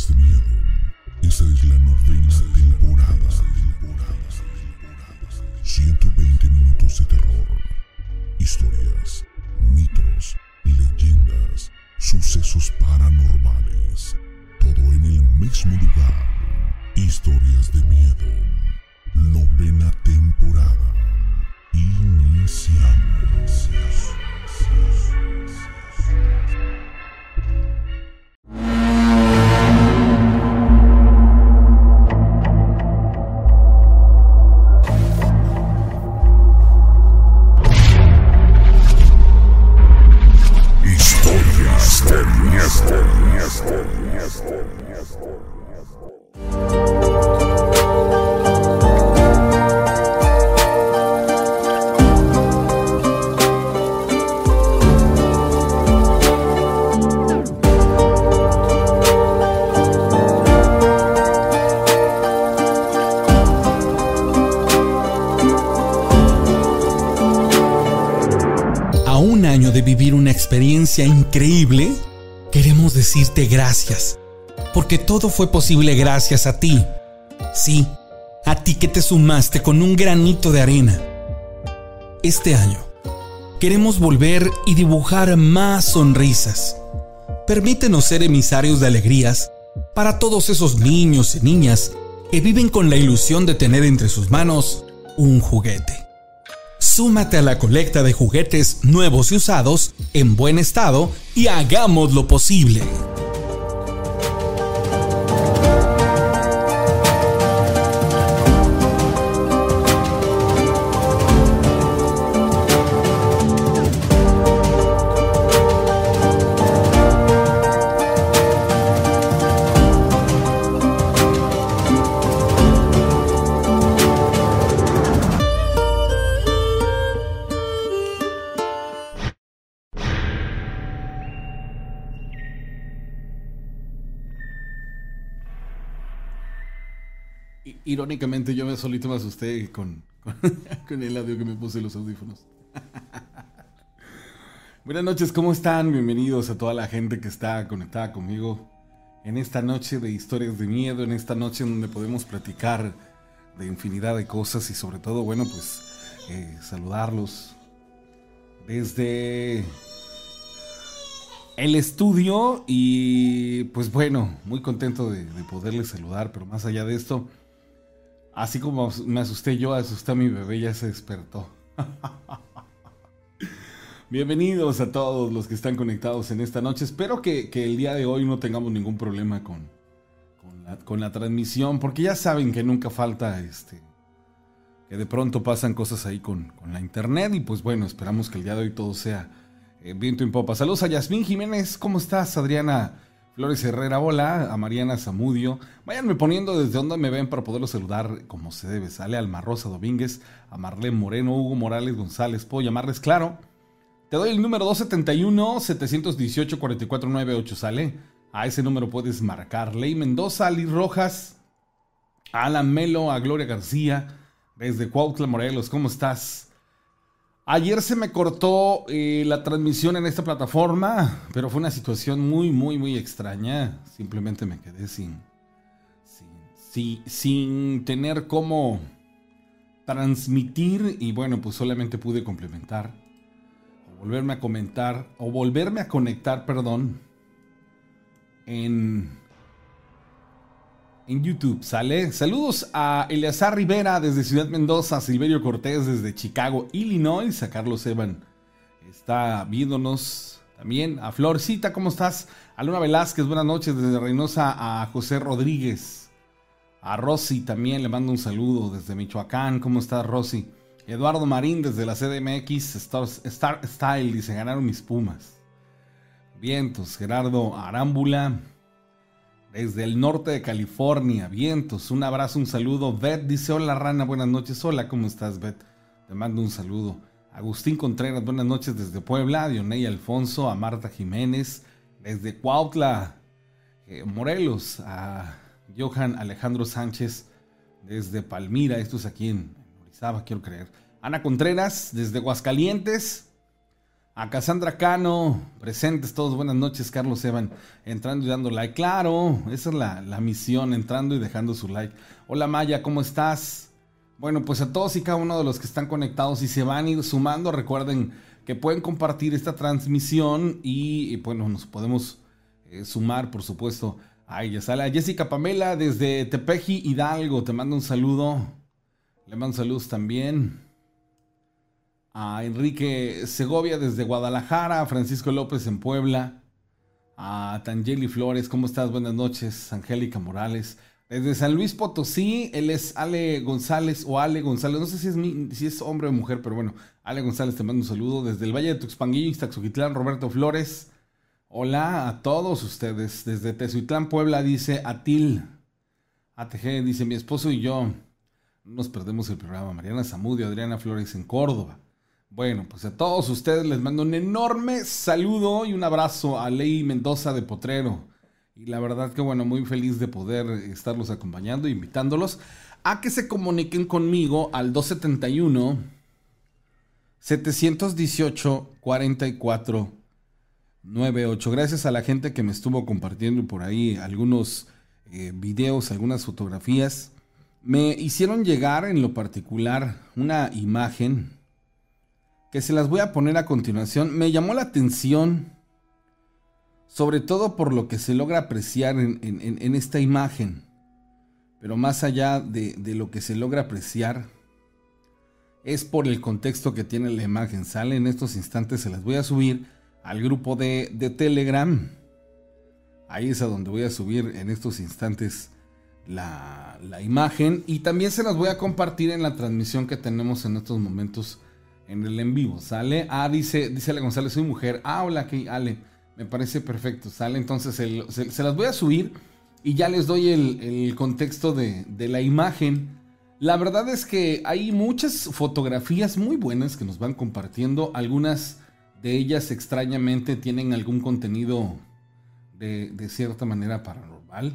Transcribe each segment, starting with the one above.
Historias de miedo. Esta es la novena temporada. 120 minutos de terror. Historias, mitos, leyendas, sucesos paranormales. Todo en el mismo lugar. Historias de miedo. Novena temporada. Iniciamos. Increíble, queremos decirte gracias, porque todo fue posible gracias a ti. Sí, a ti que te sumaste con un granito de arena. Este año, queremos volver y dibujar más sonrisas. Permítenos ser emisarios de alegrías para todos esos niños y niñas que viven con la ilusión de tener entre sus manos un juguete. Súmate a la colecta de juguetes nuevos y usados en buen estado y hagamos lo posible. Irónicamente yo me solito me asusté con, el audio que me puse los audífonos. Buenas noches, ¿cómo están? Bienvenidos a toda la gente que está conectada conmigo en esta noche de historias de miedo, en esta noche en donde podemos platicar de infinidad de cosas y sobre todo, bueno, pues eh, saludarlos desde el estudio y pues bueno, muy contento de poderles saludar, pero más allá de esto, así como me asusté yo, asusté a mi bebé, ya se despertó. Bienvenidos a todos los que están conectados en esta noche. Espero que, que el día de hoy no tengamos ningún problema con, con, la, transmisión, porque ya saben que nunca falta este que de pronto pasan cosas ahí con, con la internet y pues bueno, esperamos que el día de hoy todo sea eh, viento en popa. Saludos a Yasmín Jiménez, ¿cómo estás? Adriana Flores Herrera, hola, a Mariana Zamudio. Váyanme poniendo desde donde me ven para poderlos saludar como se debe. Sale Alma Rosa Domínguez, a Marlene Moreno, Hugo Morales González, puedo llamarles claro. Te doy el número 271-718-4498, ¿sale? A ese número puedes marcar. Ley Mendoza, Ali Rojas, a Alan Melo, a Gloria García, desde Cuautla, Morelos, ¿cómo estás? Ayer se me cortó eh, la transmisión en esta plataforma, pero fue una situación muy, muy, muy extraña. Simplemente me quedé sin, sin, sin, tener cómo transmitir y bueno, pues solamente pude complementar o volverme a comentar o volverme a conectar, perdón, en en YouTube, ¿sale? Saludos a Eleazar Rivera desde Ciudad Mendoza, a Silverio Cortés desde Chicago, Illinois, a Carlos Evan está viéndonos también, a Florcita, ¿cómo estás? A Luna Velázquez, buenas noches desde Reynosa, a José Rodríguez, a Rosy también le mando un saludo desde Michoacán, ¿cómo estás Rosy? Eduardo Marín desde la CDMX, Star, Star Style, dice, ganaron mis pumas. Vientos, Gerardo Arámbula, desde el norte de California, vientos, un abrazo, un saludo. Beth dice, hola Rana, buenas noches. Hola, ¿cómo estás, Beth? Te mando un saludo. Agustín Contreras, buenas noches desde Puebla. Dioney Alfonso, a Marta Jiménez, desde Cuautla, eh, Morelos, a Johan Alejandro Sánchez, desde Palmira, esto es aquí en, en Orizaba, quiero creer. Ana Contreras, desde Aguascalientes. A Cassandra Cano, presentes todos, buenas noches, Carlos Evan, entrando y dando like. Claro, esa es la, la, misión, entrando y dejando su like. Hola Maya, ¿cómo estás? Bueno, pues a todos y cada uno de los que están conectados y se van a ir sumando, recuerden que pueden compartir esta transmisión y, bueno, nos podemos eh, sumar, por supuesto. Ahí ya sale a Jessica Pamela desde Tepeji, Hidalgo, te mando un saludo. Le mando saludos también a Enrique Segovia desde Guadalajara, a Francisco López en Puebla, a Tangeli Flores, ¿cómo estás? Buenas noches, Angélica Morales. Desde San Luis Potosí, él es Ale González o Ale González, no sé si es, hombre o mujer, pero bueno, Ale González te mando un saludo. Desde el Valle de Tuxpanguillo, Ixtaxuquitlán, Roberto Flores. Hola a todos ustedes. Desde Tezuitlán, Puebla, dice Atil. ATG dice mi esposo y yo. No nos perdemos el programa. Mariana Zamudio, Adriana Flores en Córdoba. Bueno, pues a todos ustedes les mando un enorme saludo y un abrazo a Ley Mendoza de Potrero. Y la verdad que bueno, muy feliz de poder estarlos acompañando, invitándolos a que se comuniquen conmigo al 271 718 44 98. Gracias a la gente que me estuvo compartiendo por ahí algunos eh, videos, algunas fotografías. Me hicieron llegar en lo particular una imagen que se las voy a poner a continuación, me llamó la atención, sobre todo por lo que se logra apreciar en, esta imagen. Pero más allá de, lo que se logra apreciar, es por el contexto que tiene la imagen. Sale en estos instantes, se las voy a subir al grupo de, de Telegram. Ahí es a donde voy a subir en estos instantes la, la, imagen. Y también se las voy a compartir en la transmisión que tenemos en estos momentos en el en vivo, ¿sale? Ah, dice, dice Ale González, soy mujer. Ah, hola, que Ale, me parece perfecto, ¿sale? Entonces se, las voy a subir y ya les doy el, contexto de, de, la imagen. La verdad es que hay muchas fotografías muy buenas que nos van compartiendo. Algunas de ellas extrañamente tienen algún contenido de, de cierta manera paranormal.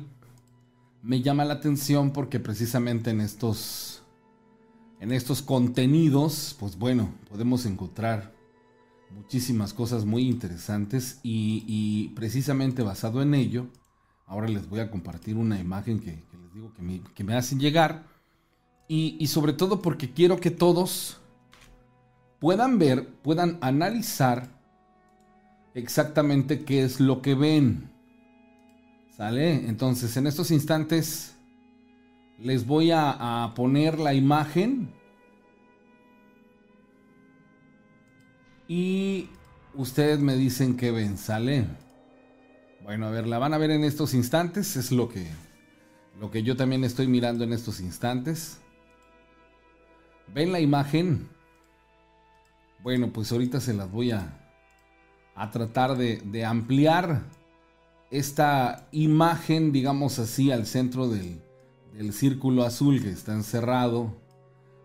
Me llama la atención porque precisamente en estos en estos contenidos, pues bueno, podemos encontrar muchísimas cosas muy interesantes y, precisamente basado en ello, ahora les voy a compartir una imagen que, les digo que me, hacen llegar y, y sobre todo porque quiero que todos puedan ver, puedan analizar exactamente qué es lo que ven. ¿Sale? Entonces, en estos instantes les voy a, poner la imagen. Y ustedes me dicen que ven, sale. Bueno, a ver, la van a ver en estos instantes. Es lo que, lo que yo también estoy mirando en estos instantes. ¿Ven la imagen? Bueno, pues ahorita se las voy a, a tratar de, de ampliar esta imagen, digamos así, al centro del, el círculo azul que está encerrado,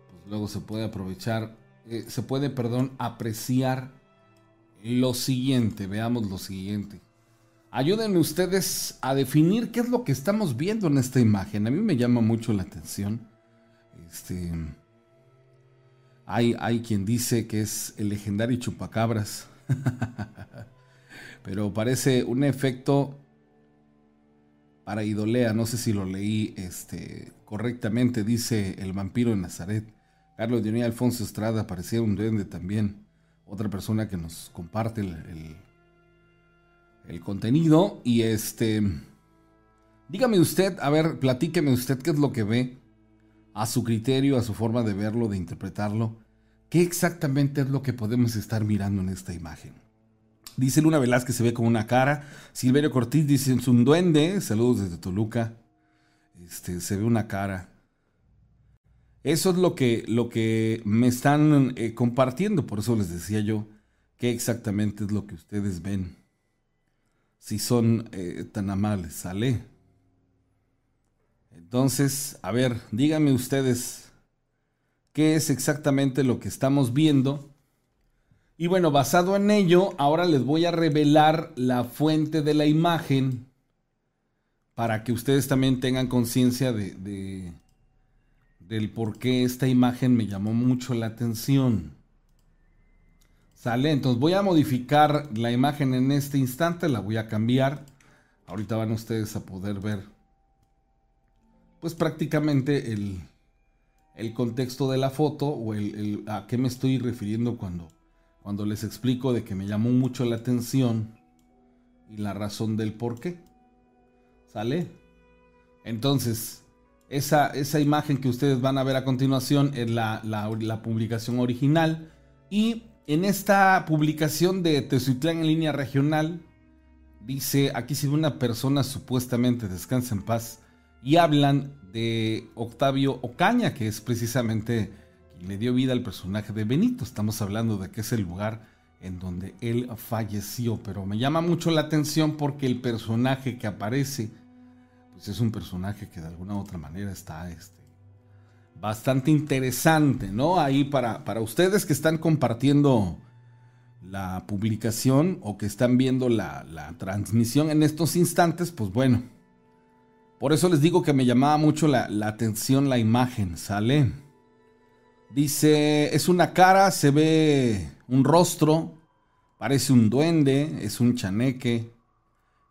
pues luego se puede aprovechar, eh, se puede, perdón, apreciar lo siguiente. Veamos lo siguiente. Ayúdenme ustedes a definir qué es lo que estamos viendo en esta imagen. A mí me llama mucho la atención. Este, hay, hay quien dice que es el legendario chupacabras. Pero parece un efecto para Idolea, no sé si lo leí este, correctamente, dice el vampiro en Nazaret. Carlos Dionía Alfonso Estrada, parecía un duende también. Otra persona que nos comparte el, el, contenido. Y este, dígame usted, a ver, platíqueme usted qué es lo que ve a su criterio, a su forma de verlo, de interpretarlo. ¿Qué exactamente es lo que podemos estar mirando en esta imagen? Dice Luna Velázquez, se ve como una cara. Silverio Cortiz dice, es un duende. Saludos desde Toluca. Este, se ve una cara. Eso es lo que, lo que me están eh, compartiendo. Por eso les decía yo qué exactamente es lo que ustedes ven. Si son eh, tan amables, ¿sale? Entonces, a ver, díganme ustedes qué es exactamente lo que estamos viendo y bueno, basado en ello, ahora les voy a revelar la fuente de la imagen para que ustedes también tengan conciencia de, del por qué esta imagen me llamó mucho la atención. Sale, entonces voy a modificar la imagen en este instante, la voy a cambiar. Ahorita van ustedes a poder ver, pues prácticamente el, el contexto de la foto o el, a qué me estoy refiriendo cuando, cuando les explico de que me llamó mucho la atención y la razón del por qué. ¿Sale? Entonces, esa, esa imagen que ustedes van a ver a continuación es la, la, publicación original y en esta publicación de Tezuitlán en línea regional, dice, aquí si una persona supuestamente descansa en paz, y hablan de Octavio Ocaña, que es precisamente le dio vida al personaje de Benito. Estamos hablando de que es el lugar en donde él falleció, pero me llama mucho la atención porque el personaje que aparece, pues es un personaje que de alguna u otra manera está este, bastante interesante, ¿no? Ahí para, para ustedes que están compartiendo la publicación o que están viendo la, transmisión en estos instantes, pues bueno, por eso les digo que me llamaba mucho la, la atención la imagen, ¿sale? Dice, es una cara, se ve un rostro, parece un duende, es un chaneque,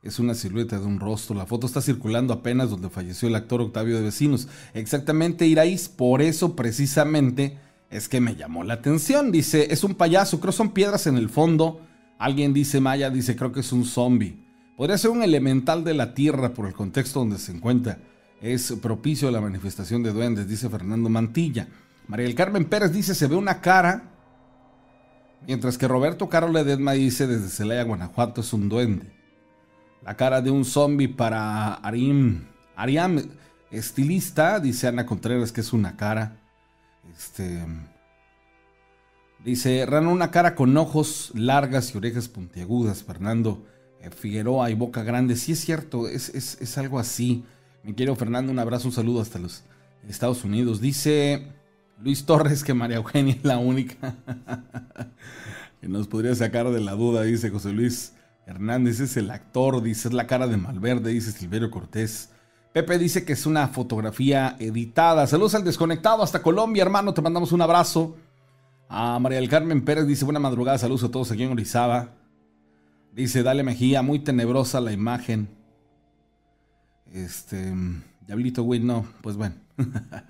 es una silueta de un rostro. La foto está circulando apenas donde falleció el actor Octavio de Vecinos. Exactamente, Iraís, por eso precisamente es que me llamó la atención. Dice, es un payaso, creo son piedras en el fondo. Alguien dice Maya, dice, creo que es un zombie. Podría ser un elemental de la tierra por el contexto donde se encuentra. Es propicio a la manifestación de duendes, dice Fernando Mantilla. María del Carmen Pérez dice, se ve una cara. Mientras que Roberto Carlos Ledesma dice, desde Celaya, Guanajuato, es un duende. La cara de un zombie para Arim. Ariam, estilista, dice Ana Contreras que es una cara. Este. Dice, Rano, una cara con ojos largas y orejas puntiagudas. Fernando eh, Figueroa y boca grande. Sí es cierto, es, es, algo así. Mi querido Fernando, un abrazo, un saludo hasta los Estados Unidos. Dice Luis Torres que María Eugenia es la única que nos podría sacar de la duda, dice José Luis. Hernández es el actor, dice es la cara de Malverde, dice Silverio Cortés. Pepe dice que es una fotografía editada. Saludos al desconectado hasta Colombia, hermano. Te mandamos un abrazo. A María del Carmen Pérez dice buena madrugada. Saludos a todos aquí en Orizaba. Dice, dale Mejía, muy tenebrosa la imagen. Este, Diablito, güey, no, pues bueno.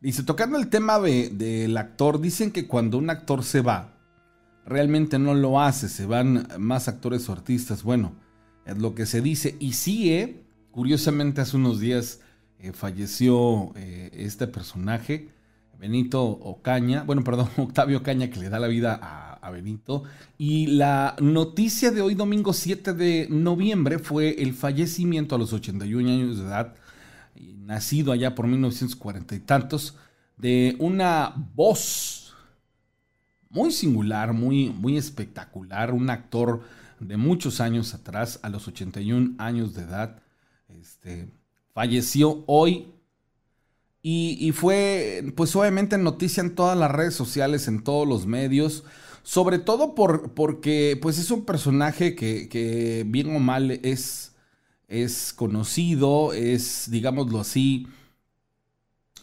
dice, tocando el tema del actor, dicen que cuando un actor se va, realmente no lo hace, se van más actores o artistas. Bueno, es lo que se dice. Y sí, curiosamente hace unos días eh, falleció eh, este personaje, Benito Ocaña, bueno, perdón, Octavio Ocaña, que le da la vida a, a Benito. Y la noticia de hoy, domingo 7 de noviembre, fue el fallecimiento a los 81 años de edad, nacido allá por 1940 y tantos, de una voz muy singular, muy, muy espectacular, un actor de muchos años atrás, a los 81 años de edad, este, falleció hoy. Y, fue, pues obviamente noticia en todas las redes sociales, en todos los medios, sobre todo por, porque pues es un personaje que, que bien o mal es, es conocido, es, digámoslo así,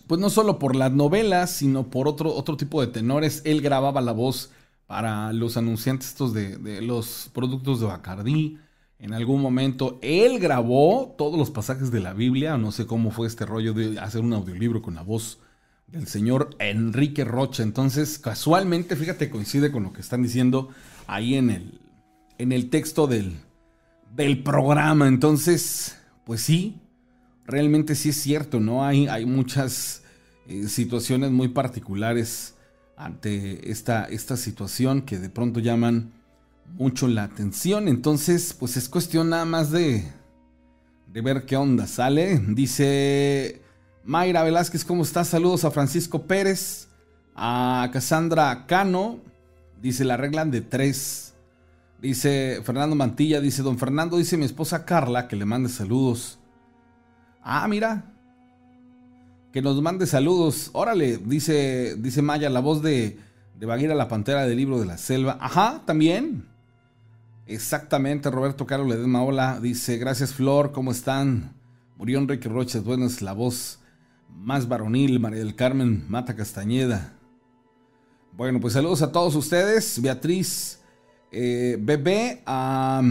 pues no solo por las novelas, sino por otro, otro tipo de tenores. Él grababa la voz para los anunciantes estos de, los productos de Bacardí. En algún momento él grabó todos los pasajes de la Biblia. No sé cómo fue este rollo de hacer un audiolibro con la voz del señor Enrique Rocha. Entonces, casualmente, fíjate, coincide con lo que están diciendo ahí en el, en el texto del, del programa. Entonces, pues sí, realmente sí es cierto, ¿no? Hay, hay muchas eh, situaciones muy particulares ante esta, esta situación que de pronto llaman mucho la atención. Entonces, pues es cuestión nada más de, de ver qué onda sale. Dice Mayra Velázquez, ¿cómo estás? Saludos a Francisco Pérez, a Cassandra Cano. Dice, la regla de tres. Dice Fernando Mantilla, dice don Fernando, dice mi esposa Carla que le mande saludos. Ah, mira. Que nos mande saludos. Órale, dice, dice Maya, la voz de, de Baguira la Pantera del libro de la selva. Ajá, también. Exactamente, Roberto Carlos Ledesma, hola. Dice, gracias Flor, ¿cómo están? Murió Enrique Roches, bueno, es la voz más varonil, María del Carmen Mata Castañeda. Bueno, pues saludos a todos ustedes, Beatriz, eh, Bebé, a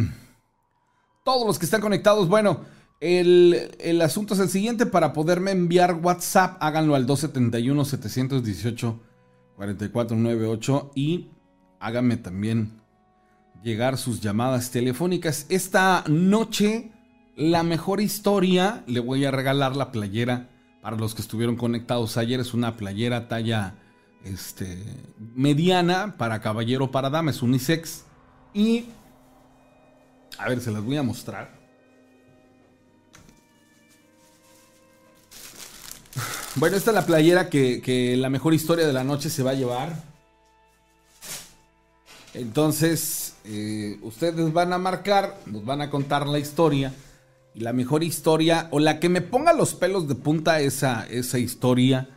todos los que están conectados. Bueno, el, el, asunto es el siguiente, para poderme enviar WhatsApp, háganlo al 271-718-4498 y háganme también llegar sus llamadas telefónicas. Esta noche, la mejor historia, le voy a regalar la playera para los que estuvieron conectados ayer. Es una playera talla este, mediana para caballero, para dama, es unisex. Y, a ver, se las voy a mostrar. Bueno, esta es la playera que, la mejor historia de la noche se va a llevar. Entonces, eh, ustedes van a marcar, nos van a contar la historia. Y la mejor historia, o la que me ponga los pelos de punta esa, esa historia,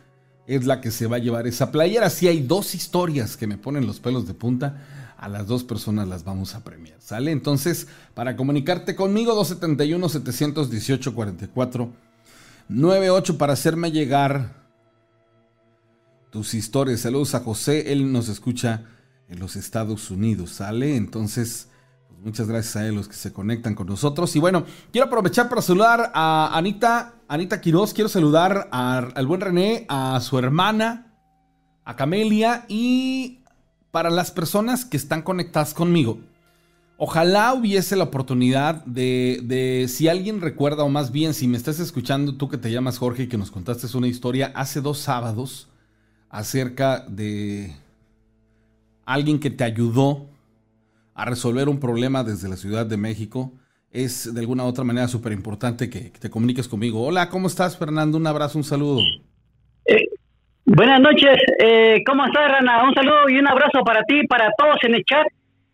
es la que se va a llevar esa playera. Si hay dos historias que me ponen los pelos de punta, a las dos personas las vamos a premiar. ¿Sale? Entonces, para comunicarte conmigo, 271-718-4498 para hacerme llegar tus historias. Saludos a José, él nos escucha en los Estados Unidos, ¿sale? Entonces, pues muchas gracias a los que se conectan con nosotros. Y bueno, quiero aprovechar para saludar a Anita, Anita Quiroz, quiero saludar al buen René, a su hermana, a Camelia y para las personas que están conectadas conmigo. Ojalá hubiese la oportunidad de, de, si alguien recuerda, o más bien si me estás escuchando, tú que te llamas Jorge y que nos contaste una historia hace dos sábados acerca de alguien que te ayudó a resolver un problema desde la Ciudad de México, es de alguna u otra manera súper importante que, te comuniques conmigo. Hola, ¿cómo estás, Fernando? Un abrazo, un saludo. Eh, buenas noches, eh, ¿cómo estás, Rana? Un saludo y un abrazo para ti, para todos en el chat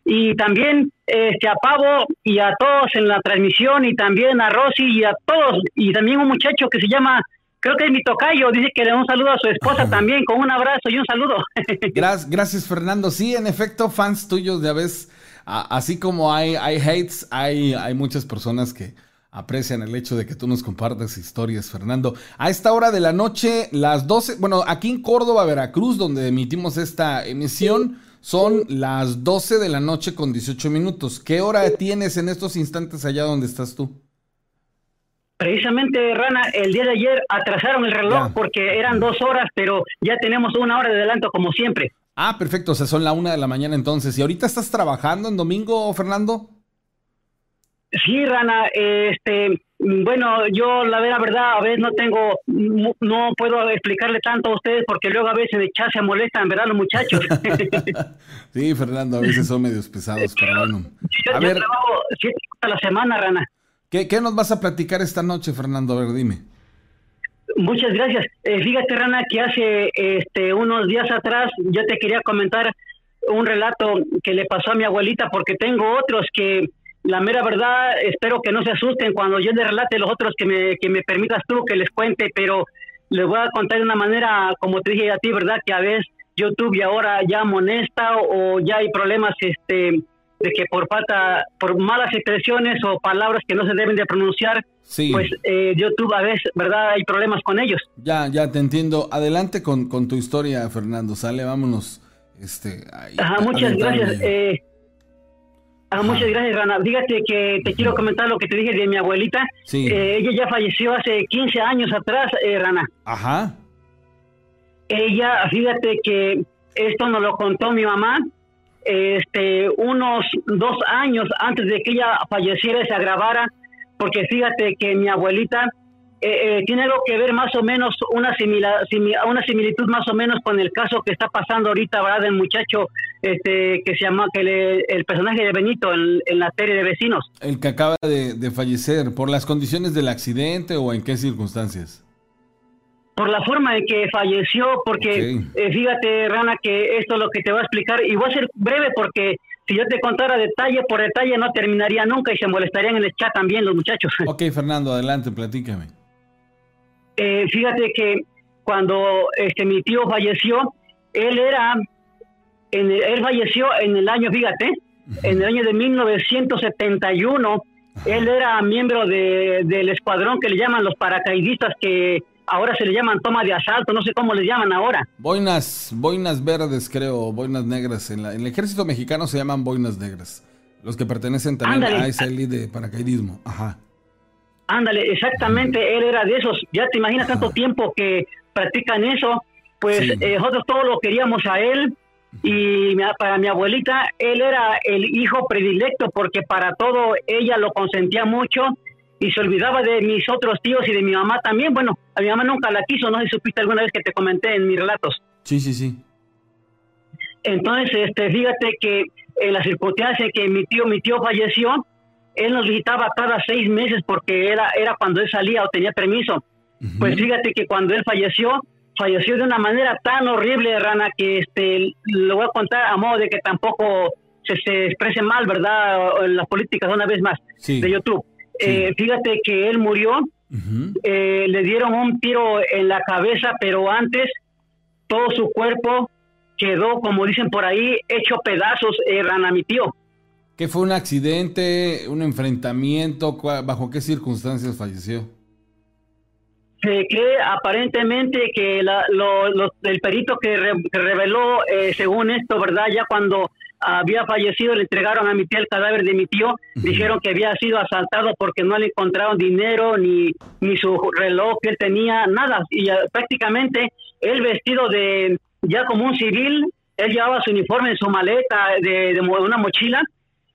y también este, a Pavo y a todos en la transmisión y también a Rosy y a todos y también un muchacho que se llama creo que es mi tocayo, dice que le da un saludo a su esposa también, con un abrazo y un saludo. Gracias, gracias Fernando. Sí, en efecto, fans tuyos de vez, así como hay, hay hates, hay, hay muchas personas que aprecian el hecho de que tú nos compartas historias, Fernando. A esta hora de la noche, las 12, bueno, aquí en Córdoba, Veracruz, donde emitimos esta emisión, son las 12 de la noche con 18 minutos. ¿Qué hora tienes en estos instantes allá donde estás tú? Precisamente, Rana, el día de ayer atrasaron el reloj porque eran dos horas, pero ya tenemos una hora de adelanto como siempre. Ah, perfecto, o sea, son la una de la mañana entonces. ¿Y ahorita estás trabajando en domingo, Fernando? Sí, Rana, este, bueno, yo la verdad, a veces no tengo, no puedo explicarle tanto a ustedes porque luego a veces de chat se molestan, ¿verdad, los muchachos? sí, Fernando, a veces son medios pesados, pero bueno. A ver. trabajo siete a la semana, Rana. ¿Qué, nos vas a platicar esta noche, Fernando? A ver, dime. Muchas gracias. Eh, fíjate, Rana, que hace este, unos días atrás yo te quería comentar un relato que le pasó a mi abuelita, porque tengo otros que, la mera verdad, espero que no se asusten cuando yo les relate los otros que me, que me permitas tú que les cuente, pero les voy a contar de una manera, como te dije a ti, ¿verdad? Que a veces YouTube y ahora ya amonesta o ya hay problemas este de que por falta, por malas expresiones o palabras que no se deben de pronunciar, pues eh, YouTube a veces, ¿verdad? Hay problemas con ellos. Ya, ya te entiendo. Adelante con, con tu historia, Fernando. Sale, vámonos. Este, Ajá, muchas gracias. Eh, muchas gracias, Rana. Dígate que te quiero comentar lo que te dije de mi abuelita. Sí. Eh, ella ya falleció hace 15 años atrás, eh, Rana. Ajá. Ella, fíjate que esto nos lo contó mi mamá este, unos dos años antes de que ella falleciera y se agravara, porque fíjate que mi abuelita eh, eh, tiene algo que ver más o menos, una, una similitud más o menos con el caso que está pasando ahorita, ¿verdad? Del muchacho este, que se llama, que el personaje de Benito en, la serie de vecinos. El que acaba de, de fallecer, ¿por las condiciones del accidente o en qué circunstancias? por la forma en que falleció, porque eh, fíjate, Rana, que esto es lo que te voy a explicar, y voy a ser breve porque si yo te contara detalle por detalle no terminaría nunca y se molestarían en el chat también los muchachos. Ok, Fernando, adelante, platícame. Eh, fíjate que cuando este mi tío falleció, él era, en él falleció en el año, fíjate, en el año de 1971, él era miembro de, del escuadrón que le llaman los paracaidistas que ahora se le llaman toma de asalto, no sé cómo le llaman ahora. Boinas, boinas verdes creo, boinas negras. En, la- en el ejército mexicano se llaman boinas negras. Los que pertenecen también Ándale. a esa élite de paracaidismo. Ajá. Ándale, exactamente, él era de esos. Ya te imaginas tanto tiempo que practican eso. Pues Sí. eh, nosotros todos lo queríamos a él. Y para mi abuelita, él era el hijo predilecto porque para todo ella lo consentía mucho y se olvidaba de mis otros tíos y de mi mamá también. Bueno, a mi mamá nunca la quiso, no sé si supiste alguna vez que te comenté en mis relatos. Sí, sí, sí. Entonces, este, fíjate que en la circunstancia que mi tío, mi tío falleció, él nos visitaba cada seis meses porque era, era cuando él salía o tenía permiso. Pues fíjate que cuando él falleció, falleció de una manera tan horrible, Rana, que este, lo voy a contar a modo de que tampoco se, se exprese mal, ¿verdad? En las políticas una vez más Sí. de YouTube. Sí. Eh, fíjate que él murió, eh, le dieron un tiro en la cabeza, pero antes todo su cuerpo quedó, como dicen por ahí, hecho pedazos, eh, Rana, mi tío. ¿Qué fue un accidente, un enfrentamiento? ¿Cuál- ¿Bajo qué circunstancias falleció? Se cree aparentemente que la- lo- lo- el perito que, re- que reveló, eh, según esto, ¿verdad? Ya cuando había fallecido, le entregaron a mi tía el cadáver de mi tío, dijeron que había sido asaltado porque no le encontraron dinero ni, ni su reloj que él tenía, nada. Y ya prácticamente él vestido de ya como un civil, él llevaba su uniforme en su maleta de, de una mochila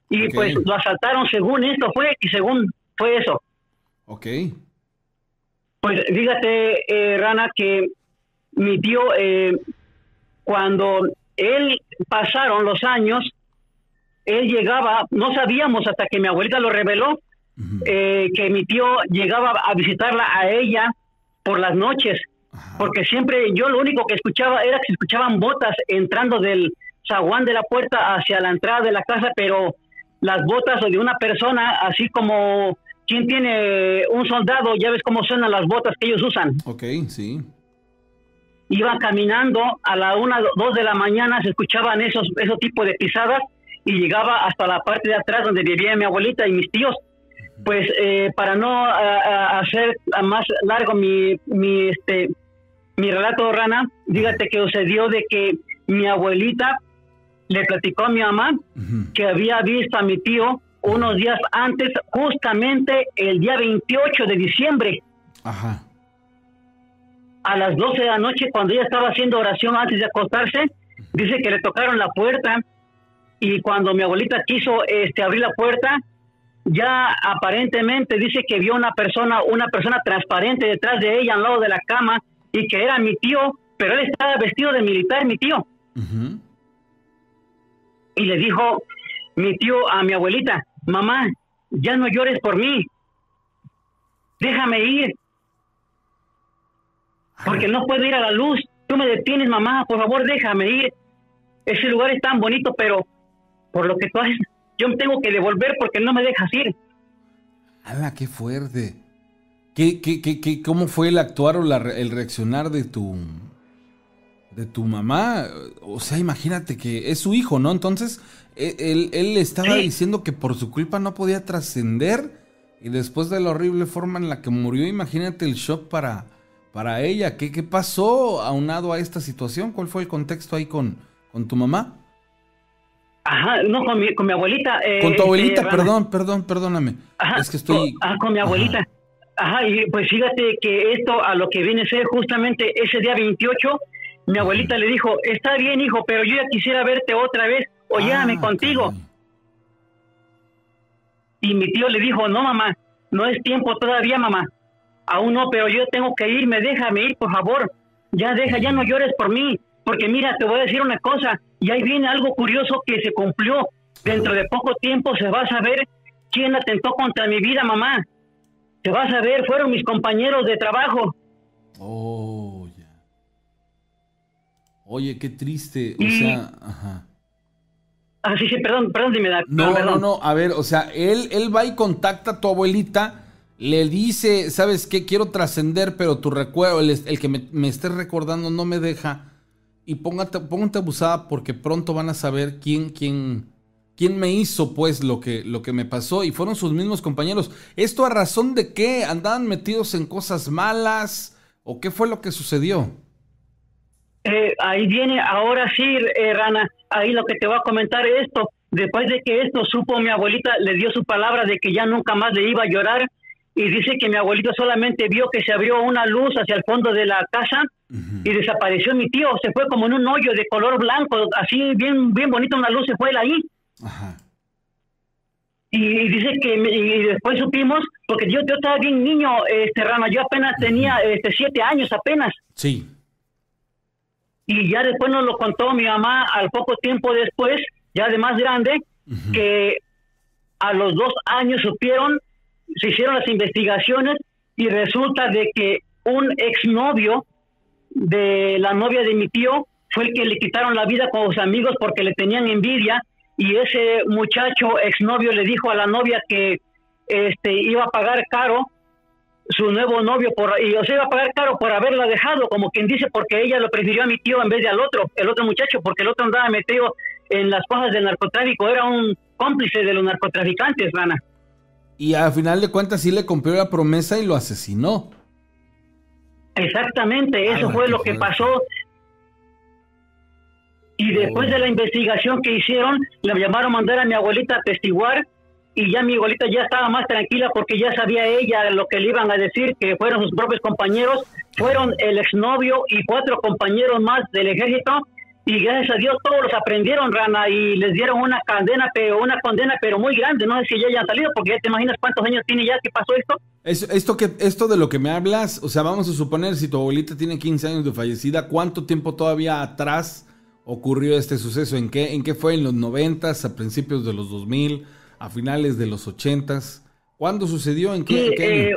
y Ok. pues lo asaltaron según esto fue y según fue eso. Ok. Pues fíjate, eh, Rana, que mi tío, eh, cuando él pasaron los años, él llegaba, no sabíamos hasta que mi abuelita lo reveló, eh, que mi tío llegaba a visitarla a ella por las noches, Ajá. porque siempre yo lo único que escuchaba era que se escuchaban botas entrando del zaguán de la puerta hacia la entrada de la casa, pero las botas de una persona, así como quien tiene un soldado, ya ves cómo suenan las botas que ellos usan. Ok, sí. Iban caminando a la una, dos de la mañana, se escuchaban esos, esos tipos de pisadas y llegaba hasta la parte de atrás donde vivía mi abuelita y mis tíos. Pues eh, para no a- a- hacer más largo mi, mi, este, mi relato, Rana, dígate que sucedió de que mi abuelita le platicó a mi mamá que había visto a mi tío unos días antes, justamente el día 28 de diciembre, Ajá. a las 12 de la noche, cuando ella estaba haciendo oración antes de acostarse, dice que le tocaron la puerta y cuando mi abuelita quiso este, abrir la puerta, ya aparentemente dice que vio una persona, una persona transparente detrás de ella al lado de la cama y que era mi tío, pero él estaba vestido de militar, mi tío. Y le dijo mi tío a mi abuelita, mamá, ya no llores por mí, déjame ir, porque no puedo ir a la luz, tú me detienes, mamá, por favor, déjame ir, ese lugar es tan bonito, pero por lo que tú haces, yo tengo que devolver porque no me dejas ir. ¡Hala, qué fuerte! ¿Qué, qué, qué, qué- cómo fue el actuar o el reaccionar de tu de tu mamá? O sea, imagínate que es su hijo, ¿no? Entonces, e- él, él le estaba Sí. diciendo que por su culpa no podía trascender y después de la horrible forma en la que murió, imagínate el shock para, para ella. ¿Qué, ¿Qué pasó aunado a esta situación? ¿Cuál fue el contexto ahí con, con tu mamá? Ajá, no, con mi, con mi abuelita. eh, Con tu abuelita, Rana. perdón, perdón, perdóname. Ajá, es que estoy... con, ajá, con mi abuelita. Ajá. y pues fíjate que esto a lo que viene a ser justamente ese día 28, mi abuelita le dijo, está bien hijo, pero yo ya quisiera verte otra vez, o llévame Ah, contigo. caray. Y mi tío le dijo, no mamá, no es tiempo todavía mamá, aún no, pero yo tengo que irme, déjame ir, por favor, ya deja, ya no llores por mí, porque mira, te voy a decir una cosa, y ahí viene algo curioso que se cumplió, dentro de poco tiempo se va a saber quién atentó contra mi vida, mamá, se va a saber, fueron mis compañeros de trabajo, Oh. Oye, qué triste. O Y- sea, ajá. así sí, perdón, perdón, dime, da- No, perdón. no, no. A ver, o sea, él, él va y contacta a tu abuelita, le dice, ¿sabes qué? Quiero trascender, pero tu recuerdo, el, el que me, me estés recordando no me deja. Y póngate, póngate abusada porque pronto van a saber quién, quién, quién me hizo, pues, lo que, lo que me pasó. Y fueron sus mismos compañeros. ¿Esto a razón de qué? ¿Andaban metidos en cosas malas? ¿O qué fue lo que sucedió? Eh, ahí viene, ahora sí, eh, Rana, ahí lo que te voy a comentar es esto. Después de que esto supo mi abuelita, le dio su palabra de que ya nunca más le iba a llorar y dice que mi abuelito solamente vio que se abrió una luz hacia el fondo de la casa y desapareció mi tío, se fue como en un hoyo de color blanco, así bien bien bonito una luz se fue ahí. Y, dice que y después supimos porque yo yo estaba bien niño, este Rama, yo apenas tenía este siete años apenas. Sí. Y ya después nos lo contó mi mamá al poco tiempo después, ya de más grande, que a los dos años supieron se hicieron las investigaciones y resulta de que un exnovio de la novia de mi tío fue el que le quitaron la vida con sus amigos porque le tenían envidia y ese muchacho exnovio le dijo a la novia que este iba a pagar caro su nuevo novio por y o sea iba a pagar caro por haberla dejado como quien dice porque ella lo prefirió a mi tío en vez de al otro el otro muchacho porque el otro andaba metido en las cosas del narcotráfico era un cómplice de los narcotraficantes Rana y al final de cuentas sí le cumplió la promesa y lo asesinó. Exactamente, eso fue lo que pasó. Y después de la investigación que hicieron, le llamaron a mandar a mi abuelita a testiguar y ya mi abuelita ya estaba más tranquila porque ya sabía ella lo que le iban a decir, que fueron sus propios compañeros, fueron el exnovio y cuatro compañeros más del ejército y gracias a Dios todos los aprendieron, Rana, y les dieron una condena, pero una condena, pero muy grande. No sé si ya hayan salido, porque ya te imaginas cuántos años tiene ya que pasó esto. esto, que, esto de lo que me hablas, o sea, vamos a suponer, si tu abuelita tiene 15 años de fallecida, ¿cuánto tiempo todavía atrás ocurrió este suceso? ¿En qué, en qué fue? ¿En los 90, a principios de los 2000, a finales de los 80? ¿Cuándo sucedió? ¿En qué, eh,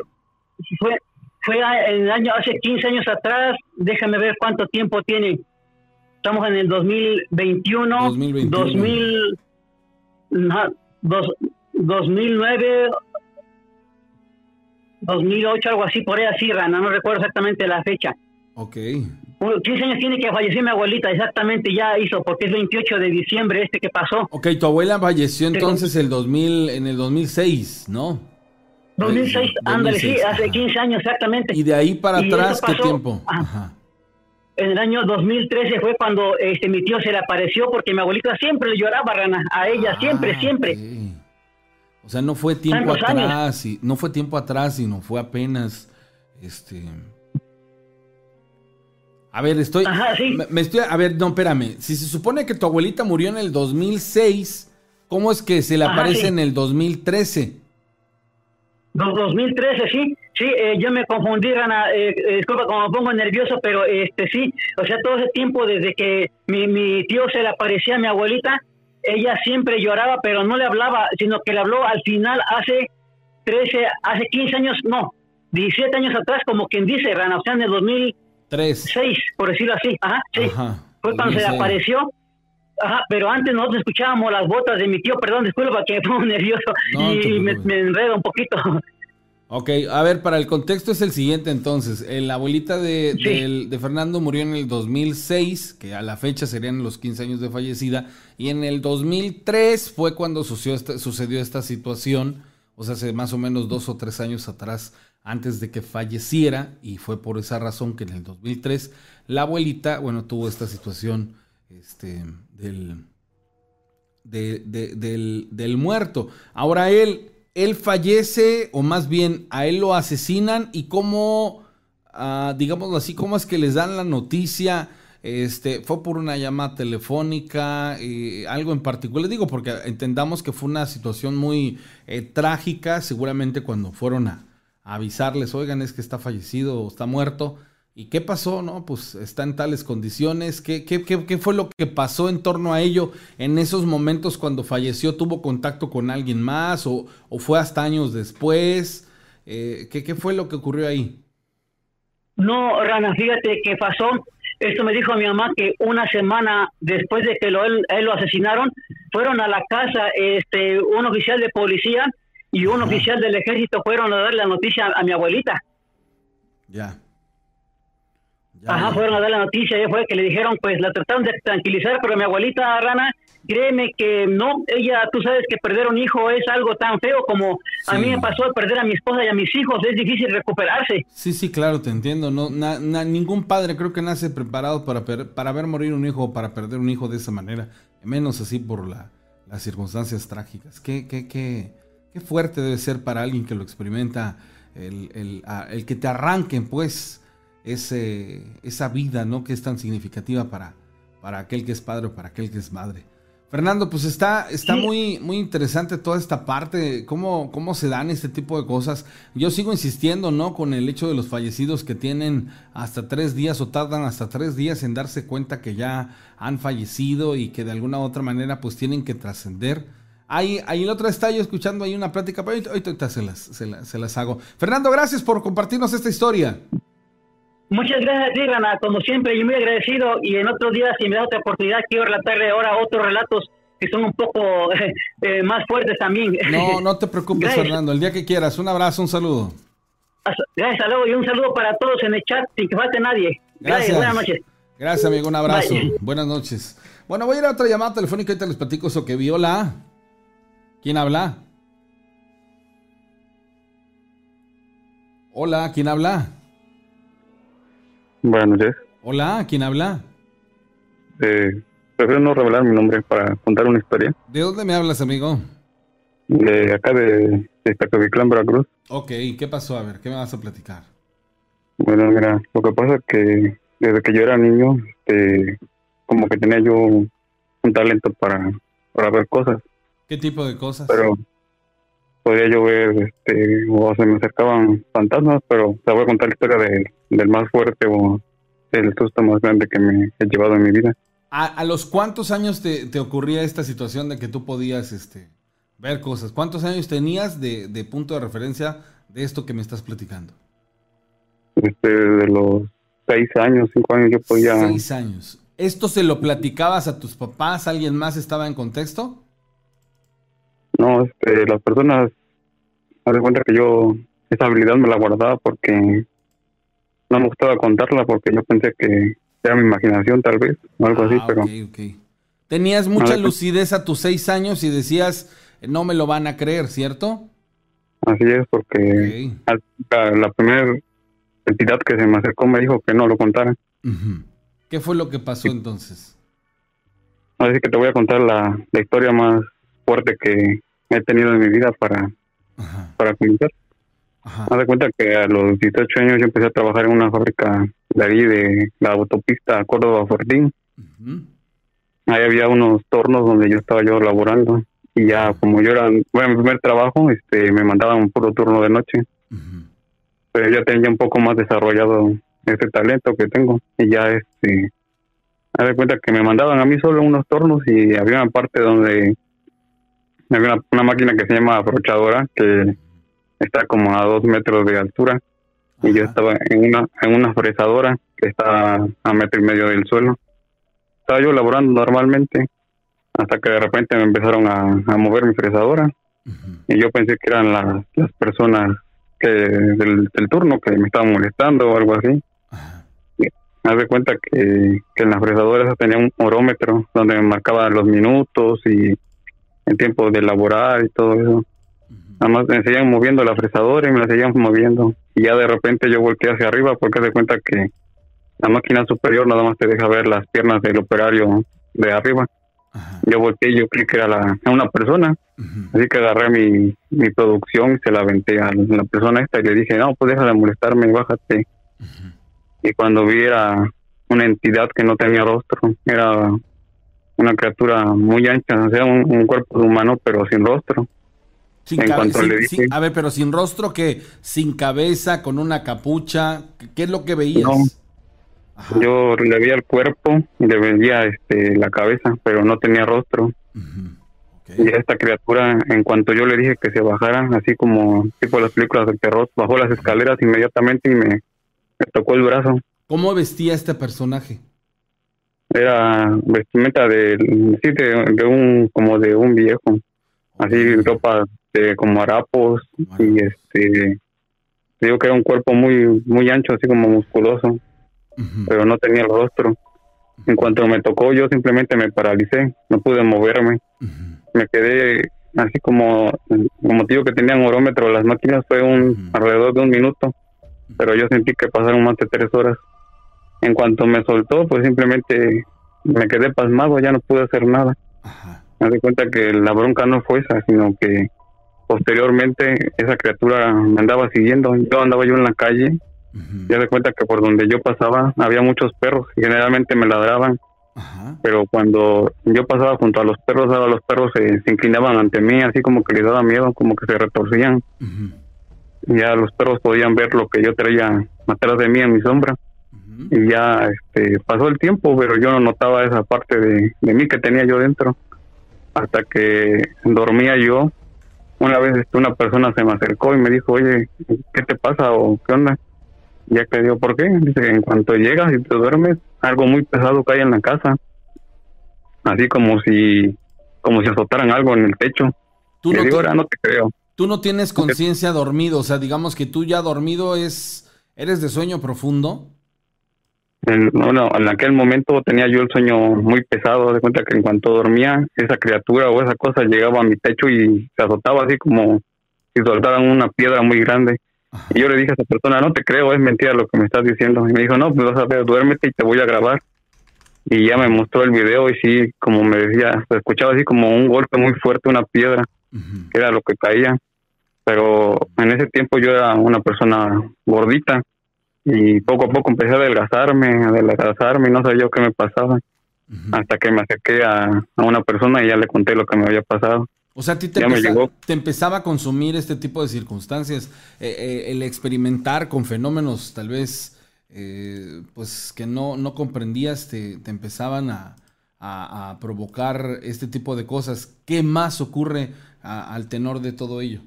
fue, fue en el año, hace 15 años atrás, déjame ver cuánto tiempo tiene Estamos en el 2021, 2021. 2000, 2009, 2008, algo así, por ahí así, Rana, no recuerdo exactamente la fecha. Ok. 15 años tiene que fallecer mi abuelita, exactamente ya hizo, porque es 28 de diciembre este que pasó. Ok, tu abuela falleció entonces el 2000, en el 2006, ¿no? 2006, ándale, sí, hace 15 años exactamente. ¿Y de ahí para atrás qué tiempo? Ajá en el año 2013 fue cuando este mi tío se le apareció porque mi abuelita siempre le lloraba Rana, a ella, ah, siempre, siempre. O sea, no fue tiempo atrás, y, no fue tiempo atrás, sino fue apenas, este... A ver, estoy... Ajá, sí. me, estoy... A ver, no, espérame. Si se supone que tu abuelita murió en el 2006, ¿cómo es que se le aparece en el 2013? 2013, sí. Sí, eh, yo me confundí, Rana, eh, eh, disculpa como me pongo nervioso, pero este sí, o sea, todo ese tiempo desde que mi, mi tío se le aparecía a mi abuelita, ella siempre lloraba, pero no le hablaba, sino que le habló al final hace 13, hace 15 años, no, 17 años atrás, como quien dice, Rana, o sea, en el 2006, por decirlo así, ajá, sí, fue cuando se apareció. Ajá, pero antes nosotros escuchábamos las botas de mi tío, perdón, disculpa que me pongo nervioso y me, me enredo un poquito. Ok, a ver, para el contexto es el siguiente entonces. La abuelita de, Fernando murió en el 2006, que a la fecha serían los 15 años de fallecida, y en el 2003 fue cuando sucedió esta, sucedió esta situación, o sea, hace más o menos dos o tres años atrás, antes de que falleciera, y fue por esa razón que en el 2003 la abuelita, bueno, tuvo esta situación este, del, del, muerto. Ahora él él fallece, o más bien a él lo asesinan, y cómo, uh, digámoslo así, cómo es que les dan la noticia. Este, fue por una llamada telefónica, eh, algo en particular, digo, porque entendamos que fue una situación muy eh, trágica, seguramente cuando fueron a, avisarles, oigan, es que está fallecido o está muerto, ¿Y qué pasó? No, pues está en tales condiciones. ¿Qué, qué, qué, fue lo que pasó en torno a ello en esos momentos cuando falleció? ¿Tuvo contacto con alguien más o, fue hasta años después? Eh, ¿qué, ¿Qué fue lo que ocurrió ahí? No, Rana, fíjate que pasó. Esto me dijo mi mamá que una semana después de que lo, él, lo asesinaron, fueron a la casa este, un oficial de policía y un oficial del ejército fueron a dar la noticia a mi abuelita. Ya. Ajá, fueron a dar la noticia, ya fue que le dijeron, pues la trataron de tranquilizar, pero mi abuelita Rana, créeme que no, ella, tú sabes que perder un hijo es algo tan feo como a mí me pasó perder a mi esposa y a mis hijos, es difícil recuperarse. Sí, sí, claro, te entiendo. No, ningún padre creo que nace preparado para, para ver morir un hijo o para perder un hijo de esa manera, menos así por la, las circunstancias trágicas. Qué, qué, qué, qué fuerte debe ser para alguien que lo experimenta el, el, el que te arranquen, pues ese, esa vida, ¿no? Que es tan significativa para, para aquel que es padre o para aquel que es madre. Fernando, pues está, está muy, muy interesante toda esta parte, cómo, cómo se dan este tipo de cosas. Yo sigo insistiendo, ¿no? Con el hecho de los fallecidos que tienen hasta tres días o tardan hasta tres días en darse cuenta que ya han fallecido y que de alguna u otra manera pues tienen que trascender. Ahí, ahí el otro está yo escuchando ahí una plática, pero ahorita, se, las, se, las, se las hago. Fernando, gracias por compartirnos esta historia. Muchas gracias, Rana. Como siempre, yo muy agradecido. Y en otros días, si me da otra oportunidad, quiero relatarle ahora otros relatos que son un poco eh, más fuertes también. No, no te preocupes, Fernando. El día que quieras. Un abrazo, un saludo. Gracias, luego. Y un saludo para todos en el chat, sin que falte nadie. Gracias. Buenas noches. Gracias, amigo. Un abrazo. Buenas noches. Bueno, voy a ir a otra llamada telefónica. Ahorita les platico eso que viola. ¿Quién habla? Hola, ¿quién habla? Buenas noches. Hola, ¿quién habla? Eh, prefiero no revelar mi nombre para contar una historia. ¿De dónde me hablas, amigo? De acá de, de Tacavitlán, Veracruz. Ok, ¿qué pasó? A ver, ¿qué me vas a platicar? Bueno, mira, lo que pasa es que desde que yo era niño, este, como que tenía yo un talento para, para ver cosas. ¿Qué tipo de cosas? Pero podía yo ver, este, o se me acercaban fantasmas, pero te voy a contar la historia de, del más fuerte o el susto más grande que me he llevado en mi vida. ¿A, los cuántos años te, te, ocurría esta situación de que tú podías este, ver cosas? ¿Cuántos años tenías de, de, punto de referencia de esto que me estás platicando? Este, de los seis años, cinco años yo podía... Seis años. ¿Esto se lo platicabas a tus papás? ¿Alguien más estaba en contexto? No, este, las personas, me cuenta que yo esa habilidad me la guardaba porque no me gustaba contarla porque yo pensé que era mi imaginación tal vez o algo así, ah, pero... Tenías mucha lucidez a tus seis años y decías, no me lo van a creer, ¿cierto? Así es, porque la, primera entidad que se me acercó me dijo que no lo contara. ¿Qué fue lo que pasó entonces? Así que te voy a contar la, la historia más fuerte que he tenido en mi vida para, para comenzar. Haz de cuenta que a los 18 años yo empecé a trabajar en una fábrica de ahí de la autopista Córdoba-Fortín. Ahí había unos tornos donde yo estaba yo laborando y ya como yo era, bueno, mi primer trabajo, este, me mandaban un puro turno de noche. Pero ya tenía un poco más desarrollado ese talento que tengo y ya este, haz de cuenta que me mandaban a mí solo unos tornos y había una parte donde una, máquina que se llama abrochadora que está como a dos metros de altura y yo estaba en una en una fresadora que está a metro y medio del suelo. Estaba yo laborando normalmente hasta que de repente me empezaron a, mover mi fresadora y yo pensé que eran las, las personas que del, turno que me estaban molestando o algo así. Me doy cuenta que, que en la fresadora tenía un orómetro donde me marcaba los minutos y el tiempo de elaborar y todo eso. Nada más me seguían moviendo la fresadora y me la seguían moviendo. Y ya de repente yo volteé hacia arriba porque se cuenta que la máquina superior nada más te deja ver las piernas del operario de arriba. Yo volteé y yo creí que era la, una persona. Así que agarré mi, mi producción y se la aventé a la persona esta y le dije, no, pues deja de molestarme, bájate. Y cuando vi era una entidad que no tenía rostro, era una criatura muy ancha, o sea, un, cuerpo humano, pero sin rostro. Sin a ver, pero sin rostro, que sin cabeza, con una capucha, ¿qué es lo que veías? yo le veía el cuerpo y le veía este, la cabeza, pero no tenía rostro. Y esta criatura, en cuanto yo le dije que se bajara, así como tipo las películas de terror, bajó las escaleras inmediatamente y me, me tocó el brazo. ¿Cómo vestía este personaje? Era vestimenta de, sí, de, un como de un viejo. Así ropa de como harapos y este digo que era un cuerpo muy muy ancho así como musculoso pero no tenía el rostro. En cuanto me tocó, yo simplemente me paralicé, no pude moverme. Me quedé así como, como motivo que tenían orómetro las máquinas fue un alrededor de un minuto, pero yo sentí que pasaron más de tres horas. En cuanto me soltó, pues simplemente me quedé pasmado, ya no pude hacer nada. Me di cuenta que la bronca no fue esa, sino que posteriormente esa criatura me andaba siguiendo. Yo andaba yo en la calle, ya de cuenta que por donde yo pasaba había muchos perros y generalmente me ladraban. Pero cuando yo pasaba junto a los perros, los perros se, inclinaban ante mí, así como que les daba miedo, como que se retorcían. Ya los perros podían ver lo que yo traía atrás de mí en mi sombra y ya este, pasó el tiempo, pero yo no notaba esa parte de, mí que tenía yo dentro. Hasta que dormía yo, una vez este, una persona se me acercó y me dijo, oye, ¿qué te pasa o qué onda? Ya que digo, ¿por qué? Dice, en cuanto llegas y te duermes, algo muy pesado cae en la casa. Así como si, como si azotaran algo en el techo. ¿Tú no digo, ahora no te creo. Tú no tienes conciencia dormido, o sea, digamos que tú ya dormido es, eres de sueño profundo. En, no, en aquel momento tenía yo el sueño muy pesado, de cuenta que en cuanto dormía, esa criatura o esa cosa llegaba a mi techo y se azotaba así como si soltaran una piedra muy grande. Y yo le dije a esa persona, no te creo, es mentira lo que me estás diciendo. Y me dijo, no, pues vas a ver, duérmete y te voy a grabar. Y ya me mostró el video y sí, como me decía, se escuchaba así como un golpe muy fuerte, una piedra, que era lo que caía. Pero en ese tiempo yo era una persona gordita y poco a poco empecé a adelgazarme, a adelgazarme y no sabía yo qué me pasaba. Hasta que me acerqué a, una persona y ya le conté lo que me había pasado. O sea, a ti te, te empezaba a consumir este tipo de circunstancias, eh, eh, el experimentar con fenómenos tal vez eh, pues que no, no comprendías, te, te empezaban a, a, provocar este tipo de cosas. ¿Qué más ocurre al tenor de todo ello?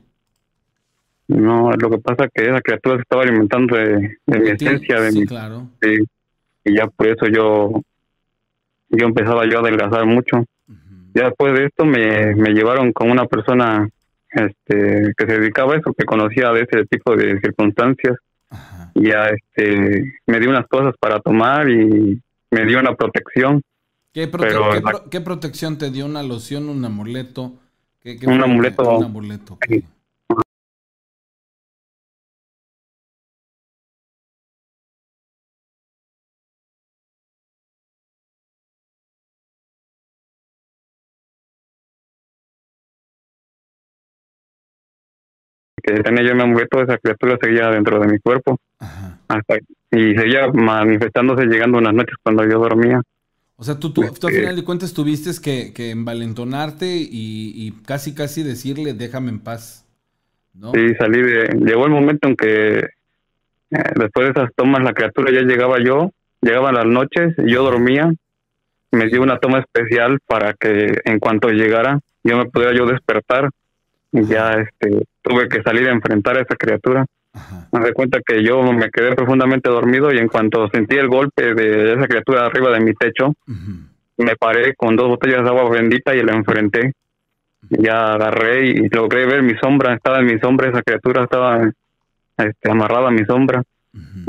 No, lo que pasa es que esa criatura se estaba alimentando de, mi esencia, de mi, claro. y ya por eso yo, yo empezaba yo a adelgazar mucho. Ya después de esto me, me llevaron con una persona este, que se dedicaba a eso, que conocía de ese tipo de circunstancias. Ya este, me dio unas cosas para tomar y me dio una protección. ¿Qué, ¿qué, protección te dio? ¿Una loción, un amuleto? ¿Qué, un amuleto. Un amuleto que tenía yo me amuleto, esa criatura seguía dentro de mi cuerpo. Hasta, y seguía manifestándose llegando unas noches cuando yo dormía. O sea, tú, tú, al este final de cuentas tuviste que, que envalentonarte y, casi casi decirle déjame en paz. ¿no? Sí, salí de... Llegó el momento en que eh, después de esas tomas la criatura ya llegaba yo, llegaban las noches, y yo dormía, me dio una toma especial para que en cuanto llegara yo me pudiera yo despertar y ya este tuve que salir a enfrentar a esa criatura. Me di cuenta que yo me quedé profundamente dormido y en cuanto sentí el golpe de esa criatura arriba de mi techo, me paré con dos botellas de agua bendita y la enfrenté. Ya agarré y logré ver mi sombra, estaba en mi sombra, esa criatura estaba este, amarrada a mi sombra.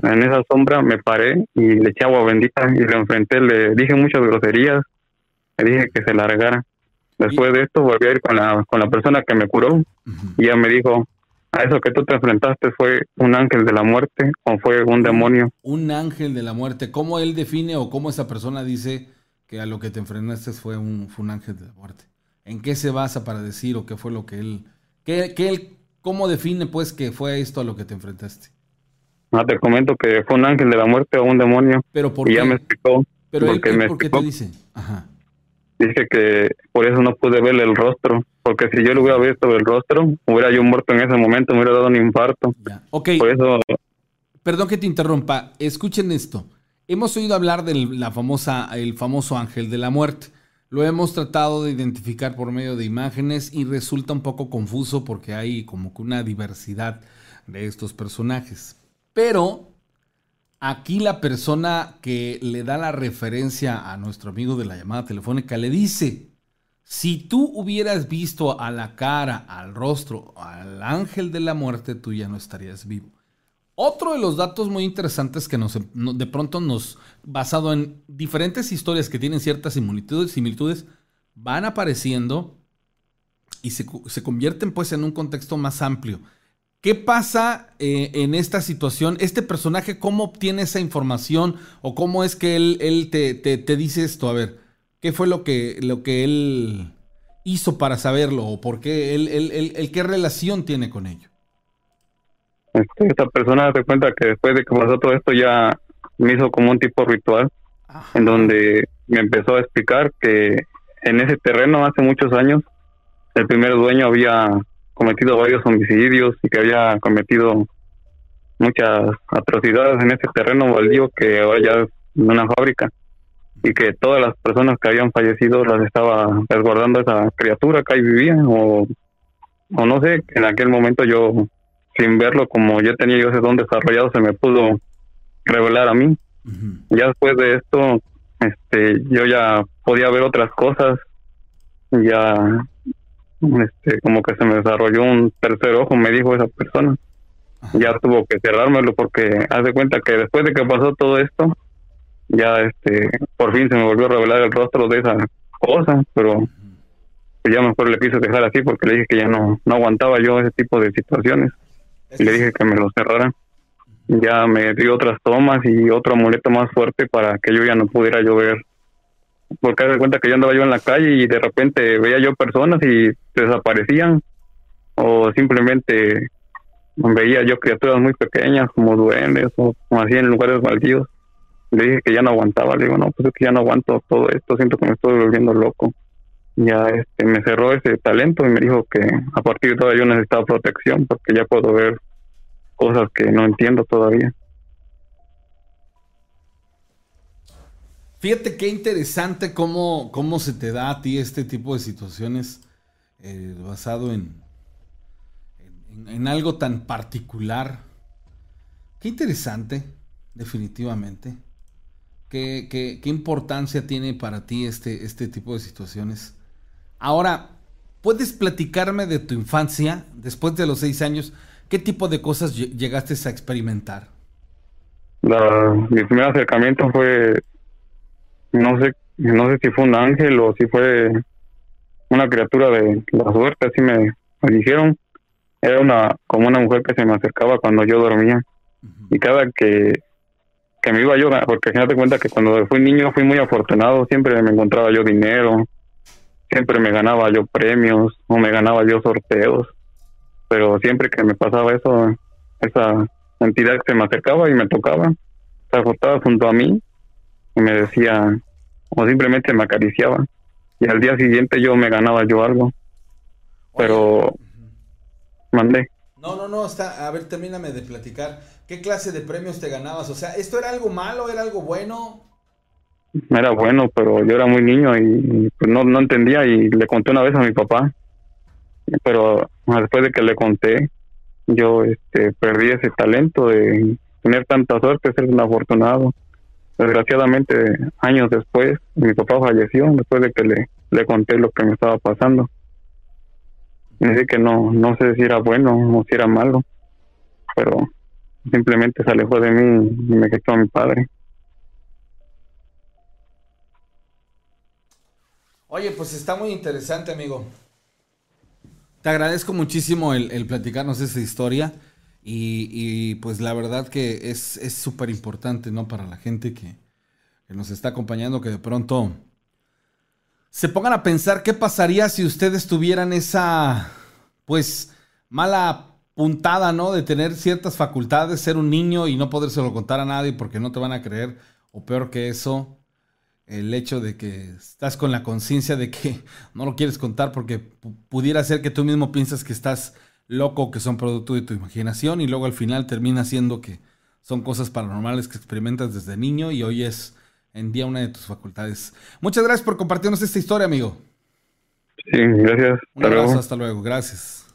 En esa sombra me paré y le eché agua bendita y la enfrenté, le dije muchas groserías, le dije que se largara. Después de esto volví a ir con la, con la persona que me curó y ella me dijo, a eso que tú te enfrentaste fue un ángel de la muerte o fue un demonio. Un ángel de la muerte. ¿Cómo él define o cómo esa persona dice que a lo que te enfrentaste fue un, fue un ángel de la muerte? ¿En qué se basa para decir o qué fue lo que él, qué, qué él, cómo define pues que fue esto a lo que te enfrentaste? No, te comento que fue un ángel de la muerte o un demonio. Pero por y qué? ya me explicó. Pero él, ¿por qué te dice? Ajá. Dice que por eso no pude verle el rostro, porque si yo le hubiera visto el rostro, hubiera yo muerto en ese momento, me hubiera dado un infarto. Ok. Por eso... Perdón que te interrumpa, escuchen esto. Hemos oído hablar del la famosa, el famoso ángel de la muerte. Lo hemos tratado de identificar por medio de imágenes y resulta un poco confuso porque hay como que una diversidad de estos personajes. Pero Aquí la persona que le da la referencia a nuestro amigo de la llamada telefónica le dice, si tú hubieras visto a la cara, al rostro, al ángel de la muerte, tú ya no estarías vivo. Otro de los datos muy interesantes que nos, de pronto nos, basado en diferentes historias que tienen ciertas similitudes, van apareciendo y se, se, convierten pues en un contexto más amplio. ¿Qué pasa eh, en esta situación? ¿Este personaje cómo obtiene esa información o cómo es que él, él te, te, dice esto? A ver, ¿qué fue lo que, lo que él hizo para saberlo o por qué él, él, él qué relación tiene con ello? Este, esta persona se cuenta que después de que pasó todo esto ya me hizo como un tipo ritual en donde me empezó a explicar que en ese terreno hace muchos años el primer dueño había cometido varios homicidios y que había cometido muchas atrocidades en ese terreno baldío que ahora ya es una fábrica y que todas las personas que habían fallecido las estaba resguardando esa criatura que ahí vivía o, o no sé, en aquel momento yo sin verlo como yo tenía yo ese don desarrollado se me pudo revelar a mí. Ya después de esto, este, yo ya podía ver otras cosas, ya, este, como que se me desarrolló un tercer ojo, me dijo esa persona. Ya tuvo que cerrármelo porque hace cuenta que después de que pasó todo esto, ya, este, por fin se me volvió a revelar el rostro de esa cosa, pero ya mejor le quise dejar así porque le dije que ya no, no aguantaba yo ese tipo de situaciones le dije que me lo cerrara. Ya me dio otras tomas y otro amuleto más fuerte para que yo ya no pudiera llover. Porque de cuenta que yo andaba yo en la calle y de repente veía yo personas y desaparecían. O simplemente veía yo criaturas muy pequeñas como duendes o, así en lugares baldíos. Le dije que ya no aguantaba. Le digo, no, pues es que ya no aguanto todo esto. Siento que me estoy volviendo loco ya este, me cerró ese talento y me dijo que a partir de ahora yo necesitaba protección porque ya puedo ver cosas que no entiendo todavía. Fíjate qué interesante cómo, cómo se te da a ti este tipo de situaciones eh, basado en, en, algo tan particular. Qué interesante, definitivamente. ¿Qué, qué, qué importancia tiene para ti este, este tipo de situaciones? Ahora, ¿puedes platicarme de tu infancia, después de los seis años? ¿Qué tipo de cosas llegaste a experimentar? mi primer acercamiento fue, no sé, no sé si fue un ángel o si fue una criatura de la suerte, así me, dijeron. Era una como una mujer que se me acercaba cuando yo dormía. Y cada que, que me iba yo, porque te cuenta que cuando fui niño fui muy afortunado, siempre me encontraba yo dinero, siempre me ganaba yo premios o me ganaba yo sorteos, pero siempre que me pasaba eso, esa entidad se me acercaba y me tocaba, se acostaba junto a mí y me decía, o simplemente me acariciaba, y al día siguiente yo me ganaba yo algo, pero mandé. No, no, no, está, a ver, termíname de platicar. ¿Qué clase de premios te ganabas? O sea, ¿esto era algo malo, era algo bueno? era bueno, pero yo era muy niño y pues no, no entendía y le conté una vez a mi papá, pero después de que le conté, yo este, perdí ese talento de tener tanta suerte, ser un afortunado. Desgraciadamente, años después, mi papá falleció después de que le, le conté lo que me estaba pasando. Dice que no, no sé si era bueno o si era malo, pero simplemente se alejó de mí y me quitó a mi padre. Oye, pues está muy interesante, amigo. Te agradezco muchísimo el, platicarnos esa historia. Y, pues la verdad que es súper importante, ¿no? Para la gente que, que, nos está acompañando, que de pronto se pongan a pensar qué pasaría si ustedes tuvieran esa, pues, mala puntada, ¿no? De tener ciertas facultades, ser un niño y no podérselo contar a nadie porque no te van a creer. O peor que eso, el hecho de que estás con la conciencia de que no lo quieres contar porque pudiera ser que tú mismo piensas que estás loco, que son producto de tu imaginación y luego al final termina siendo que son cosas paranormales que experimentas desde niño y hoy es en día una de tus facultades. Muchas gracias por compartirnos esta historia, amigo. Sí, gracias. Un abrazo, hasta luego. Gracias.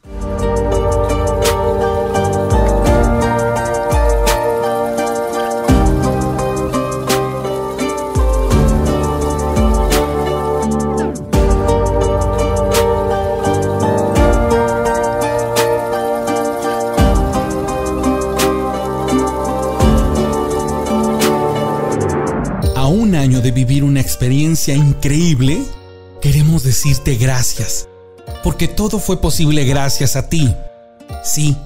Increíble, queremos decirte gracias, porque todo fue posible gracias a ti. Sí,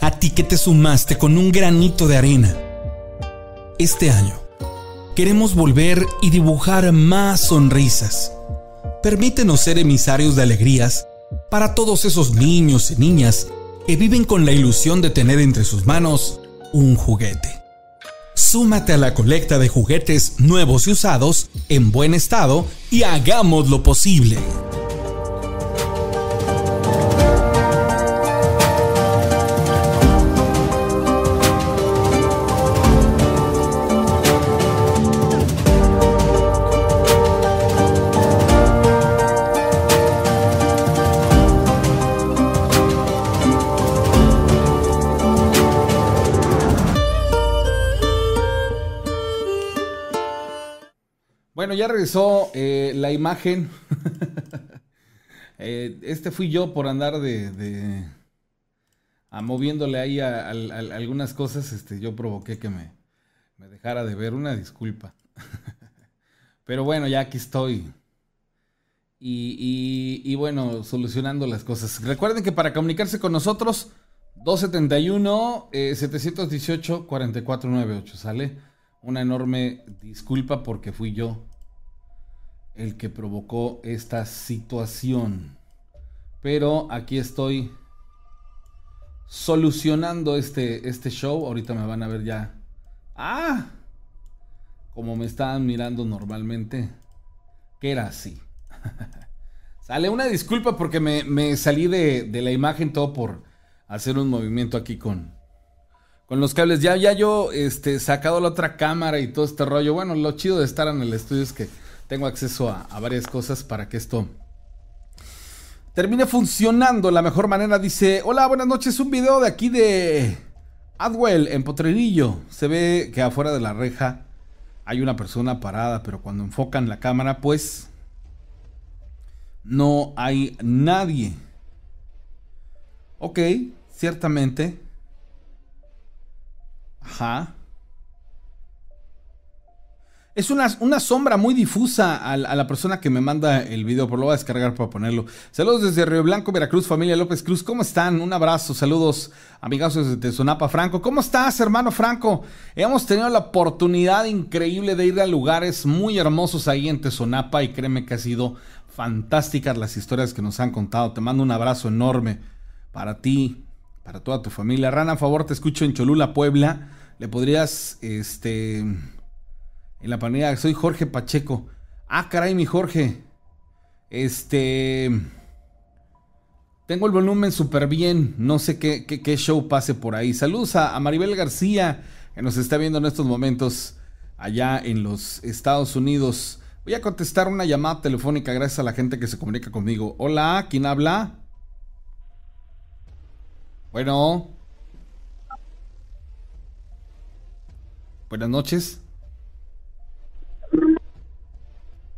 a ti que te sumaste con un granito de arena. Este año, queremos volver y dibujar más sonrisas. Permítenos ser emisarios de alegrías para todos esos niños y niñas que viven con la ilusión de tener entre sus manos un juguete. Súmate a la colecta de juguetes nuevos y usados en buen estado y hagamos lo posible. Regresó eh, la imagen. Eh, este fui yo por andar de, moviéndole ahí a, algunas cosas. Este, yo provoqué que me, dejara de ver. Una disculpa. Pero bueno, ya aquí estoy. Y, bueno, solucionando las cosas. Recuerden que para comunicarse con nosotros, 271-718-4498, ¿sale? Una enorme disculpa porque fui yo el que provocó esta situación. Pero aquí estoy solucionando este, este show. Ahorita me van a ver ya. ¡Ah! Como me estaban mirando normalmente. Que era así. Sale una disculpa porque me, salí de, la imagen todo por hacer un movimiento aquí con, con los cables. Ya, ya yo este, sacado la otra cámara y todo este rollo. Bueno, lo chido de estar en el estudio es que tengo acceso a, varias cosas para que esto termine funcionando la mejor manera. Dice, hola, buenas noches, un video de aquí de Adwell en Potrerillo. Se ve que afuera de la reja hay una persona parada, pero cuando enfocan la cámara, pues no hay nadie. Ok, ciertamente. Ajá. Es una, una sombra muy difusa a, la persona que me manda el video, pero lo voy a descargar para ponerlo. Saludos desde Río Blanco, Veracruz, familia López Cruz. ¿Cómo están? Un abrazo, saludos, amigos desde Sonapa, Franco. ¿Cómo estás, hermano Franco? Hemos tenido la oportunidad increíble de ir a lugares muy hermosos ahí en Tezonapa y créeme que ha sido fantásticas las historias que nos han contado. Te mando un abrazo enorme para ti, para toda tu familia. Rana, a favor, te escucho en Cholula, Puebla. ¿Le podrías, este en la panera. Soy Jorge Pacheco. Ah, caray, mi Jorge. Este. Tengo el volumen súper bien. No sé qué, qué, show pase por ahí. Saludos a, Maribel García, que nos está viendo en estos momentos allá en los Estados Unidos. Voy a contestar una llamada telefónica gracias a la gente que se comunica conmigo. Hola, ¿quién habla? Bueno. Buenas noches.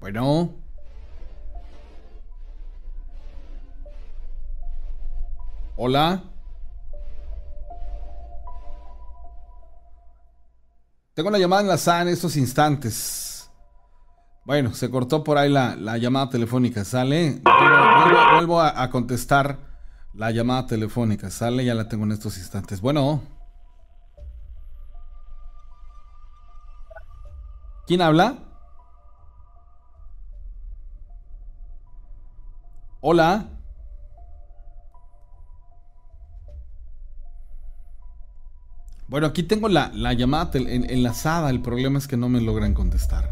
Bueno. Hola. Tengo una llamada enlazada en estos instantes. Bueno, se cortó por ahí la, llamada telefónica. Sale. Vuelvo, a, a, contestar la llamada telefónica. Sale, ya la tengo en estos instantes. Bueno. ¿Quién habla? Hola. Bueno, aquí tengo la, llamada enlazada. El problema es que no me logran contestar.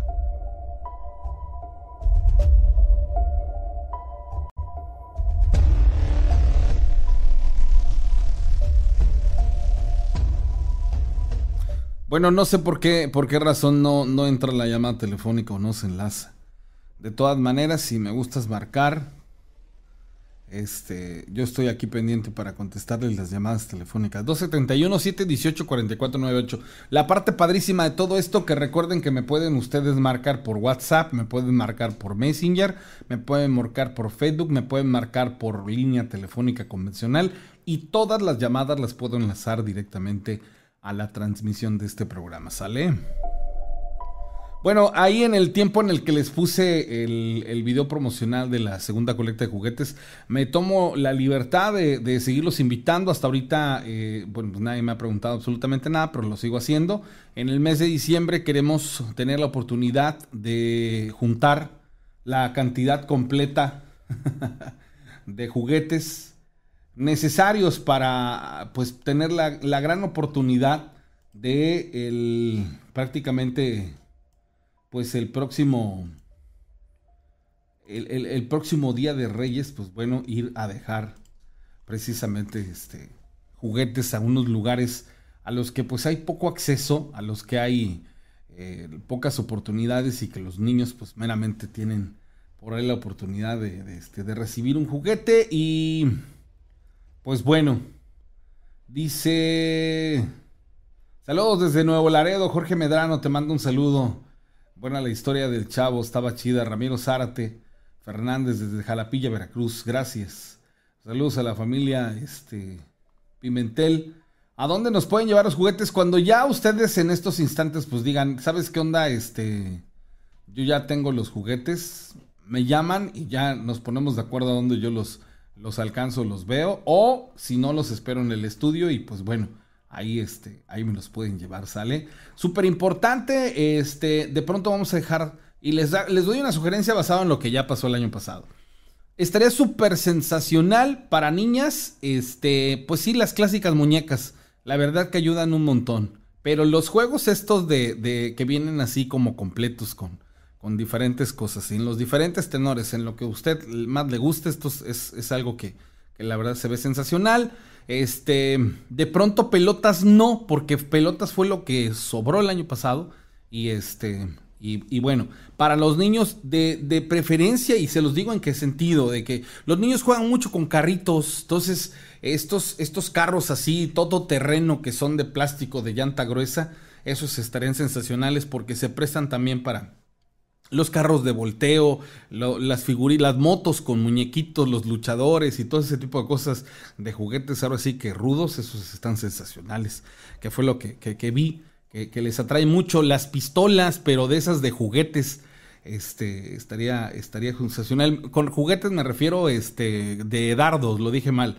Bueno, no sé por qué, por qué razón no, no entra la llamada telefónica o no se enlaza. De todas maneras, si me gustas marcar, este, yo estoy aquí pendiente para contestarles las llamadas telefónicas. 271-718-4498. La parte padrísima de todo esto, que recuerden que me pueden ustedes marcar por WhatsApp, me pueden marcar por Messenger, me pueden marcar por Facebook, me pueden marcar por línea telefónica convencional y todas las llamadas las puedo enlazar directamente a la transmisión de este programa. ¿Sale? Bueno, ahí en el tiempo en el que les puse el, video promocional de la segunda colecta de juguetes, me tomo la libertad de, seguirlos invitando. Hasta ahorita, eh, bueno, pues nadie me ha preguntado absolutamente nada, pero lo sigo haciendo. En el mes de diciembre queremos tener la oportunidad de juntar la cantidad completa de juguetes necesarios para pues tener la, la gran oportunidad de el prácticamente pues el próximo, el, próximo día de Reyes, pues bueno, ir a dejar precisamente este, juguetes a unos lugares a los que pues hay poco acceso, a los que hay eh, pocas oportunidades y que los niños pues meramente tienen por ahí la oportunidad de, este, de recibir un juguete y pues bueno, dice... Saludos desde Nuevo Laredo, Jorge Medrano, te mando un saludo. Buena la historia del chavo, estaba chida. Ramiro Zárate Fernández desde Jalapilla, Veracruz. Gracias. Saludos a la familia este, Pimentel. ¿A dónde nos pueden llevar los juguetes? Cuando ya ustedes en estos instantes pues digan, ¿sabes qué onda? Este, yo ya tengo los juguetes. Me llaman y ya nos ponemos de acuerdo a dónde yo los, los alcanzo, los veo. O si no, los espero en el estudio y pues bueno Ahí, este, ahí me los pueden llevar, ¿sale? Súper importante, este, de pronto vamos a dejar, y les, les doy una sugerencia basada en lo que ya pasó el año pasado. Estaría súper sensacional para niñas, este, pues sí, las clásicas muñecas, la verdad que ayudan un montón. Pero los juegos estos de, de que vienen así como completos con, con diferentes cosas, en los diferentes tenores, en lo que a usted más le guste, esto es, es algo que, que la verdad se ve sensacional. Este, de pronto pelotas no, porque pelotas fue lo que sobró el año pasado. Y este, y, bueno, para los niños de, preferencia, y se los digo en qué sentido, de que los niños juegan mucho con carritos, entonces estos, estos carros así, todo terreno que son de plástico, de llanta gruesa, esos estarían sensacionales porque se prestan también para, los carros de volteo, las las motos con muñequitos, los luchadores y todo ese tipo de cosas de juguetes, ahora sí que rudos, esos están sensacionales, que fue lo que, que, vi, que, les atrae mucho las pistolas, pero de esas de juguetes, este, estaría, estaría sensacional. Con juguetes me refiero, este, de dardos, lo dije mal,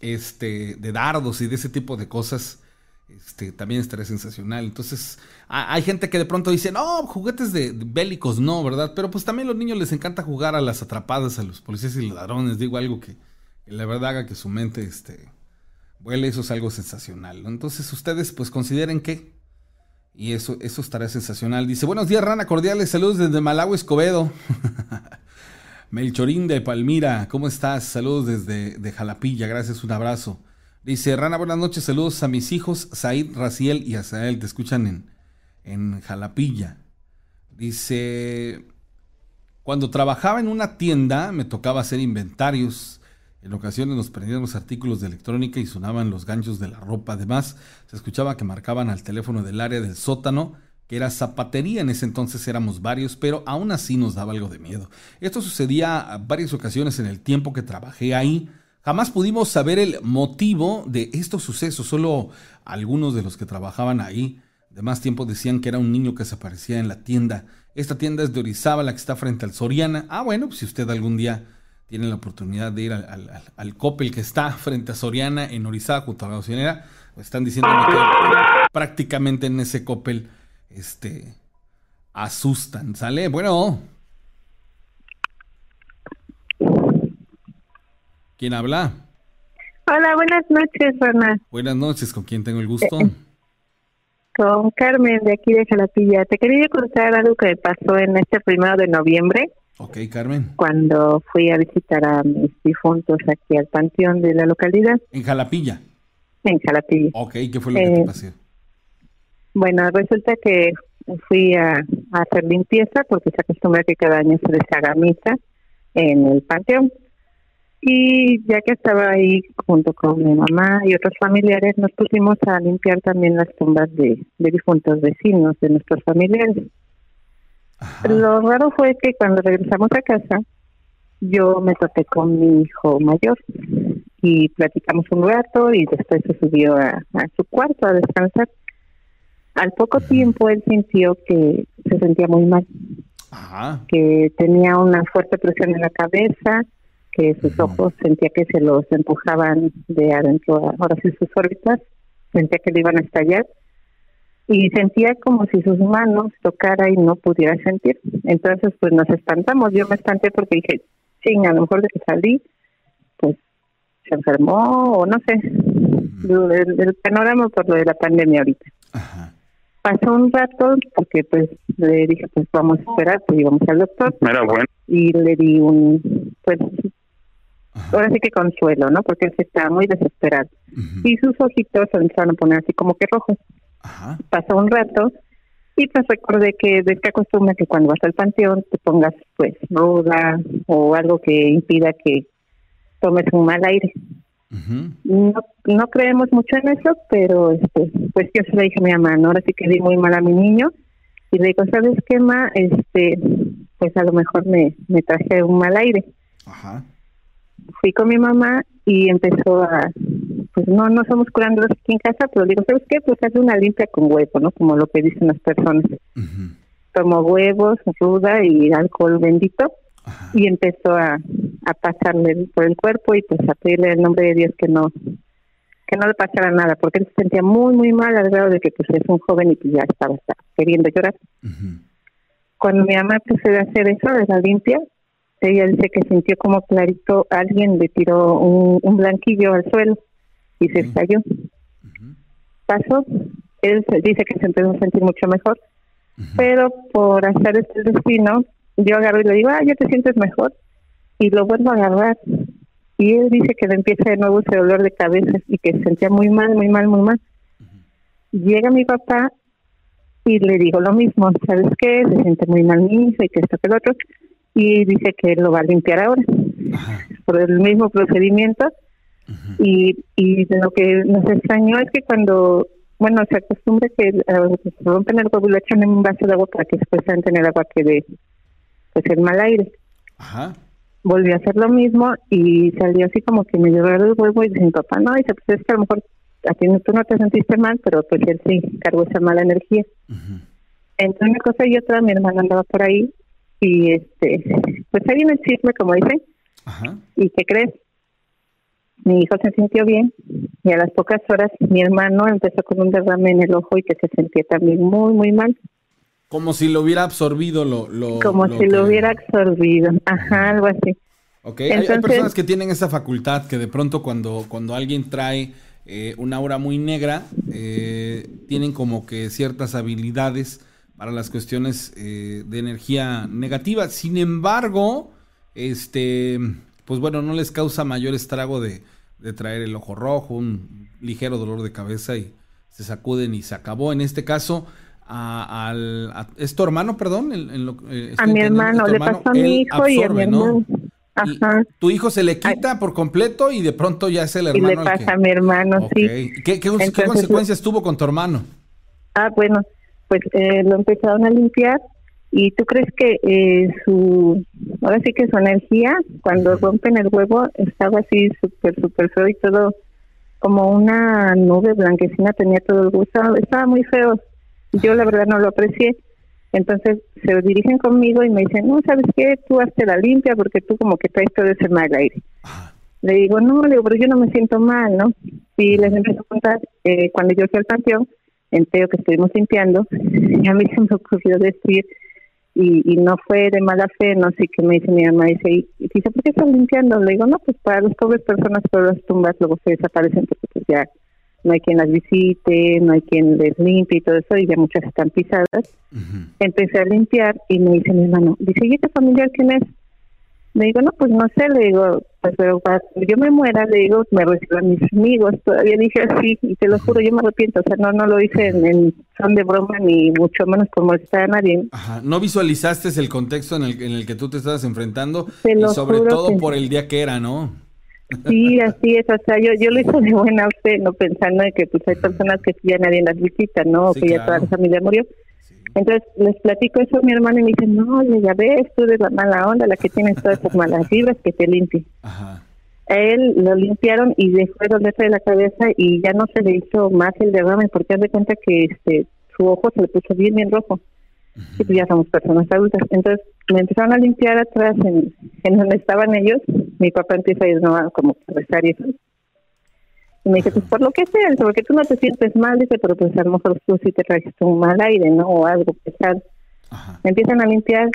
este, de dardos y de ese tipo de cosas este, también estaría sensacional. Entonces, hay gente que de pronto dice, no, juguetes de, bélicos, no, ¿verdad? Pero pues también a los niños les encanta jugar a las atrapadas, a los policías y ladrones. Digo algo que, la verdad haga que su mente este, vuele, eso es algo sensacional. Entonces, ustedes pues consideren que, y eso, eso estará sensacional. Dice, buenos días, Rana, cordiales, saludos desde Malawi, Escobedo. Melchorín de Palmira, ¿cómo estás? Saludos desde de Jalapilla, gracias, un abrazo. Dice, Rana, buenas noches, saludos a mis hijos, Said, Raciel y Azael, te escuchan en, en Jalapilla. Dice, cuando trabajaba en una tienda me tocaba hacer inventarios. En ocasiones nos prendían los artículos de electrónica y sonaban los ganchos de la ropa. Además, se escuchaba que marcaban al teléfono del área del sótano, que era zapatería. En ese entonces éramos varios, pero aún así nos daba algo de miedo. Esto sucedía varias ocasiones en el tiempo que trabajé ahí. Jamás pudimos saber el motivo de estos sucesos, solo algunos de los que trabajaban ahí de más tiempo decían que era un niño que se aparecía en la tienda. Esta tienda es de Orizaba, la que está frente al Soriana. Ah, bueno, pues si usted algún día tiene la oportunidad de ir al, al, Coppel que está frente a Soriana en Orizaba, junto a la gasolinera, pues están diciendo que prácticamente en ese Coppel este, asustan. ¿Sale? Bueno, ¿Quién habla? Hola, buenas noches, Ana. Buenas noches, ¿con quién tengo el gusto? Con Carmen, de aquí de Jalapilla. Te quería contar algo que pasó en este primero de noviembre. Ok, Carmen. Cuando fui a visitar a mis difuntos aquí al panteón de la localidad. ¿En Jalapilla? En Jalapilla. Ok, ¿qué fue lo que te eh, pasó? Bueno, resulta que fui a, a, hacer limpieza porque se acostumbra que cada año se les haga misa en el panteón. Y ya que estaba ahí junto con mi mamá y otros familiares, nos pusimos a limpiar también las tumbas de, difuntos vecinos, de nuestros familiares. Lo raro fue que cuando regresamos a casa, yo me topé con mi hijo mayor y platicamos un rato y después se subió a, su cuarto a descansar. Al poco tiempo él sintió que se sentía muy mal. Ajá. Que tenía una fuerte presión en la cabeza, que sus ojos sentía que se los empujaban de adentro, ahora sí sus órbitas, sentía que le iban a estallar y sentía como si sus manos tocara y no pudiera sentir. Entonces, pues nos espantamos. Yo me espanté porque dije, sí, a lo mejor de que salí, pues se enfermó o no sé. El, panorama por lo de la pandemia ahorita. Pasó un rato porque pues le dije, pues vamos a esperar, pues íbamos al doctor. Era bueno. Y le di un, pues, ahora sí que consuelo, ¿no? Porque él estaba muy desesperado. Y sus ojitos se empezaron a poner así como que rojos. Pasó un rato y pues recordé que de que acostumbra que cuando vas al panteón te pongas pues ruda o algo que impida que tomes un mal aire. No, no creemos mucho en eso, pero este, pues yo se le dije a mi mamá, ahora sí que di muy mal a mi niño y le digo, ¿sabes qué, ma? Este, pues a lo mejor me, me traje un mal aire. Fui con mi mamá y empezó a, pues no, no somos curanderos aquí en casa, pero digo, ¿sabes qué? Pues hace una limpia con huevo, ¿no? Como lo que dicen las personas. Tomó huevos, ruda y alcohol bendito y empezó a, a pasarle por el cuerpo y pues a pedirle el nombre de Dios que no que no le pasara nada, porque él se sentía muy, muy mal al grado de que pues es un joven y pues ya estaba, queriendo llorar. Cuando mi mamá procede a hacer eso de la limpia, ella dice que sintió como clarito alguien le tiró un, un blanquillo al suelo y se estalló. Pasó, él dice que se empezó a sentir mucho mejor, pero por hacer este destino, yo agarro y le digo, ah, ya te sientes mejor, y lo vuelvo a agarrar. Y él dice que le empieza de nuevo ese dolor de cabeza y que se sentía muy mal, muy mal, muy mal. Llega mi papá y le digo lo mismo, ¿sabes qué? Se siente muy mal mi y que esto que el otro. Y dice que él lo va a limpiar ahora. Por el mismo procedimiento y, y lo que nos extrañó es que cuando, bueno, se acostumbra que se rompen el huevo y lo echan en un vaso de agua para que después puedan tener agua que de pues el mal aire. Ajá. Volvió a hacer lo mismo y salió así como que me llevó el huevo y dice, papá, no, dice, pues es que a lo mejor a ti tú no te sentiste mal, pero pues él sí cargó esa mala energía. Entonces una cosa y otra, mi hermana andaba por ahí y este, pues ahí en el chisme, como dicen, Ajá. ¿y qué crees? mi hijo se sintió bien y a las pocas horas mi hermano empezó con un derrame en el ojo y que se sentía también muy, muy mal. Como si lo hubiera absorbido lo... lo Como si lo hubiera absorbido, ajá, algo así. Ok, hay, personas que tienen esa facultad que de pronto cuando, cuando alguien trae eh, una aura muy negra, eh, tienen como que ciertas habilidades para las cuestiones eh, de energía negativa. Sin embargo, este, pues bueno, no les causa mayor estrago de, de traer el ojo rojo, un ligero dolor de cabeza y se sacuden y se acabó. En este caso, a, al, ¿es tu hermano, perdón? Eh, a mi hermano, le pasó a mi hijo y a mi hermano. Ajá. tu hijo se le quita por completo y de pronto ya es el hermano. Y le pasa a mi hermano, sí. ¿Qué, qué, consecuencias tuvo con tu hermano? Ah, bueno, pues eh, lo empezaron a limpiar y tú crees que eh, su, ahora sí que su energía, cuando rompen el huevo, estaba así súper, súper feo y todo, como una nube blanquecina, tenía todo el gusto, estaba muy feo. Yo la verdad no lo aprecié. Entonces se dirigen conmigo y me dicen, no, ¿sabes qué? Tú hazte la limpia porque tú como que traes todo ese mal aire. Le digo, no, le digo, pero yo no me siento mal, ¿no? Y les empiezo a contar, eh, cuando yo fui al panteón, que estuvimos limpiando, y a mí se me ocurrió decir y, no fue de mala fe, no sé qué me dice mi mamá, dice, y, dice, ¿por qué están limpiando? Le digo, no, pues para las pobres personas, todas las tumbas luego se desaparecen porque pues ya no hay quien las visite, no hay quien les limpie y todo eso, y ya muchas están pisadas. Empecé a limpiar y me dice mi hermano, dice, ¿y este familiar quién es? Le digo, no, pues no sé, le digo, pues pero yo me muera, le digo, me reciban mis amigos. Todavía dije así, y te lo juro, yo me arrepiento. O sea, no no lo hice en, son de broma, ni mucho menos por molestar a nadie. Ajá, no visualizaste el contexto en el, en el que tú te estabas enfrentando, y sobre todo por el día que era, ¿no? Sí, así es, o sea, yo, yo lo hice de buena fe, no pensando en que pues hay personas que ya nadie las visita, ¿no? O que ya toda la familia murió. Entonces les platico eso a mi hermano y me dice, no, ya ves, tú eres la mala onda, la que tienes todas esas malas vibras, que te limpie. A él lo limpiaron y dejó el dolor de la cabeza y ya no se le hizo más el derrame porque de cuenta que este su ojo se le puso bien, bien rojo. y pues ya somos personas adultas. Entonces me empezaron a limpiar atrás en, en donde estaban ellos. Mi papá empieza a ir ¿no? como a rezar y eso. Y me dice, pues por lo que sea, porque tú no te sientes mal, dice, pero pues a lo mejor tú sí te trajiste un mal aire, ¿no? O algo pesado. Empiezan a limpiar,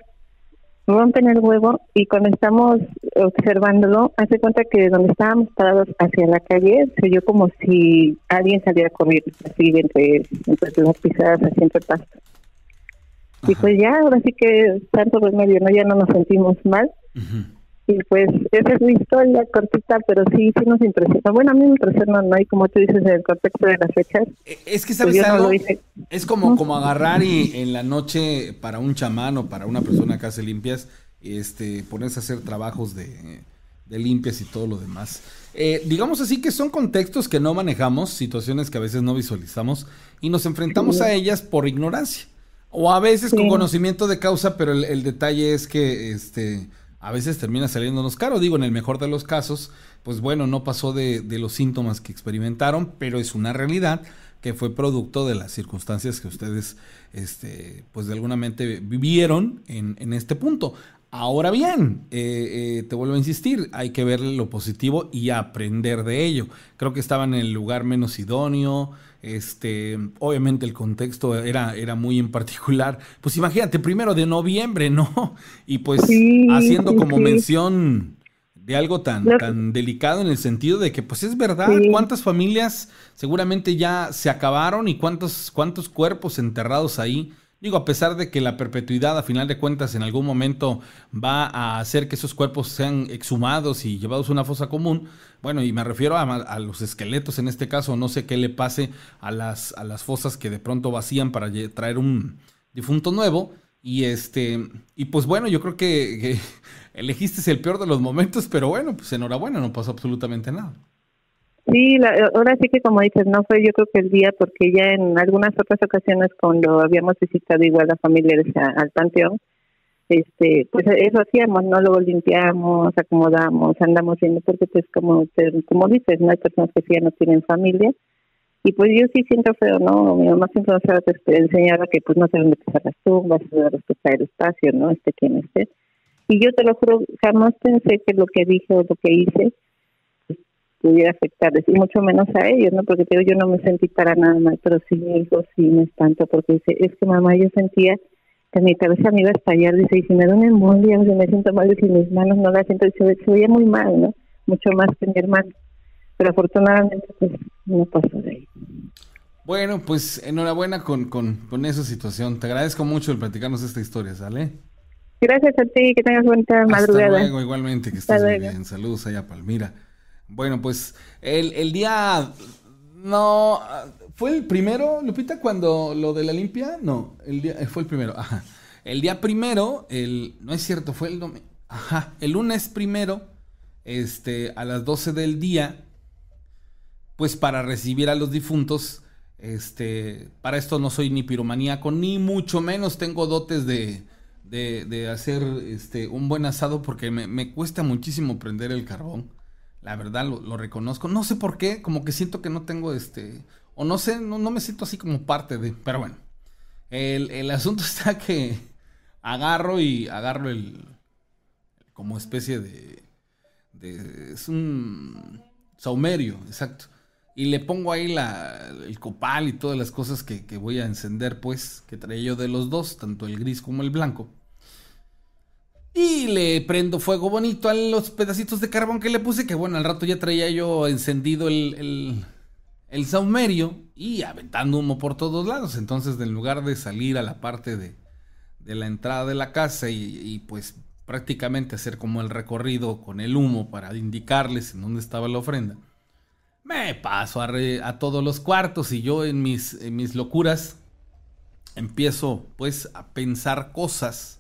rompen el huevo y cuando estamos observándolo, hace cuenta que donde estábamos parados hacia la calle, se oyó como si alguien saliera a correr así entre, entre las pisadas, así entre pasto. Y pues ya, ahora sí que tanto remedio, ¿no? Ya no nos sentimos mal. Y pues esa es mi historia cortita, pero sí, sí nos impresiona. Bueno, a mí me impresiona, ¿no? Y como tú dices, en el contexto de las fechas. Eh, es que, ¿sabes pues es como, como agarrar y en la noche para un chamán o para una persona que hace limpias, este, ponerse a hacer trabajos de, de limpias y todo lo demás. Eh, digamos así que son contextos que no manejamos, situaciones que a veces no visualizamos y nos enfrentamos a ellas por ignorancia. O a veces con conocimiento de causa, pero el, detalle es que este a veces termina saliéndonos caro. Digo, en el mejor de los casos, pues bueno, no pasó de, los síntomas que experimentaron, pero es una realidad que fue producto de las circunstancias que ustedes, este, pues de alguna mente vivieron en, este punto. Ahora bien, eh, eh, te vuelvo a insistir, hay que ver lo positivo y aprender de ello. Creo que estaban en el lugar menos idóneo, este, obviamente el contexto era, era muy en particular. Pues imagínate, primero de noviembre, ¿no? Y pues haciendo como mención de algo tan, tan delicado en el sentido de que, pues es verdad, cuántas familias seguramente ya se acabaron y cuántos, cuántos cuerpos enterrados ahí Digo, a pesar de que la perpetuidad, a final de cuentas, en algún momento va a hacer que esos cuerpos sean exhumados y llevados a una fosa común, bueno, y me refiero a, los esqueletos en este caso, no sé qué le pase a las, a las fosas que de pronto vacían para traer un difunto nuevo. Y este, y pues bueno, yo creo que, que elegiste el peor de los momentos, pero bueno, pues enhorabuena, no pasó absolutamente nada. Sí, la, ahora sí que como dices, no fue yo creo que el día, porque ya en algunas otras ocasiones cuando habíamos visitado igual a familiares al panteón, este, pues eso hacíamos, ¿no? Luego limpiamos, acomodamos, andamos viendo, porque pues como, como dices, no hay personas que ya no tienen familia, y pues yo sí siento feo, ¿no? Mi mamá siempre nos enseñaba que pues no se deben pisar las tumbas, debe respetar el espacio, ¿no? Este quien esté. Y yo te lo juro, jamás pensé que lo que dije o lo que hice pudiera afectarles y mucho menos a ellos, ¿no? Porque yo no me sentí para nada mal, pero sí mi hijo sí me espantó porque dice, es que mamá yo sentía que mi cabeza me iba a estallar, dice, y si me da una embolia, si me siento mal, y mis manos no las siento, se, se veía muy mal, ¿no? Mucho más que mi hermano. Pero afortunadamente, pues, no pasó de ahí. Bueno, pues enhorabuena con, con, con esa situación. Te agradezco mucho el platicarnos esta historia, ¿sale? Gracias a ti, que tengas buena madrugada. Hasta luego, igualmente, que estés muy bien. Saludos allá, Palmira. Bueno, pues el, día... No, ¿fue el primero, Lupita, cuando lo de la limpia? No, el día, fue el primero, ajá. El día primero, el, no es cierto, fue el domingo, ajá, el lunes primero, este, a las 12 del día, pues para recibir a los difuntos, este, para esto no soy ni piromaníaco, ni mucho menos tengo dotes de, de, de hacer este, un buen asado porque me, me cuesta muchísimo prender el carbón. La verdad lo, reconozco. No sé por qué, como que siento que no tengo este. O no sé, no, me siento así como parte de. Pero bueno. El, asunto está que agarro y agarro el. como especie de. de es un saumerio, exacto. Y le pongo ahí la, el copal y todas las cosas que, que voy a encender, pues, que traía yo de los dos, tanto el gris como el blanco. Y le prendo fuego bonito a los pedacitos de carbón que le puse, que bueno, al rato ya traía yo encendido el, el, el saumerio y aventando humo por todos lados. Entonces, en lugar de salir a la parte de, de la entrada de la casa y, pues prácticamente hacer como el recorrido con el humo para indicarles en dónde estaba la ofrenda, me paso a, a todos los cuartos y yo en mis, en mis locuras empiezo pues a pensar cosas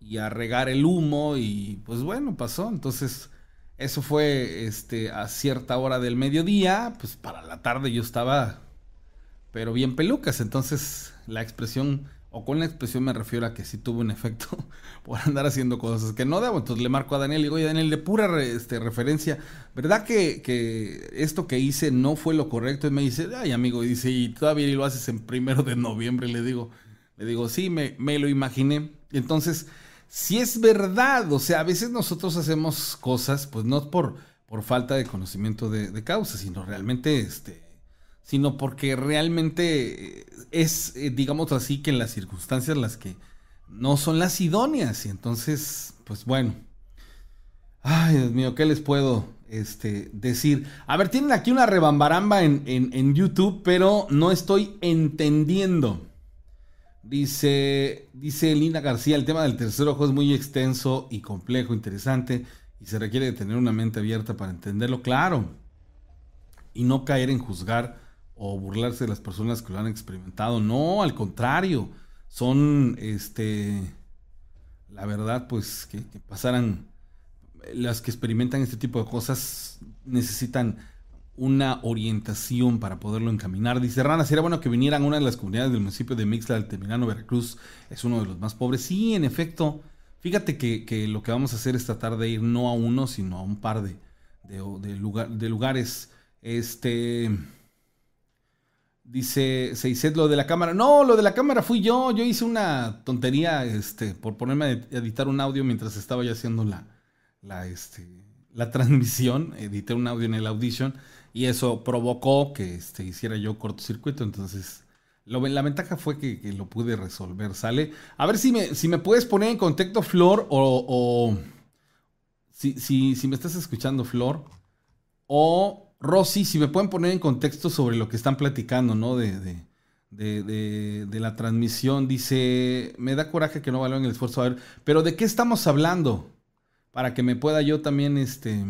y a regar el humo y pues bueno, pasó. Entonces, eso fue este a cierta hora del mediodía, pues para la tarde yo estaba pero bien pelucas, entonces la expresión o con la expresión me refiero a que sí tuvo un efecto por andar haciendo cosas que no debo. Entonces le marco a Daniel y digo, oye Daniel, de pura este, referencia, ¿verdad que, que, esto que hice no fue lo correcto? Y me dice, ay amigo, y dice, y todavía lo haces en primero de noviembre, le digo, Le digo, sí, me, me lo imaginé. Entonces, si es verdad, o sea, a veces nosotros hacemos cosas, pues no por, por falta de conocimiento de, causa, sino realmente, este, sino porque realmente es, eh, digamos así, que en las circunstancias las que no son las idóneas. Y entonces, pues bueno. Ay, Dios mío, ¿qué les puedo este, decir? A ver, tienen aquí una rebambaramba en, en YouTube, pero no estoy entendiendo. Dice, dice Lina García, el tema del tercer ojo es muy extenso y complejo, interesante, y se requiere de tener una mente abierta para entenderlo, claro, y no caer en juzgar o burlarse de las personas que lo han experimentado. No, al contrario, son, este, la verdad, pues, que, que pasaran, las que experimentan este tipo de cosas necesitan una orientación para poderlo encaminar. Dice Rana, sería bueno que vinieran una de las comunidades del municipio de Mixla del Terminano, Veracruz. Es uno de los más pobres. Sí, en efecto. Fíjate que, lo que vamos a hacer es tratar de ir no a uno, sino a un par de, lugares. Este. Dice Seiset lo de la cámara. No, lo de la cámara fui yo. Yo hice una tontería este, por ponerme a editar un audio mientras estaba ya haciendo la, la, este, la transmisión. Edité un audio en el Audition y eso provocó que este, hiciera yo cortocircuito. Entonces, la ventaja fue que, lo pude resolver. ¿Sale? A ver si me, si me puedes poner en contexto, Flor, o. si, si, me estás escuchando, Flor. O Rosy, si me pueden poner en contexto sobre lo que están platicando, ¿no? De, de, de, la transmisión. Dice, me da coraje que no valoren el esfuerzo. A ver, pero ¿de qué estamos hablando? Para que me pueda yo también, este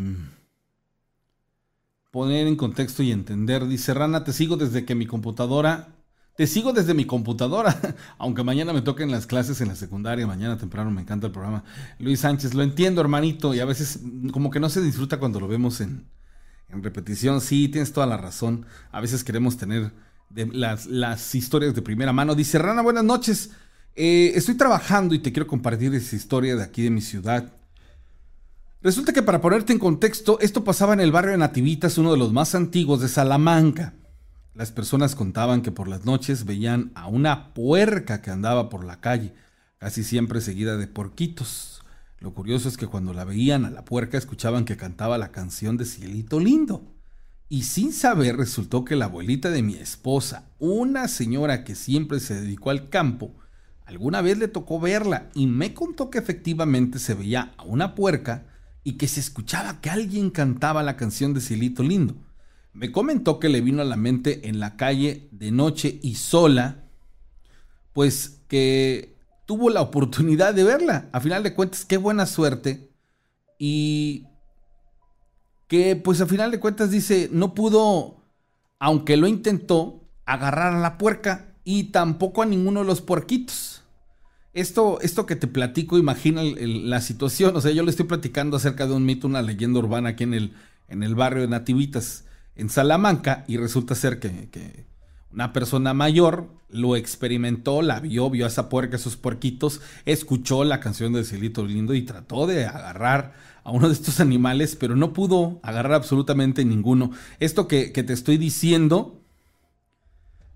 poner en contexto y entender. Dice Rana, te sigo desde que mi computadora... Te sigo desde mi computadora, aunque mañana me toquen las clases en la secundaria, mañana temprano me encanta el programa. Luis Sánchez, lo entiendo hermanito, y a veces como que no se disfruta cuando lo vemos en, repetición. Sí, tienes toda la razón. A veces queremos tener las, las, historias de primera mano. Dice Rana, buenas noches. Eh, estoy trabajando y te quiero compartir esa historia de aquí de mi ciudad. Resulta que para ponerte en contexto, esto pasaba en el barrio de Nativitas, uno de los más antiguos de Salamanca. Las personas contaban que por las noches veían a una puerca que andaba por la calle, casi siempre seguida de porquitos. Lo curioso es que cuando la veían a la puerca escuchaban que cantaba la canción de Cielito Lindo. Y sin saber resultó que la abuelita de mi esposa, una señora que siempre se dedicó al campo, alguna vez le tocó verla y me contó que efectivamente se veía a una puerca y que se escuchaba que alguien cantaba la canción de Cielito Lindo. Me comentó que le vino a la mente en la calle de noche y sola, pues que tuvo la oportunidad de verla. A final de cuentas, qué buena suerte. Y que pues a final de cuentas dice, no pudo, aunque lo intentó, agarrar a la puerca y tampoco a ninguno de los puerquitos esto, esto que te platico, imagina la situación. O sea, yo le estoy platicando acerca de un mito, una leyenda urbana aquí en el, en el barrio de Nativitas, en Salamanca, y resulta ser que, una persona mayor lo experimentó, la vio, vio a esa puerca, esos puerquitos, escuchó la canción de Cielito Lindo y trató de agarrar a uno de estos animales, pero no pudo agarrar absolutamente ninguno. Esto que, que te estoy diciendo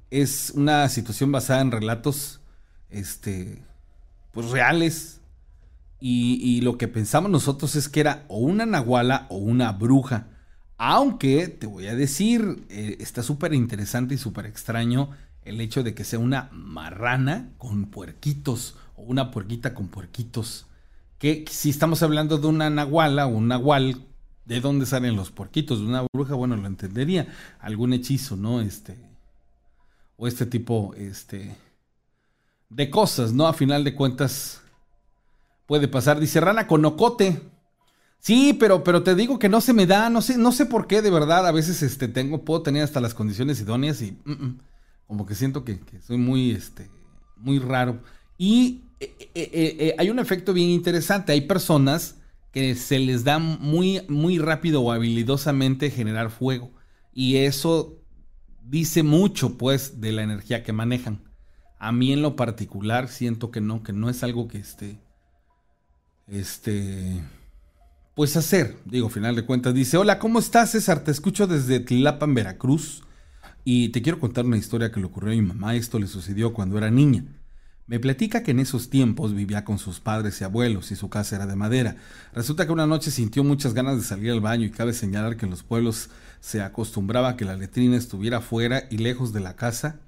es una situación basada en relatos este, pues reales. Y, lo que pensamos nosotros es que era o una nahuala o una bruja. Aunque te voy a decir, eh, está súper interesante y súper extraño el hecho de que sea una marrana con puerquitos o una puerquita con puerquitos. Que si estamos hablando de una nahuala o un nahual, ¿de dónde salen los puerquitos? De una bruja, bueno, lo entendería. Algún hechizo, ¿no? Este. O este tipo, este de cosas, ¿no? A final de cuentas puede pasar. Dice Rana con ocote. Sí, pero, pero te digo que no se me da, no sé, no sé por qué, de verdad. A veces este, tengo, puedo tener hasta las condiciones idóneas y mm, mm, como que siento que, soy muy, este, muy raro. Y eh, eh, eh, hay un efecto bien interesante. Hay personas que se les da muy, muy rápido o habilidosamente generar fuego. Y eso dice mucho, pues, de la energía que manejan. A mí en lo particular siento que no, que no es algo que esté, este, pues hacer. Digo, final de cuentas, dice, hola, ¿cómo estás César? Te escucho desde Tlilapan, Veracruz. Y te quiero contar una historia que le ocurrió a mi mamá. Esto le sucedió cuando era niña. Me platica que en esos tiempos vivía con sus padres y abuelos y su casa era de madera. Resulta que una noche sintió muchas ganas de salir al baño y cabe señalar que en los pueblos se acostumbraba a que la letrina estuviera fuera y lejos de la casa,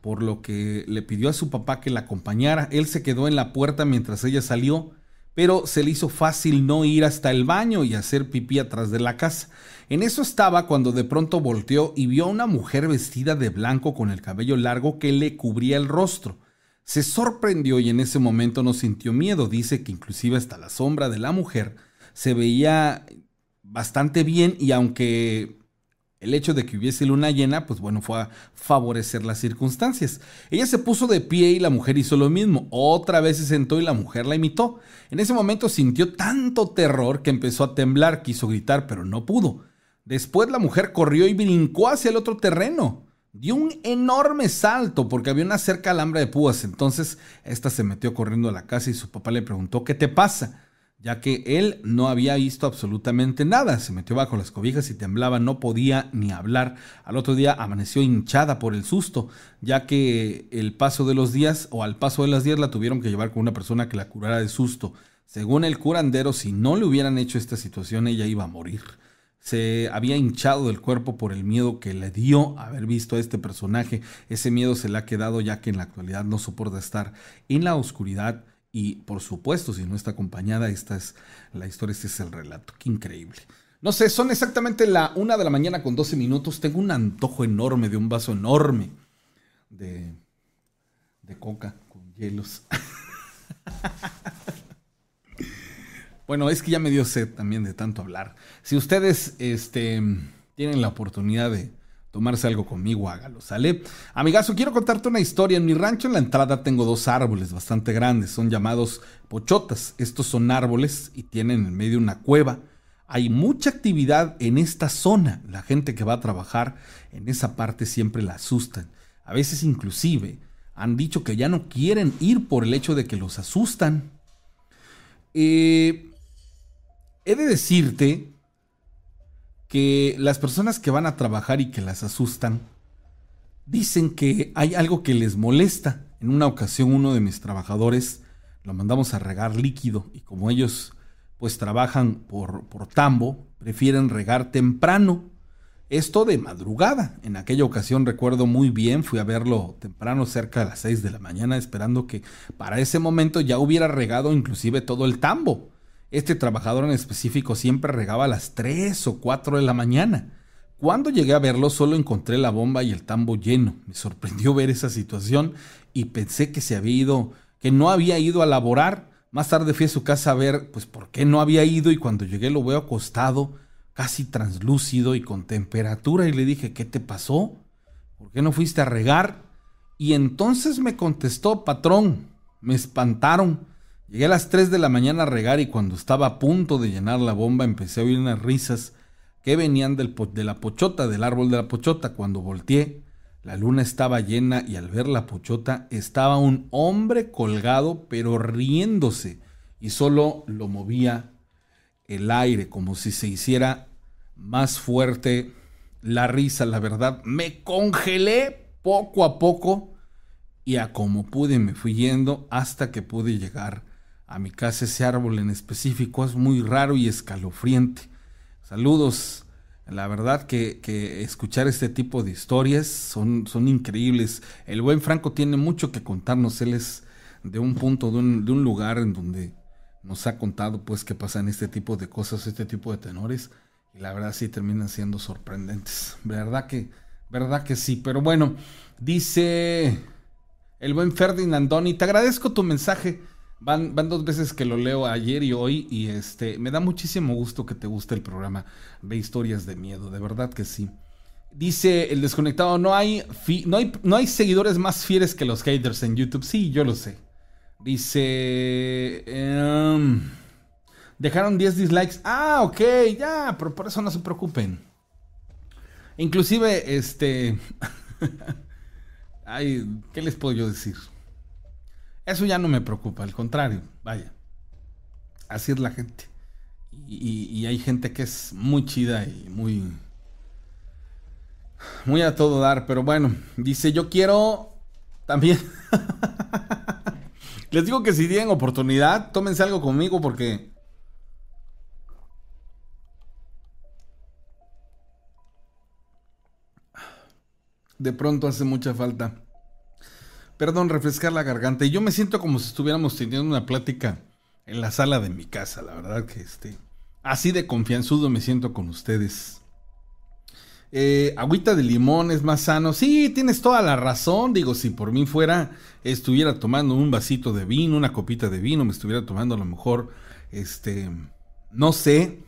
por lo que le pidió a su papá que la acompañara. Él se quedó en la puerta mientras ella salió, pero se le hizo fácil no ir hasta el baño y hacer pipí atrás de la casa. En eso estaba cuando de pronto volteó y vio a una mujer vestida de blanco con el cabello largo que le cubría el rostro. Se sorprendió y en ese momento no sintió miedo. Dice que inclusive hasta la sombra de la mujer se veía bastante bien y aunque el hecho de que hubiese luna llena, pues bueno, fue a favorecer las circunstancias. Ella se puso de pie y la mujer hizo lo mismo. Otra vez se sentó y la mujer la imitó. En ese momento sintió tanto terror que empezó a temblar, quiso gritar, pero no pudo. Después la mujer corrió y brincó hacia el otro terreno dio un enorme salto porque había una cerca alambre de púas. Entonces, esta se metió corriendo a la casa y su papá le preguntó, ¿qué te pasa? Ya que él no había visto absolutamente nada. Se metió bajo las cobijas y temblaba, no podía ni hablar. Al otro día amaneció hinchada por el susto, ya que el paso de los días o al paso de los días la tuvieron que llevar con una persona que la curara de susto. Según el curandero, si no le hubieran hecho esta situación, ella iba a morir se había hinchado del cuerpo por el miedo que le dio haber visto a este personaje. Ese miedo se le ha quedado ya que en la actualidad no soporta estar en la oscuridad y por supuesto si no está acompañada, esta es la historia, este es el relato. Qué increíble. No sé, son exactamente la una de la mañana con 12 minutos. Tengo un antojo enorme de un vaso enorme de, de coca con hielos. Bueno, es que ya me dio sed también de tanto hablar. Si ustedes este, tienen la oportunidad de tomarse algo conmigo, hágalo, ¿sale? Amigazo, quiero contarte una historia. En mi rancho en la entrada tengo dos árboles bastante grandes, son llamados pochotas. Estos son árboles y tienen en medio una cueva. Hay mucha actividad en esta zona. La gente que va a trabajar en esa parte siempre la asustan. A veces inclusive han dicho que ya no quieren ir por el hecho de que los asustan. Eh, he de decirte que las personas que van a trabajar y que las asustan, dicen que hay algo que les molesta. En una ocasión uno de mis trabajadores lo mandamos a regar líquido y como ellos pues trabajan por, por tambo, prefieren regar temprano. Esto de madrugada. En aquella ocasión recuerdo muy bien, fui a verlo temprano, cerca de las 6 de la mañana, esperando que para ese momento ya hubiera regado inclusive todo el tambo. Este trabajador en específico siempre regaba a las 3 o 4 de la mañana. Cuando llegué a verlo solo encontré la bomba y el tambo lleno. Me sorprendió ver esa situación y pensé que se había ido, que no había ido a laborar. Más tarde fui a su casa a ver, pues, por qué no había ido y cuando llegué lo veo acostado, casi translúcido y con temperatura y le dije, ¿qué te pasó? ¿Por qué no fuiste a regar? Y entonces me contestó, patrón, me espantaron. Llegué a las 3 de la mañana a regar y cuando estaba a punto de llenar la bomba empecé a oír unas risas que venían del de la pochota, del árbol de la pochota. Cuando volteé, la luna estaba llena y al ver la pochota estaba un hombre colgado pero riéndose y solo lo movía el aire como si se hiciera más fuerte la risa. La verdad, me congelé poco a poco y a como pude me fui yendo hasta que pude llegar a mi casa ese árbol en específico es muy raro y escalofriante. Saludos. La verdad que, escuchar este tipo de historias son, son, increíbles. El buen Franco tiene mucho que contarnos. Él es de un punto, de un, de un lugar en donde nos ha contado pues que pasan este tipo de cosas, este tipo de tenores. Y la verdad sí terminan siendo sorprendentes. Verdad que, verdad que sí. Pero bueno, dice el buen Ferdinandoni, te agradezco tu mensaje. Van, van dos veces que lo leo ayer y hoy y este me da muchísimo gusto que te guste el programa de historias de miedo, de verdad que sí. Dice el desconectado, no hay, no hay, no hay seguidores más fieles que los haters en YouTube. Sí, yo lo sé. Dice... Em, dejaron 10 dislikes. Ah, ok, ya, pero por eso no se preocupen. Inclusive, este... Ay, ¿qué les puedo yo decir? Eso ya no me preocupa, al contrario, vaya. Así es la gente. Y, hay gente que es muy chida y muy... Muy a todo dar, pero bueno, dice, yo quiero también... Les digo que si tienen oportunidad, tómense algo conmigo porque... De pronto hace mucha falta. Perdón, refrescar la garganta. Y yo me siento como si estuviéramos teniendo una plática en la sala de mi casa, la verdad que este... Así de confianzudo me siento con ustedes. Eh, agüita de limón es más sano. Sí, tienes toda la razón. Digo, si por mí fuera, estuviera tomando un vasito de vino, una copita de vino, me estuviera tomando a lo mejor, este, no sé,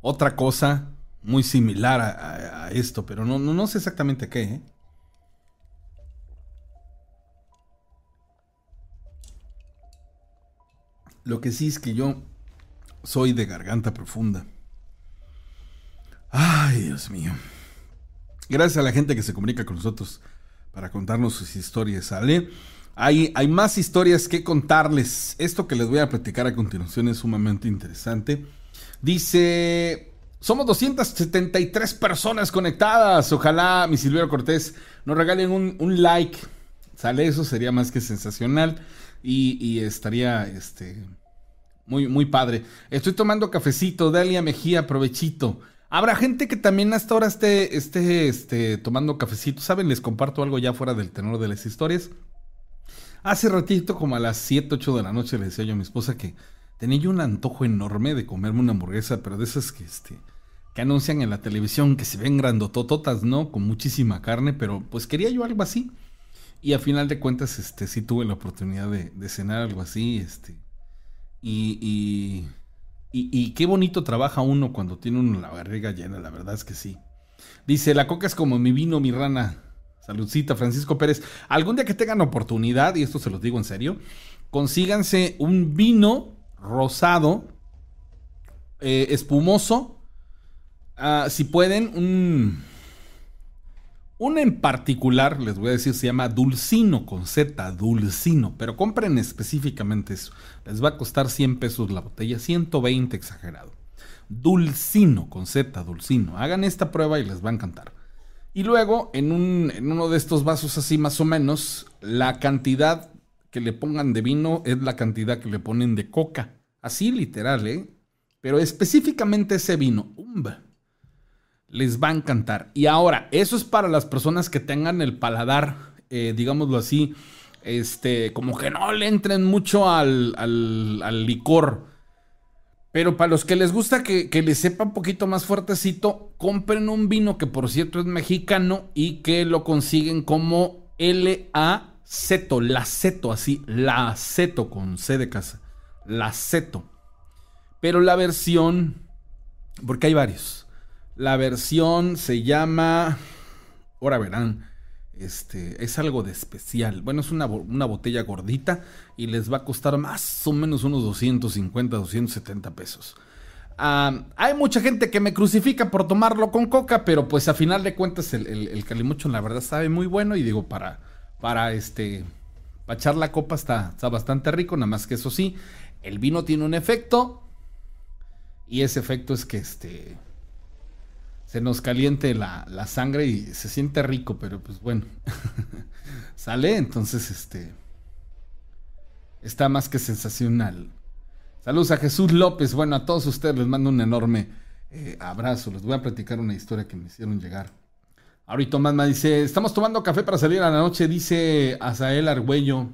otra cosa muy similar a, esto, pero no, no, no, sé exactamente qué. ¿eh? Lo que sí es que yo soy de garganta profunda. Ay, Dios mío. Gracias a la gente que se comunica con nosotros para contarnos sus historias, ¿sale? Hay, hay más historias que contarles. Esto que les voy a platicar a continuación es sumamente interesante. Dice, somos 273 personas conectadas. Ojalá mi Silvio Cortés nos regalen un, like. ¿Sale? Eso sería más que sensacional. Y, estaría este, muy, muy padre. Estoy tomando cafecito. Dalia Mejía, provechito. Habrá gente que también hasta ahora esté, esté, esté tomando cafecito. ¿Saben? Les comparto algo ya fuera del tenor de las historias. Hace ratito, como a las 7, 8 de la noche, le decía yo a mi esposa que tenía yo un antojo enorme de comerme una hamburguesa, pero de esas que, este, que anuncian en la televisión, que se ven grandotototas, ¿no? Con muchísima carne, pero pues quería yo algo así. Y a final de cuentas, este, sí tuve la oportunidad de, cenar algo así, este. y y, qué bonito trabaja uno cuando tiene uno la barriga llena, la verdad es que sí. Dice, la coca es como mi vino, mi rana. Saludcita, Francisco Pérez. Algún día que tengan oportunidad, y esto se los digo en serio, consíganse un vino rosado, eh, espumoso. Ah, si pueden, un una en particular, les voy a decir, se llama Dulcino con Z, Dulcino, pero compren específicamente eso. Les va a costar 100 pesos la botella, 120 exagerado. Dulcino con Z, Dulcino. Hagan esta prueba y les va a encantar. Y luego, en, en uno de estos vasos así más o menos, la cantidad que le pongan de vino es la cantidad que le ponen de coca. Así literal, ¿eh? Pero específicamente ese vino. Umba les va a encantar. Y ahora, eso es para las personas que tengan el paladar, eh, digámoslo así, este, como que no le entren mucho al, al, licor. Pero para los que les gusta que, que, les sepa un poquito más fuertecito, compren un vino que por cierto es mexicano y que lo consiguen como L-A-Ceto, Laceto, así, Laceto con C de casa, Laceto. Pero la versión, porque hay varios. La versión se llama. Ahora verán. Este, es algo de especial. Bueno, es una, botella gordita y les va a costar más o menos unos 250, 270 pesos. hay mucha gente que me crucifica por tomarlo con coca, pero pues a final de cuentas el, el, calimucho la verdad sabe muy bueno y digo, para, para este, para echar la copa está, está bastante rico, nada más que eso sí, el vino tiene un efecto y ese efecto es que este, se nos caliente la, sangre y se siente rico, pero pues bueno, sale, entonces este, está más que sensacional. Saludos a Jesús López, bueno, a todos ustedes les mando un enorme eh, abrazo, les voy a platicar una historia que me hicieron llegar. Ahorita me dice, estamos tomando café para salir a la noche, dice Azael Argüello.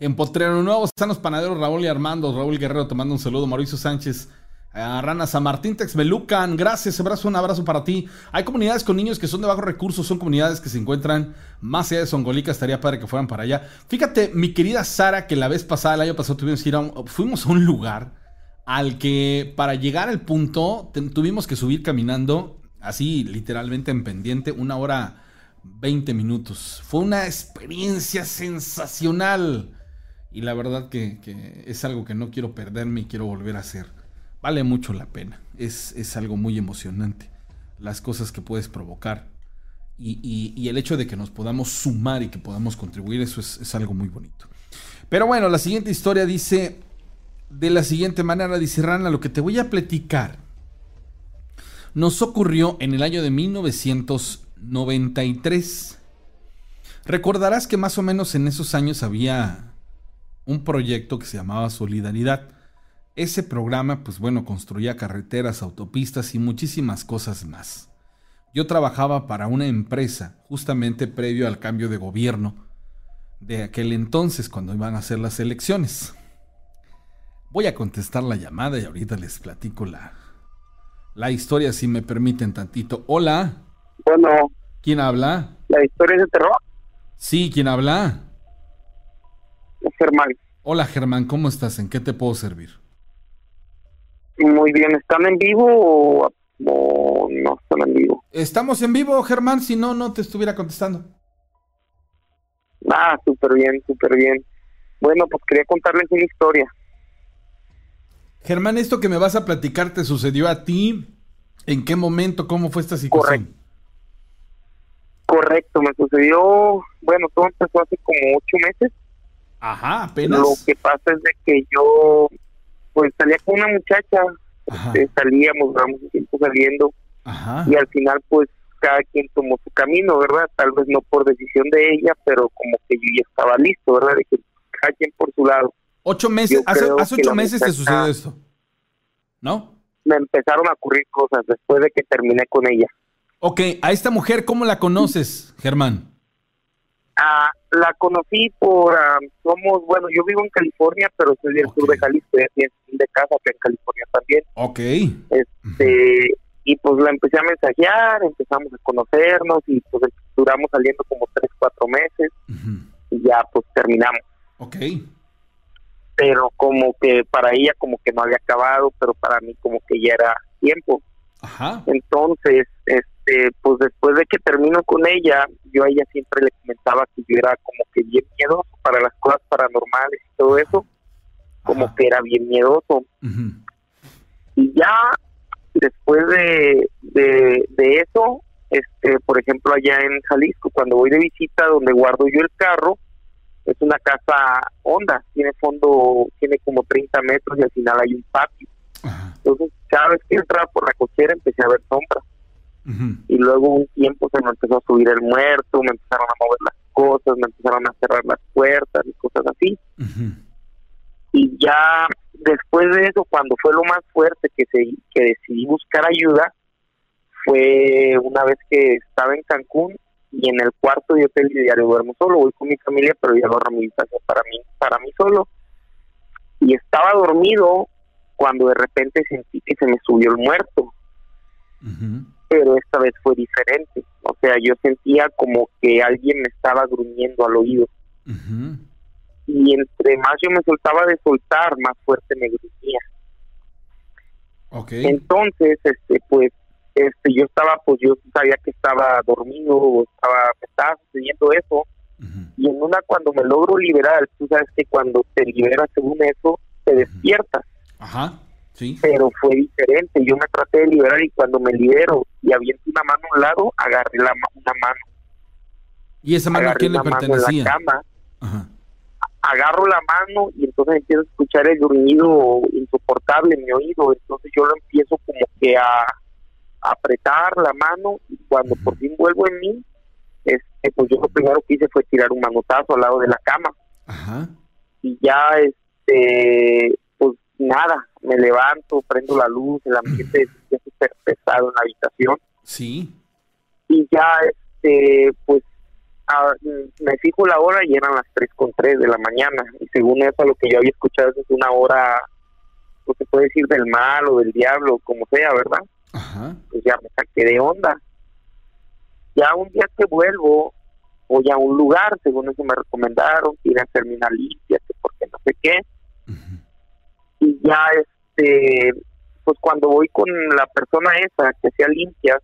En Potrero Nuevo están los panaderos Raúl y Armando, Raúl Guerrero tomando un saludo, Mauricio Sánchez. Rana San Martín Texmelucan, gracias, abrazo, un abrazo para ti. Hay comunidades con niños que son de bajos recursos, son comunidades que se encuentran más allá de Songolica, estaría padre que fueran para allá. Fíjate, mi querida Sara, que la vez pasada, el año pasado, tuvimos que ir a un, fuimos a un lugar al que para llegar al punto tuvimos que subir caminando, así literalmente en pendiente, una hora 20 minutos. Fue una experiencia sensacional. Y la verdad que, que es algo que no quiero perderme y quiero volver a hacer vale mucho la pena. Es, algo muy emocionante. Las cosas que puedes provocar. Y, el hecho de que nos podamos sumar y que podamos contribuir, eso es, algo muy bonito. Pero bueno, la siguiente historia dice de la siguiente manera, dice Rana, lo que te voy a platicar nos ocurrió en el año de 1993. Recordarás que más o menos en esos años había un proyecto que se llamaba Solidaridad. Ese programa, pues bueno, construía carreteras, autopistas y muchísimas cosas más. Yo trabajaba para una empresa justamente previo al cambio de gobierno de aquel entonces cuando iban a hacer las elecciones. Voy a contestar la llamada y ahorita les platico la, la historia si me permiten tantito. Hola. Bueno. ¿Quién habla? ¿La historia es de terror? Sí, ¿quién habla? Germán. Hola Germán, ¿cómo estás? ¿En qué te puedo servir? Muy bien, ¿están en vivo o, no están en vivo? Estamos en vivo, Germán, si no, no te estuviera contestando. Ah, súper bien, súper bien. Bueno, pues quería contarles una historia. Germán, esto que me vas a platicar te sucedió a ti. ¿En qué momento? ¿Cómo fue esta situación? Correcto, me sucedió, bueno, todo empezó hace como ocho meses. Ajá, apenas. Lo que pasa es de que yo, pues salía con una muchacha, este, salíamos, vamos un tiempo saliendo, Ajá. y al final, pues cada quien tomó su camino, ¿verdad? Tal vez no por decisión de ella, pero como que yo ya estaba listo, ¿verdad? De que cada quien por su lado. Ocho meses, hace, ocho meses te sucedió esto, ¿no? Me empezaron a ocurrir cosas después de que terminé con ella. Ok, a esta mujer, ¿cómo la conoces, Germán? Ah, la conocí por, ah, somos, bueno, yo vivo en California, pero soy del sur de Jalisco, estoy de casa en California también. Ok. Este, y pues la empecé a mensajear, empezamos a conocernos y pues duramos saliendo como tres, cuatro meses y ya pues terminamos. Ok pero como que para ella como que no había acabado, pero para mí como que ya era tiempo. Ajá. Entonces, este, pues después de que termino con ella, yo a ella siempre le comentaba que yo era como que bien miedoso para las cosas paranormales y todo eso, como que era bien miedoso. Y ya después de, de, de eso, este, por ejemplo, allá en Jalisco, cuando voy de visita donde guardo yo el carro, es una casa honda, tiene fondo, tiene como 30 metros y al final hay un patio. Entonces, cada vez que entraba por la cochera empecé a ver sombras. Y luego un tiempo se me empezó a subir el muerto, me empezaron a mover las cosas, me empezaron a cerrar las puertas y cosas así. Y ya después de eso, cuando fue lo más fuerte que, se, que decidí buscar ayuda, fue una vez que estaba en Cancún y en el cuarto yo el diario duermo solo, voy con mi familia, pero ya agarro mi para mí, para mí solo. Y estaba dormido cuando de repente sentí que se me subió el muerto. Pero esta vez fue diferente. O sea, yo sentía como que alguien me estaba gruñendo al oído. Y entre más yo me soltaba de soltar, más fuerte me gruñía. Okay. Entonces, este, pues este yo estaba pues yo sabía que estaba dormido o estaba me estaba sucediendo eso y en una cuando me logro liberar tú sabes que cuando te liberas según eso te despiertas ajá sí. Pero fue diferente. Yo me traté de liberar y cuando me libero y aviento una mano a un lado agarré la una mano. Y esa mano a quién le pertenecía la cama, agarro la mano y entonces empiezo a escuchar el gruñido insoportable en mi oído. Entonces yo lo empiezo como que a apretar la mano y cuando por fin vuelvo en mí, este, pues yo lo primero que hice fue tirar un manotazo al lado de la cama. Y ya, este, nada, me levanto, prendo la luz, el ambiente es súper pesado en la habitación. Sí. Y ya, este, pues me fijo la hora y eran las tres con tres de la mañana. Y según eso, lo que yo había escuchado es una hora, pues se puede decir del mal o del diablo, como sea, ¿verdad? pues ya me saqué de onda. Ya un día que vuelvo, voy a un lugar, según eso me recomendaron, ir a limpia, que porque no sé qué. Y ya, este, pues cuando voy con la persona esa que hacía limpias,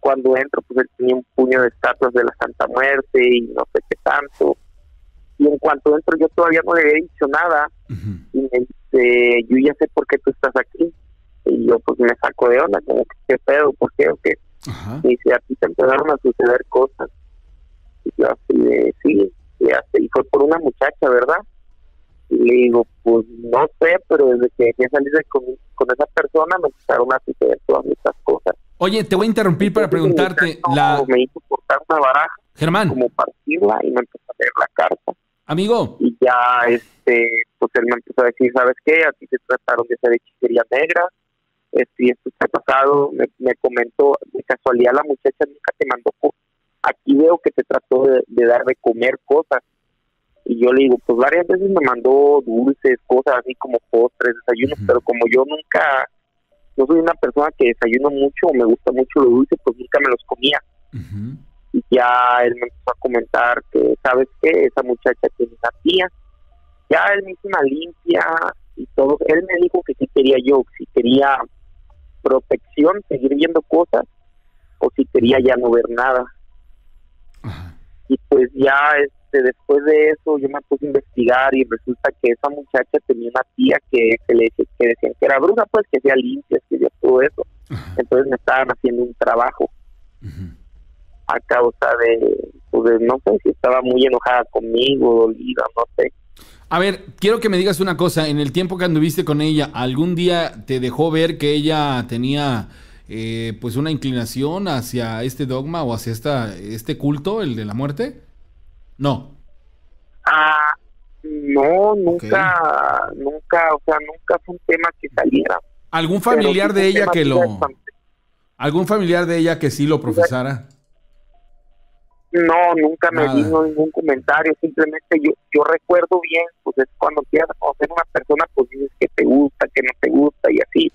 cuando entro, pues él tenía un puño de estatuas de la Santa Muerte y no sé qué tanto. Y en cuanto entro, yo todavía no le había dicho nada. Y me dice, yo ya sé por qué tú estás aquí y yo pues me saco de onda, como que qué pedo, ¿por qué o qué? Y dice, a ti te empezaron a suceder cosas. Y yo así de, sí, y, y fue por una muchacha, ¿verdad? Le digo, pues no sé, pero desde que dejé salir con, con esa persona me empezaron a suceder todas estas cosas. Oye, te voy a interrumpir para preguntarte. la... Me hizo cortar una baraja. Germán. Como partirla y me empezó a leer la carta. Amigo. Y ya este pues él me empezó a decir sabes qué a ti te trataron de hacer hechicería negra esto y esto ha pasado me, comentó de casualidad la muchacha nunca te mandó aquí veo que te trató de, dar de comer cosas y yo le digo pues varias veces me mandó dulces cosas así como postres desayunos pero como yo nunca no soy una persona que desayuno mucho o me gusta mucho lo dulce pues nunca me los comía y ya él me empezó a comentar que, ¿sabes qué? Esa muchacha tiene una tía. Ya él me hizo una limpia y todo. Él me dijo que si quería yo, si quería protección, seguir viendo cosas, o si quería ya no ver nada. Y pues ya este después de eso yo me puse a investigar y resulta que esa muchacha tenía una tía que, que le que decían que era bruja, pues que hacía limpias, que hacía todo eso. Entonces me estaban haciendo un trabajo a causa pues, de, no sé si estaba muy enojada conmigo, dolida, no sé. A ver, quiero que me digas una cosa. En el tiempo que anduviste con ella, ¿algún día te dejó ver que ella tenía eh, pues una inclinación hacia este dogma o hacia esta, este culto, el de la muerte? No. Ah, no, nunca, nunca, o sea, nunca fue un tema que saliera. ¿Algún familiar de ella que lo... ¿Algún familiar de ella que sí lo profesara? No, nunca me vino ningún comentario, simplemente yo yo recuerdo bien, pues es cuando quieras conocer a una persona, pues dices que te gusta, que no te gusta y así.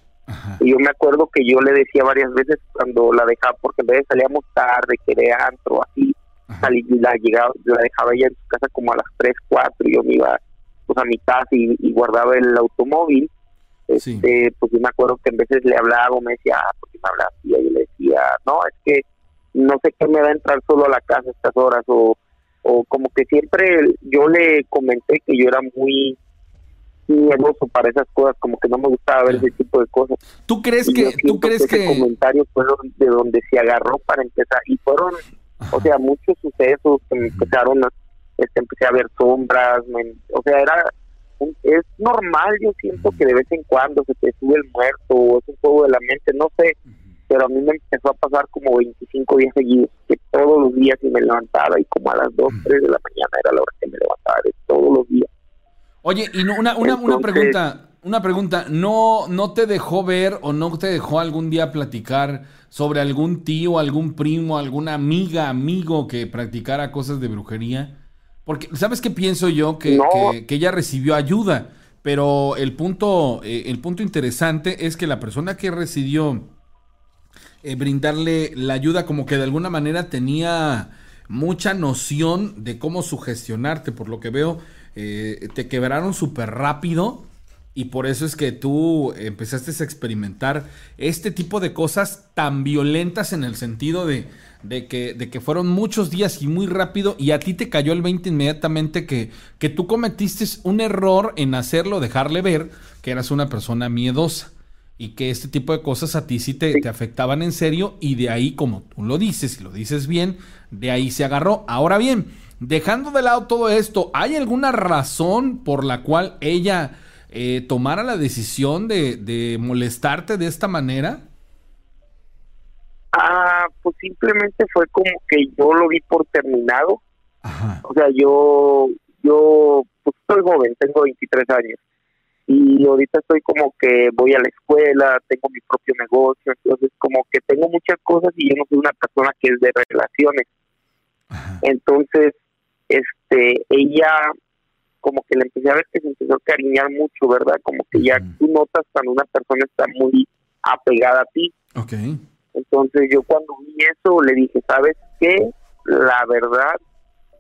Y yo me acuerdo que yo le decía varias veces cuando la dejaba, porque en vez de salíamos tarde, que de antro, así, salí, la, llegaba, la dejaba ella en su casa como a las 3, 4, y yo me iba pues a mi casa y, guardaba el automóvil. Este, pues yo me acuerdo que en veces le hablaba o me decía, ah, ¿por qué me hablas? Y yo le decía, no, es que no sé qué me va a entrar solo a la casa a estas horas o, o como que siempre yo le comenté que yo era muy miedoso para esas cosas, como que no me gustaba ver ese tipo de cosas. ¿Tú crees que tú crees que, ese comentario fueron de donde se agarró para empezar y fueron o sea, muchos sucesos que me empezaron a, este, empecé a ver sombras, o sea, era es normal, yo siento que de vez en cuando se te sube el muerto o es un juego de la mente, no sé, pero a mí me empezó a pasar como 25 días seguidos, que todos los días me levantaba y como a las 2, 3 de la mañana era la hora que me levantaba, todos los días. Oye, y una, una, una pregunta, una pregunta, ¿no, ¿no te dejó ver o no te dejó algún día platicar sobre algún tío, algún primo, alguna amiga, amigo que practicara cosas de brujería? Porque, ¿sabes qué pienso yo? Que, que, ella recibió ayuda, pero el punto, eh, el punto interesante es que la persona que recibió eh, brindarle la ayuda, como que de alguna manera tenía mucha noción de cómo sugestionarte, por lo que veo, eh, te quebraron súper rápido y por eso es que tú empezaste a experimentar este tipo de cosas tan violentas en el sentido de, de, que, de que fueron muchos días y muy rápido y a ti te cayó el 20 inmediatamente que, que tú cometiste un error en hacerlo, dejarle ver que eras una persona miedosa y que este tipo de cosas a ti sí te, afectaban en serio y de ahí, como tú lo dices y lo dices bien, de ahí se agarró. Ahora bien, dejando de lado todo esto, ¿hay alguna razón por la cual ella eh, tomara la decisión de, molestarte de esta manera? Ah, pues simplemente fue como que yo lo vi por terminado. O sea, yo, yo, pues soy joven, tengo 23 años y ahorita estoy como que voy a la escuela, tengo mi propio negocio, entonces como que tengo muchas cosas y yo no soy una persona que es de relaciones. Entonces, este, ella como que le empecé a ver que se empezó a cariñar mucho, ¿verdad? Como que ya tú notas cuando una persona está muy apegada a ti. Okay. Entonces yo cuando vi eso le dije, ¿sabes qué? La verdad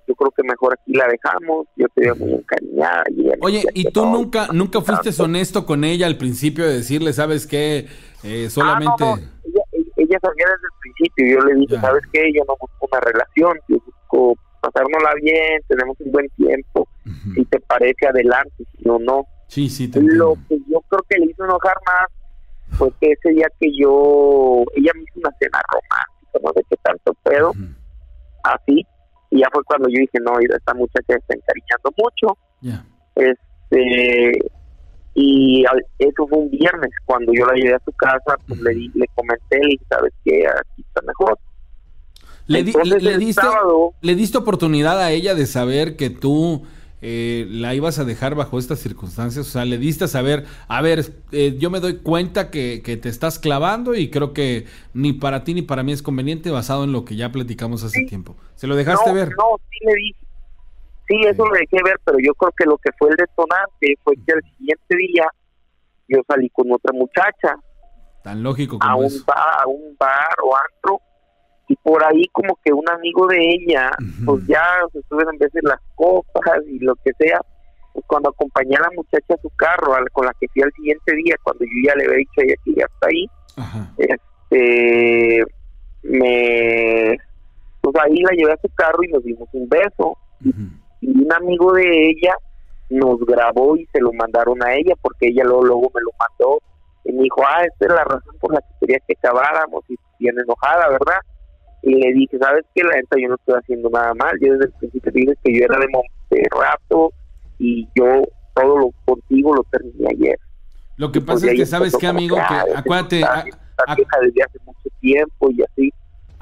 yo creo que mejor aquí la dejamos, yo te veo muy encariñada. Y Oye, ¿y tú nunca nunca fuiste honesto con ella al principio de decirle, sabes qué, eh, solamente... Ah, ella, sabía desde el principio, yo le dije, ¿sabes qué? Yo no busco una relación, yo busco pasárnosla bien, tenemos un buen tiempo, si te parece adelante, si no, no. Sí, sí, Lo que yo creo que le hizo enojar más fue que ese día que yo, ella me hizo una cena romántica, no sé qué tanto pedo, así, y ya fue cuando yo dije, no, esta muchacha está encariñando mucho. Este, y eso fue un viernes, cuando yo la llevé a su casa, pues le, le comenté, y ¿sabes qué? Aquí está mejor. Le, diste, le, diste, oportunidad a ella de saber que tú eh, la ibas a dejar bajo estas circunstancias? O sea, le diste a saber, a ver, eh, yo me doy cuenta que, te estás clavando y creo que ni para ti ni para mí es conveniente basado en lo que ya platicamos hace tiempo. ¿Se lo dejaste ver? No, sí le dije. Sí, eso lo dejé ver, pero yo creo que lo que fue el detonante fue que al siguiente día yo salí con otra muchacha. Tan lógico como a un bar, a un bar o antro y por ahí como que un amigo de ella, pues ya se suben en veces las copas y lo que sea, pues cuando acompañé a la muchacha a su carro, con la que fui al siguiente día, cuando yo ya le había dicho a ella que ya está ahí, este, me, pues ahí la llevé a su carro y nos dimos un beso, y un amigo de ella nos grabó y se lo mandaron a ella, porque ella luego, luego me lo mandó, y me dijo, ah, esta es la razón por la que quería que acabáramos, y bien enojada, ¿verdad? Y le dije, ¿sabes qué? La neta yo no estoy haciendo nada mal. Yo desde el principio dije que yo era de, de rato y yo todo lo contigo lo terminé ayer. Lo que pasa es que, ¿sabes qué, amigo? Que, acuérdate... desde hace mucho tiempo y así.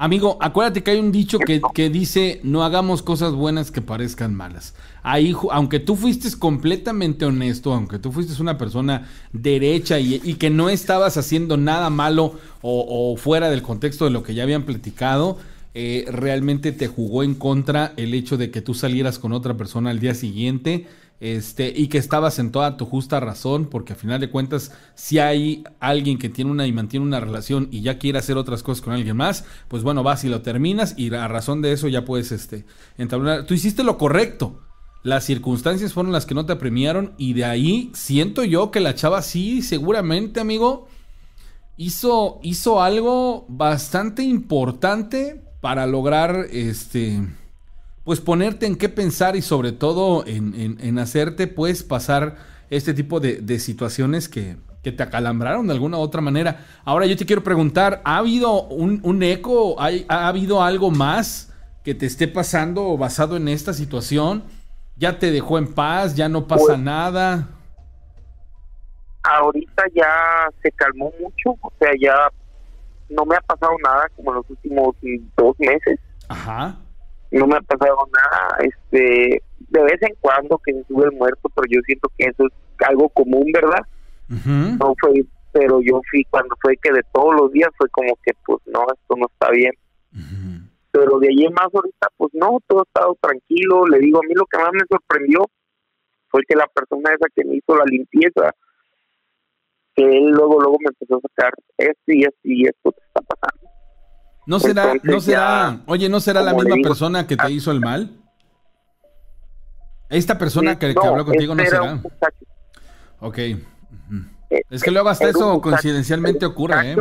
Amigo, acuérdate que hay un dicho que, que, dice, no hagamos cosas buenas que parezcan malas. Ahí, aunque tú fuiste completamente honesto, aunque tú fuiste una persona derecha y, que no estabas haciendo nada malo o, fuera del contexto de lo que ya habían platicado, eh, realmente te jugó en contra el hecho de que tú salieras con otra persona al día siguiente este, y que estabas en toda tu justa razón, porque al final de cuentas, si hay alguien que tiene una y mantiene una relación y ya quiere hacer otras cosas con alguien más, pues bueno, vas y lo terminas y a razón de eso ya puedes este, entablar. Tú hiciste lo correcto. Las circunstancias fueron las que no te premiaron y de ahí siento yo que la chava sí, seguramente, amigo, hizo, hizo algo bastante importante para lograr este pues ponerte en qué pensar y sobre todo en, hacerte pues pasar este tipo de, situaciones que, te acalambraron de alguna u otra manera. Ahora yo te quiero preguntar, ¿ha habido un, eco? ¿Ha, habido algo más que te esté pasando basado en esta situación? ¿Ya te dejó en paz? ¿Ya no pasa pues nada? Ahorita ya se calmó mucho, o sea, ya no me ha pasado nada como en los últimos dos meses. Ajá no me ha pasado nada, este, de vez en cuando que se sube el muerto, pero yo siento que eso es algo común, ¿verdad? No fue, pero yo fui cuando fue que de todos los días fue como que pues no, esto no está bien. Pero de allí en más ahorita pues no, todo ha estado tranquilo, le digo, a mí lo que más me sorprendió fue que la persona esa que me hizo la limpieza, que él luego luego me empezó a sacar esto y esto y esto que está pasando ¿No será, no será, oye, no será la misma persona que te hizo el mal? Esta persona que, habló contigo no será. Ok. Eh, es que luego hasta eso coincidencialmente ocurre, ¿eh?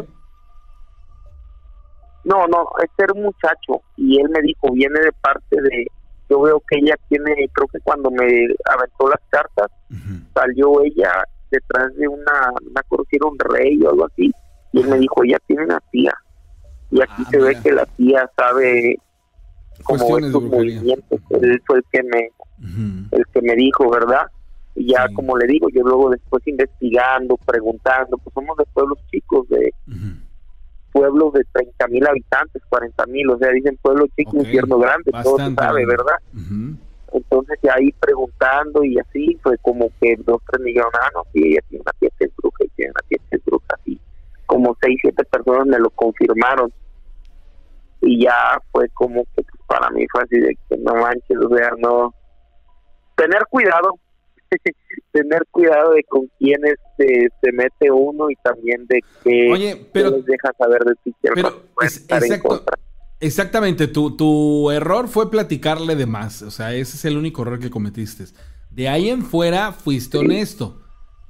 No, no, este era un muchacho y él me dijo, viene de parte de, yo veo que ella tiene, creo que cuando me aventó las cartas, salió ella detrás de una, una conocida un rey o algo así, y él me dijo, ella tiene una tía y aquí ah, se ve que la tía sabe cómo estos movimientos él fue el que me el que me dijo verdad y ya como le digo yo luego después investigando preguntando pues somos de pueblos chicos de pueblos de 30 mil habitantes 40 mil o sea dicen pueblo chico infierno grande todo se sabe verdad entonces ya ahí preguntando y así fue como que dos tres millones ah no sí ella tiene una tía que es bruja y tiene una tía que es bruja así como seis siete personas me lo confirmaron y ya fue como que pues, para mí fue así de que no manches, o sea, no tener cuidado, tener cuidado de con quién este, se mete uno y también de que Oye, pero, les deja saber de ti pero Exactamente, tu, tu error fue platicarle de más, o sea, ese es el único error que cometiste. De ahí en fuera fuiste honesto.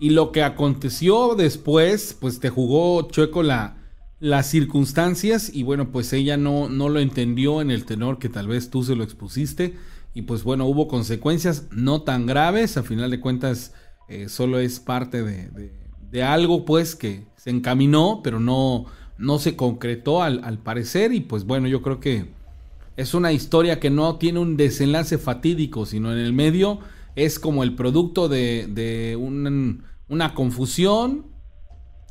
Y lo que aconteció después, pues te jugó chueco la, las circunstancias y bueno, pues ella no, no lo entendió en el tenor que tal vez tú se lo expusiste. Y pues bueno, hubo consecuencias no tan graves, a final de cuentas eh, solo es parte de, de, algo pues que se encaminó, pero no, no se concretó al, al, parecer. Y pues bueno, yo creo que es una historia que no tiene un desenlace fatídico, sino en el medio es como el producto de, de una confusión,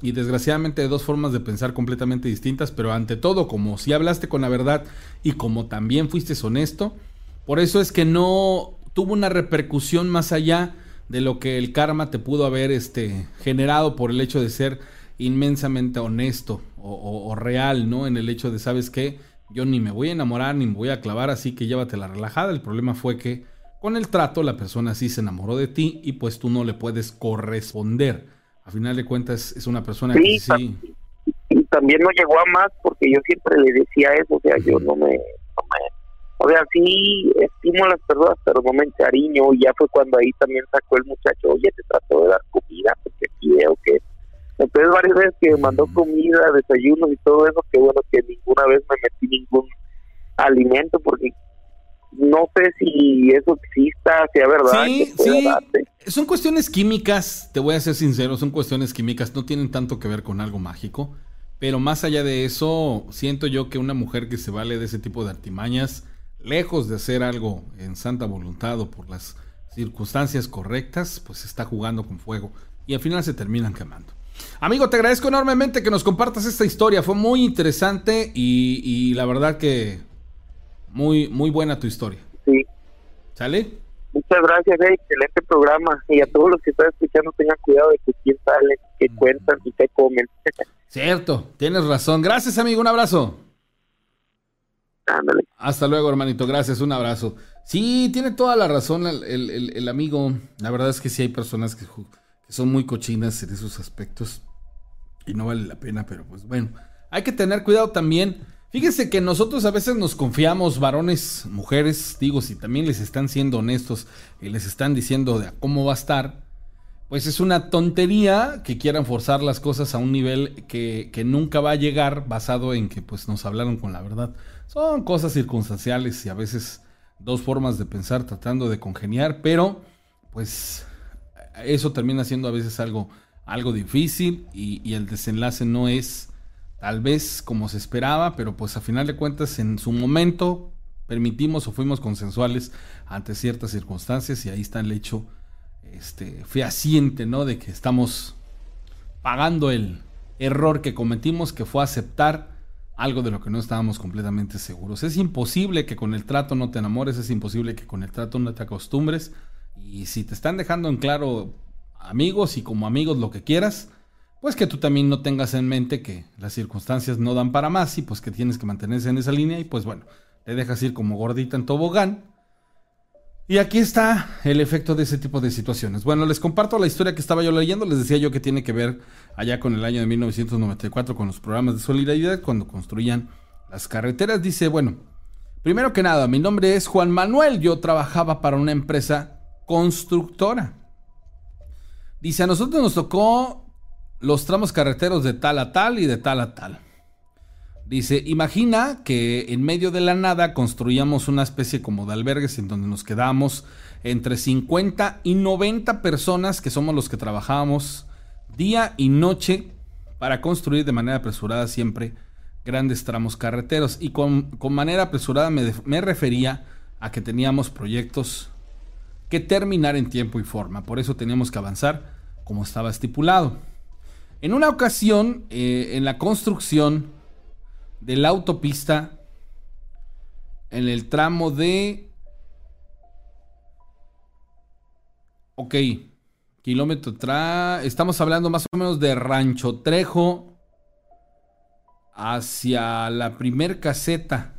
y desgraciadamente de dos formas de pensar completamente distintas, pero ante todo, como si hablaste con la verdad y como también fuiste honesto, por eso es que no tuvo una repercusión más allá de lo que el karma te pudo haber este, generado por el hecho de ser inmensamente honesto o, real, ¿no? En el hecho de, ¿sabes qué? Yo ni me voy a enamorar ni me voy a clavar, así que llévatela relajada. El problema fue que con el trato la persona sí se enamoró de ti y pues tú no le puedes corresponder. A final de cuentas es una persona que sí... Y también no llegó a más porque yo siempre le decía eso, o sea, yo no me o sea, sí estimo a las personas, pero no me encariño. Y ya fue cuando ahí también sacó el muchacho, oye, te trató de dar comida, porque aquí veo que. Entonces, varias veces que me mandó comida, desayunos y todo eso, que bueno, que ninguna vez me metí ningún alimento, porque no sé si eso exista, sea verdad. Sí, sí. Son cuestiones químicas, te voy a ser sincero, son cuestiones químicas, no tienen tanto que ver con algo mágico. Pero más allá de eso, siento yo que una mujer que se vale de ese tipo de artimañas, lejos de hacer algo en santa voluntad o por las circunstancias correctas, pues está jugando con fuego y al final se terminan quemando. Amigo, te agradezco enormemente que nos compartas esta historia. Fue muy interesante y, la verdad que muy, muy buena tu historia. Sí. ¿Sale? Muchas gracias, eh, excelente programa. Y a todos los que están escuchando, tengan cuidado de que quién sale, que mm. cuentan y que comen. Cierto, tienes razón. Gracias, amigo. Un abrazo. Hasta luego, hermanito. Gracias, un abrazo. Sí, tiene toda la razón el, amigo. La verdad es que sí hay personas que, son muy cochinas en esos aspectos. Y no vale la pena, pero pues bueno. Hay que tener cuidado también. Fíjense que nosotros a veces nos confiamos, varones, mujeres, digo, si también les están siendo honestos y les están diciendo de cómo va a estar, pues es una tontería que quieran forzar las cosas a un nivel que, nunca va a llegar basado en que pues nos hablaron con la verdad. Son cosas circunstanciales y a veces dos formas de pensar tratando de congeniar, pero pues eso termina siendo a veces algo, algo difícil y, el desenlace no es tal vez como se esperaba, pero pues a final de cuentas en su momento permitimos o fuimos consensuales ante ciertas circunstancias y ahí está el hecho este, fehaciente, ¿no? De que estamos pagando el error que cometimos, que fue aceptar algo de lo que no estábamos completamente seguros. Es imposible que con el trato no te enamores, es imposible que con el trato no te acostumbres. Y si te están dejando en claro amigos y como amigos lo que quieras, pues que tú también no tengas en mente que las circunstancias no dan para más y pues que tienes que mantenerse en esa línea y pues bueno, te dejas ir como gordita en tobogán y aquí está el efecto de ese tipo de situaciones. Bueno, les comparto la historia que estaba yo leyendo. Les decía yo que tiene que ver allá con el año de 1994 con los programas de solidaridad cuando construían las carreteras. Dice, bueno, primero que nada, mi nombre es Juan Manuel. Yo trabajaba para una empresa constructora. Dice, a nosotros nos tocó los tramos carreteros de tal a tal y de tal a tal. Dice, imagina que en medio de la nada construíamos una especie como de albergues en donde nos quedamos entre 50 y 90 personas que somos los que trabajábamos día y noche para construir de manera apresurada siempre grandes tramos carreteros. Y con, manera apresurada me, me refería a que teníamos proyectos que terminar en tiempo y forma. Por eso teníamos que avanzar como estaba estipulado. En una ocasión, eh, en la construcción de la autopista en el tramo de... Ok, kilómetro atrás. Estamos hablando más o menos de Rancho Trejo hacia la primer caseta.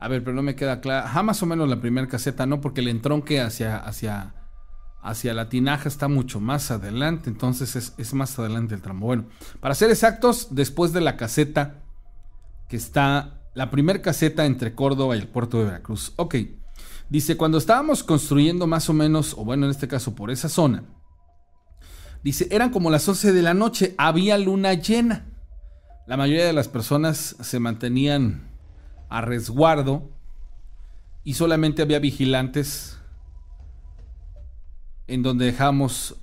A ver, pero no me queda claro. Ajá, más o menos la primer caseta, no, porque el entronque hacia, hacia, hacia la tinaja está mucho más adelante. Entonces es, es más adelante el tramo. Bueno, para ser exactos, después de la caseta que está la primer caseta entre Córdoba y el puerto de Veracruz. Ok, dice, cuando estábamos construyendo más o menos, o bueno, en este caso por esa zona, dice, eran como las 11 de la noche, había luna llena. La mayoría de las personas se mantenían a resguardo y solamente había vigilantes en donde dejamos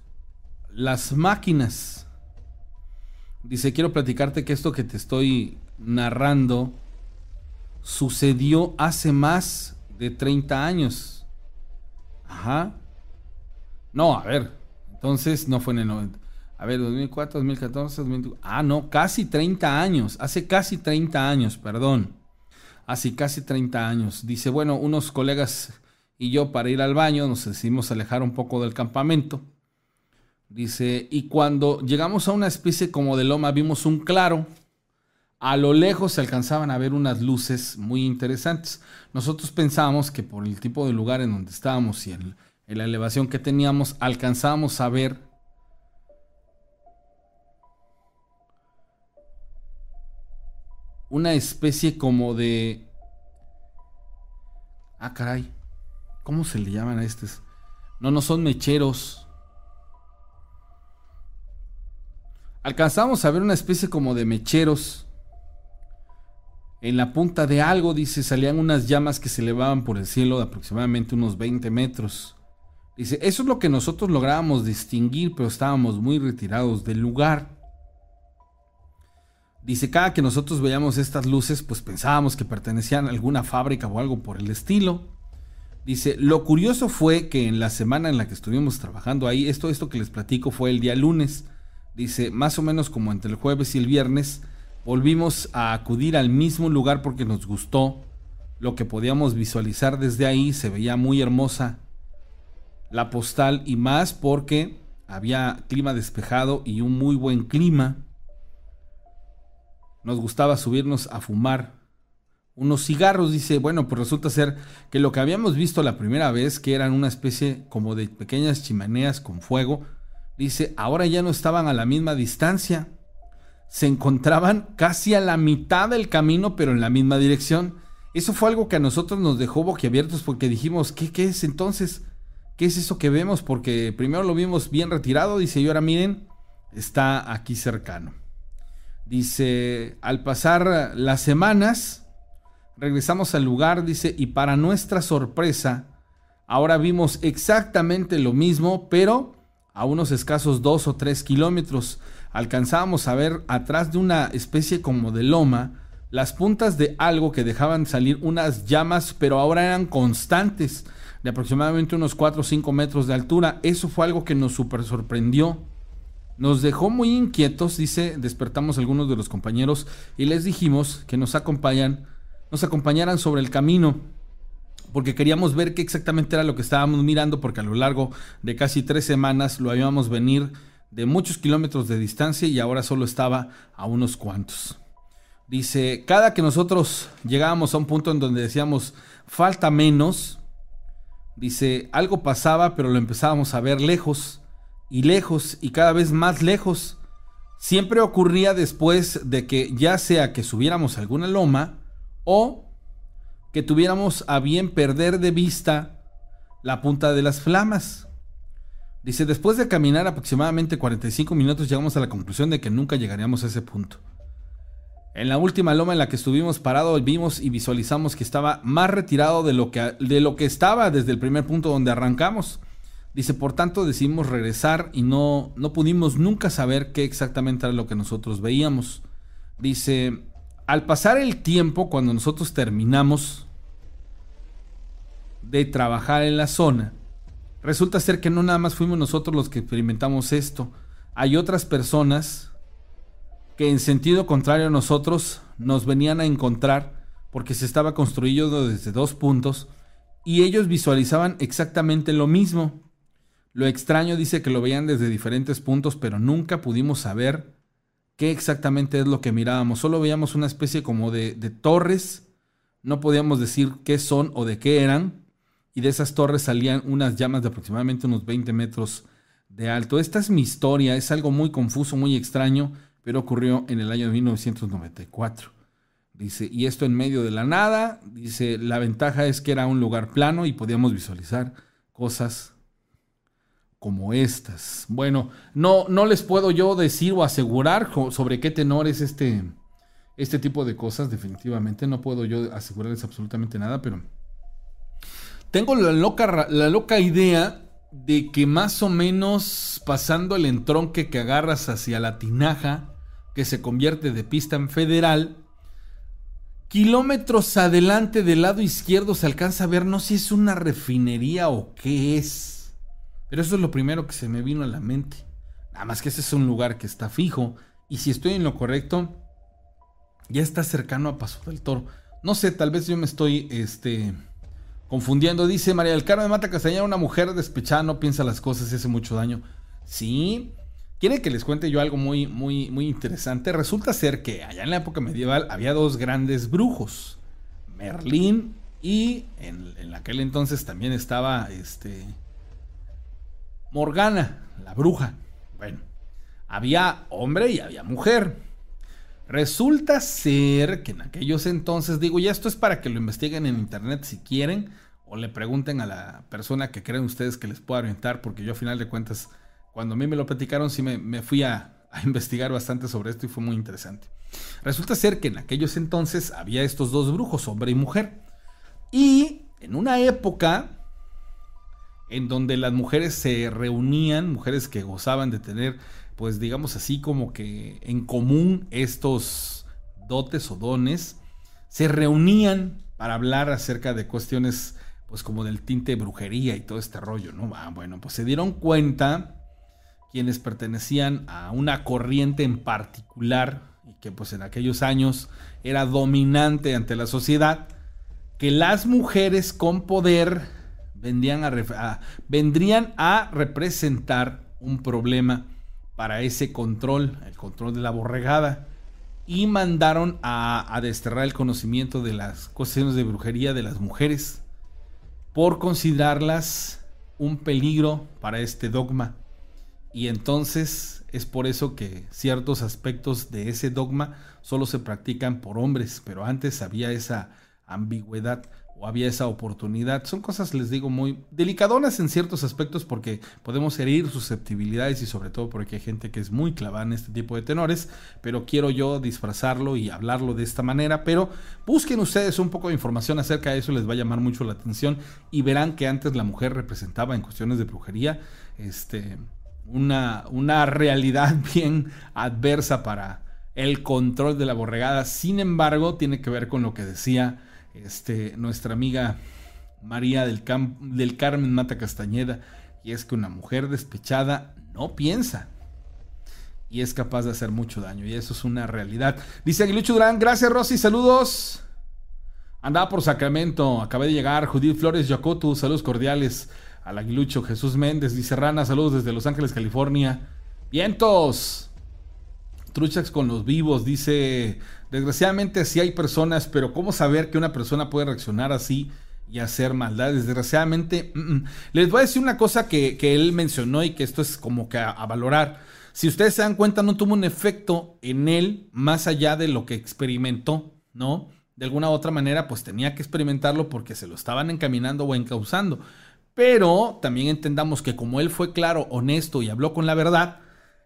las máquinas. Dice, quiero platicarte que esto que te estoy narrando sucedió hace más de 30 años. Ajá. No, a ver. Entonces no fue en el 90. A ver, 2004, 2014, 2014. Ah, no, casi 30 años. Hace casi 30 años, perdón. Hace casi 30 años. Dice, bueno, unos colegas y yo para ir al baño nos decidimos alejar un poco del campamento. Dice, y cuando llegamos a una especie como de loma vimos un claro. A lo lejos se alcanzaban a ver unas luces muy interesantes. Nosotros pensábamos que por el tipo de lugar en donde estábamos y en, la elevación que teníamos, alcanzábamos a ver una especie como de... Ah, caray. ¿Cómo se le llaman a estos? No, no son mecheros. Alcanzamos a ver una especie como de mecheros. En la punta de algo, dice, salían unas llamas que se elevaban por el cielo de aproximadamente unos 20 metros. Dice, eso es lo que nosotros lográbamos distinguir, pero estábamos muy retirados del lugar. Dice, cada que nosotros veíamos estas luces, pues pensábamos que pertenecían a alguna fábrica o algo por el estilo. Dice, lo curioso fue que en la semana en la que estuvimos trabajando ahí, esto, esto que les platico fue el día lunes. Dice, más o menos como entre el jueves y el viernes, volvimos a acudir al mismo lugar porque nos gustó lo que podíamos visualizar desde ahí, se veía muy hermosa la postal y más porque había clima despejado y un muy buen clima. Nos gustaba subirnos a fumar unos cigarros. Dice, bueno, pues resulta ser que lo que habíamos visto la primera vez, que eran una especie como de pequeñas chimeneas con fuego, dice, ahora ya no estaban a la misma distancia. Se encontraban casi a la mitad del camino, pero en la misma dirección. Eso fue algo que a nosotros nos dejó boquiabiertos porque dijimos, ¿qué, qué es entonces? ¿Qué es eso que vemos? Porque primero lo vimos bien retirado, dice, y ahora miren, está aquí cercano. Dice, al pasar las semanas, regresamos al lugar, dice, y para nuestra sorpresa, ahora vimos exactamente lo mismo, pero a unos escasos dos o tres kilómetros. Alcanzábamos a ver atrás de una especie como de loma las puntas de algo que dejaban salir unas llamas, pero ahora eran constantes, de aproximadamente unos 4 o 5 metros de altura. Eso fue algo que nos super sorprendió. Nos dejó muy inquietos, dice, despertamos algunos de los compañeros y les dijimos que nos acompañan, nos acompañaran sobre el camino, porque queríamos ver qué exactamente era lo que estábamos mirando, porque a lo largo de casi tres semanas lo habíamos venir de muchos kilómetros de distancia y ahora solo estaba a unos cuantos. Dice, cada que nosotros llegábamos a un punto en donde decíamos, falta menos, dice, algo pasaba, pero lo empezábamos a ver lejos y lejos y cada vez más lejos. Siempre ocurría después de que ya sea que subiéramos alguna loma o que tuviéramos a bien perder de vista la punta de las flamas. Dice, después de caminar aproximadamente 45 minutos llegamos a la conclusión de que nunca llegaríamos a ese punto. En la última loma en la que estuvimos parados vimos y visualizamos que estaba más retirado de lo que, de lo que estaba desde el primer punto donde arrancamos. Dice, por tanto decidimos regresar y no, no pudimos nunca saber qué exactamente era lo que nosotros veíamos. Dice, al pasar el tiempo, cuando nosotros terminamos de trabajar en la zona, resulta ser que no nada más fuimos nosotros los que experimentamos esto. Hay otras personas que en sentido contrario a nosotros nos venían a encontrar porque se estaba construyendo desde dos puntos y ellos visualizaban exactamente lo mismo. Lo extraño dice que lo veían desde diferentes puntos, pero nunca pudimos saber qué exactamente es lo que mirábamos. Solo veíamos una especie como de, torres. No podíamos decir qué son o de qué eran. Y de esas torres salían unas llamas de aproximadamente unos 20 metros de alto. Esta es mi historia. Es algo muy confuso, muy extraño, pero ocurrió en el año de 1994. Dice, y esto en medio de la nada. Dice, la ventaja es que era un lugar plano y podíamos visualizar cosas como estas. Bueno, no, no les puedo yo decir o asegurar sobre qué tenor es este, este tipo de cosas, definitivamente. No puedo yo asegurarles absolutamente nada, pero tengo la loca, la loca idea de que más o menos pasando el entronque que agarras hacia la tinaja, que se convierte de pista en federal, kilómetros adelante del lado izquierdo se alcanza a ver, no sé si es una refinería o qué es pero eso es lo primero que se me vino a la mente. Nada más que ese es un lugar que está fijo. Y si estoy en lo correcto, ya está cercano a Paso del Toro. No sé, tal vez yo me estoy este, confundiendo. Dice María del Carmen Mata Castañeda, una mujer despechada no piensa las cosas y hace mucho daño. Sí. Quiere que les cuente yo algo muy, muy, muy interesante. Resulta ser que allá en la época medieval había dos grandes brujos. Merlín y en, aquel entonces también estaba este, Morgana, la bruja. Bueno, había hombre y había mujer. Resulta ser que en aquellos entonces, digo, y esto es para que lo investiguen en internet si quieren, o le pregunten a la persona que creen ustedes que les pueda orientar, porque yo a final de cuentas, cuando a mí me lo platicaron, sí me, fui a, a investigar bastante sobre esto y fue muy interesante. Resulta ser que en aquellos entonces había estos dos brujos, hombre y mujer. Y en una época en donde las mujeres se reunían, mujeres que gozaban de tener, pues digamos así como que en común estos dotes o dones, se reunían para hablar acerca de cuestiones pues como del tinte de brujería y todo este rollo, ¿no? Ah, bueno, pues se dieron cuenta quienes pertenecían a una corriente en particular y que pues en aquellos años era dominante ante la sociedad, que las mujeres con poder vendrían a, vendrían a representar un problema para ese control, el control de la borregada, y mandaron a, a desterrar el conocimiento de las cuestiones de brujería de las mujeres por considerarlas un peligro para este dogma. Y entonces es por eso que ciertos aspectos de ese dogma solo se practican por hombres, pero antes había esa ambigüedad o había esa oportunidad. Son cosas, les digo, muy delicadonas en ciertos aspectos porque podemos herir susceptibilidades y sobre todo porque hay gente que es muy clavada en este tipo de tenores, pero quiero yo disfrazarlo y hablarlo de esta manera, pero busquen ustedes un poco de información acerca de eso, les va a llamar mucho la atención y verán que antes la mujer representaba en cuestiones de brujería este, una, una realidad bien adversa para el control de la borregada. Sin embargo, tiene que ver con lo que decía este, nuestra amiga María del, del Carmen Mata Castañeda, y es que una mujer despechada no piensa y es capaz de hacer mucho daño, y eso es una realidad. Dice Aguilucho Durán, gracias Rosy, saludos. Andaba por Sacramento, acabé de llegar. Judith Flores Yacotu, saludos cordiales al Aguilucho. Jesús Méndez dice Rana, saludos desde Los Ángeles, California. Vientos. Truchax con los vivos, dice Desgraciadamente sí hay personas, pero ¿cómo saber que una persona puede reaccionar así y hacer maldades? Desgraciadamente, mm, mm. les voy a decir una cosa que, él mencionó y que esto es como que a, valorar. Si ustedes se dan cuenta, no tuvo un efecto en él más allá de lo que experimentó, ¿no? De alguna u otra manera, pues tenía que experimentarlo porque se lo estaban encaminando o encauzando. Pero también entendamos que como él fue claro, honesto y habló con la verdad,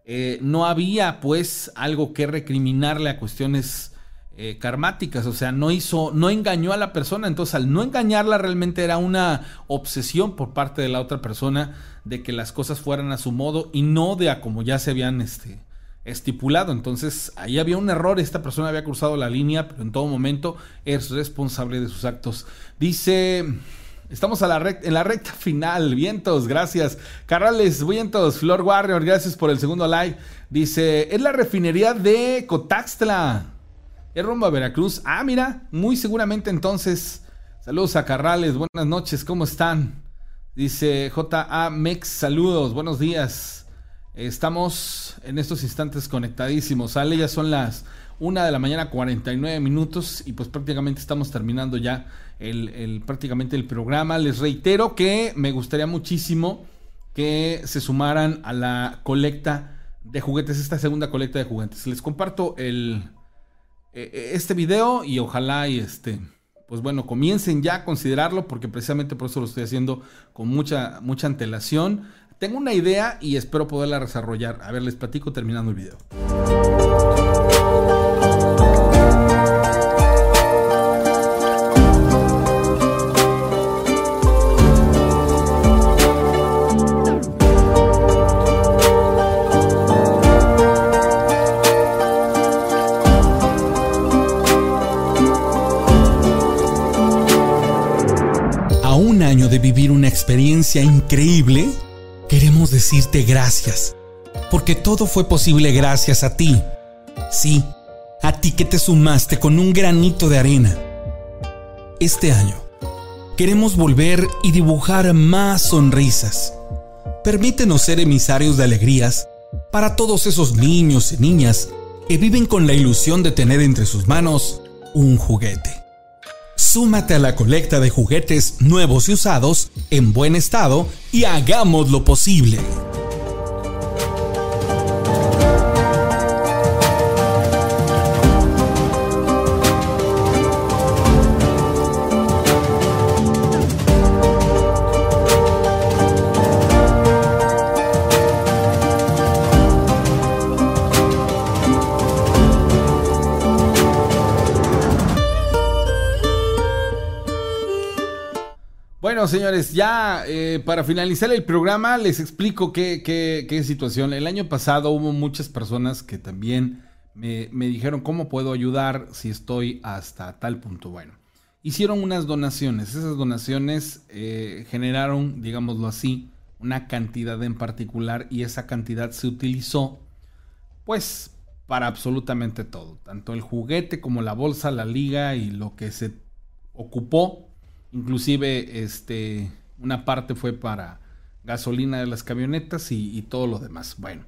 eh, no había pues algo que recriminarle a cuestiones eh, karmáticas, o sea, no hizo, no engañó a la persona, entonces al no engañarla realmente era una obsesión por parte de la otra persona de que las cosas fueran a su modo y no de a como ya se habían este, estipulado, entonces ahí había un error, esta persona había cruzado la línea, pero en todo momento es responsable de sus actos. Dice... Estamos en la recta final. Vientos, gracias. Carrales, vientos. Flor Warrior, gracias por el segundo like. Dice, es la refinería de Cotaxtla. Es rumbo a Veracruz. Ah, mira, muy seguramente entonces. Saludos a Carrales, buenas noches, ¿cómo están? Dice J.A. Mex, saludos, buenos días. Estamos en estos instantes conectadísimos. Sale, ya son las 1 de la mañana, 49 minutos, y pues prácticamente estamos terminando ya el, prácticamente el programa. Les reitero que me gustaría muchísimo que se sumaran a la colecta de juguetes, esta segunda colecta de juguetes. Les comparto el eh, eh, este video y ojalá y este, pues bueno, comiencen ya a considerarlo porque precisamente por eso lo estoy haciendo con mucha, mucha antelación. Tengo una idea y espero poderla desarrollar. A ver, les platico terminando el video. Experiencia increíble, queremos decirte gracias, porque todo fue posible gracias a ti. Sí, a ti que te sumaste con un granito de arena. Este año, queremos volver y dibujar más sonrisas. Permítenos ser emisarios de alegrías para todos esos niños y niñas que viven con la ilusión de tener entre sus manos un juguete. Súmate a la colecta de juguetes nuevos y usados en buen estado y hagamos lo posible. Bueno, señores, ya eh, para finalizar el programa les explico qué, situación. El año pasado hubo muchas personas que también me, dijeron cómo puedo ayudar si estoy hasta tal punto. Bueno, hicieron unas donaciones. Esas donaciones eh, generaron, digámoslo así, una cantidad en particular y esa cantidad se utilizó pues para absolutamente todo. Tanto el juguete como la bolsa, la liga y lo que se ocupó Inclusive, este, una parte fue para gasolina de las camionetas y, todo lo demás. Bueno.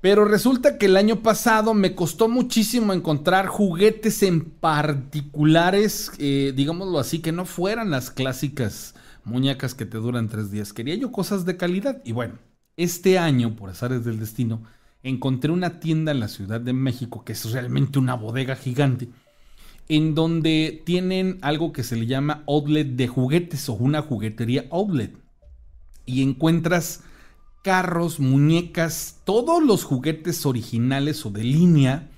Pero resulta que el año pasado me costó muchísimo encontrar juguetes en particulares, eh, digámoslo así, que no fueran las clásicas muñecas que te duran tres días. Quería yo cosas de calidad. Y bueno, este año, por azares del destino, encontré una tienda en la Ciudad de México que es realmente una bodega gigante en donde tienen algo que se le llama outlet de juguetes o una juguetería outlet. Y encuentras carros, muñecas, todos los juguetes originales o de línea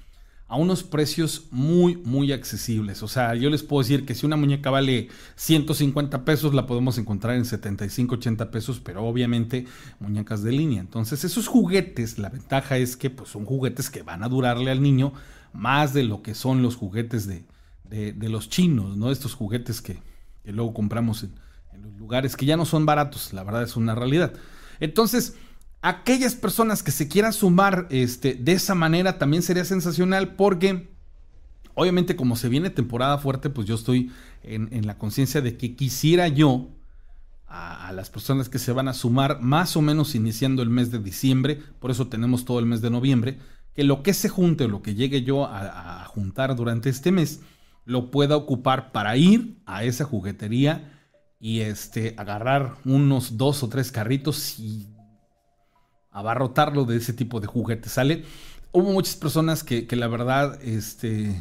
a unos precios muy, muy accesibles. O sea, yo les puedo decir que si una muñeca vale 150 pesos, la podemos encontrar en 75, 80 pesos, pero obviamente muñecas de línea. Entonces, esos juguetes, la ventaja es que pues, son juguetes que van a durarle al niño más de lo que son los juguetes de, de, los chinos, ¿no? Estos juguetes que, luego compramos en, los lugares que ya no son baratos, la verdad es una realidad. Entonces, aquellas personas que se quieran sumar este, de esa manera también sería sensacional porque obviamente como se viene temporada fuerte, pues yo estoy en, la conciencia de que quisiera yo a, las personas que se van a sumar más o menos iniciando el mes de diciembre, por eso tenemos todo el mes de noviembre, que lo que se junte o lo que llegue yo a juntar durante este mes, lo pueda ocupar para ir a esa juguetería y este, agarrar unos dos o tres carritos y abarrotarlo de ese tipo de juguetes, ¿sale? Hubo muchas personas que, la verdad, este,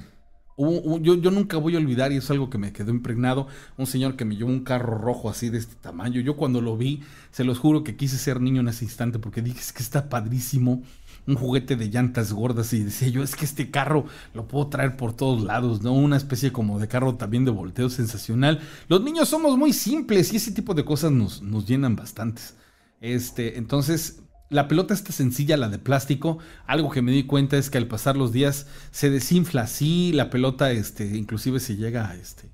yo, yo, nunca voy a olvidar, y es algo que me quedó impregnado, un señor que me llevó un carro rojo así de este tamaño. Yo cuando lo vi, se los juro que quise ser niño en ese instante porque dije, es que está padrísimo un juguete de llantas gordas y decía yo, es que este carro lo puedo traer por todos lados, ¿no? Una especie como de carro también de volteo sensacional. Los niños somos muy simples y ese tipo de cosas nos, nos llenan bastantes. Este, entonces, la pelota está sencilla, la de plástico. Algo que me di cuenta es que al pasar los días se desinfla así, la pelota, este, inclusive se llega a este,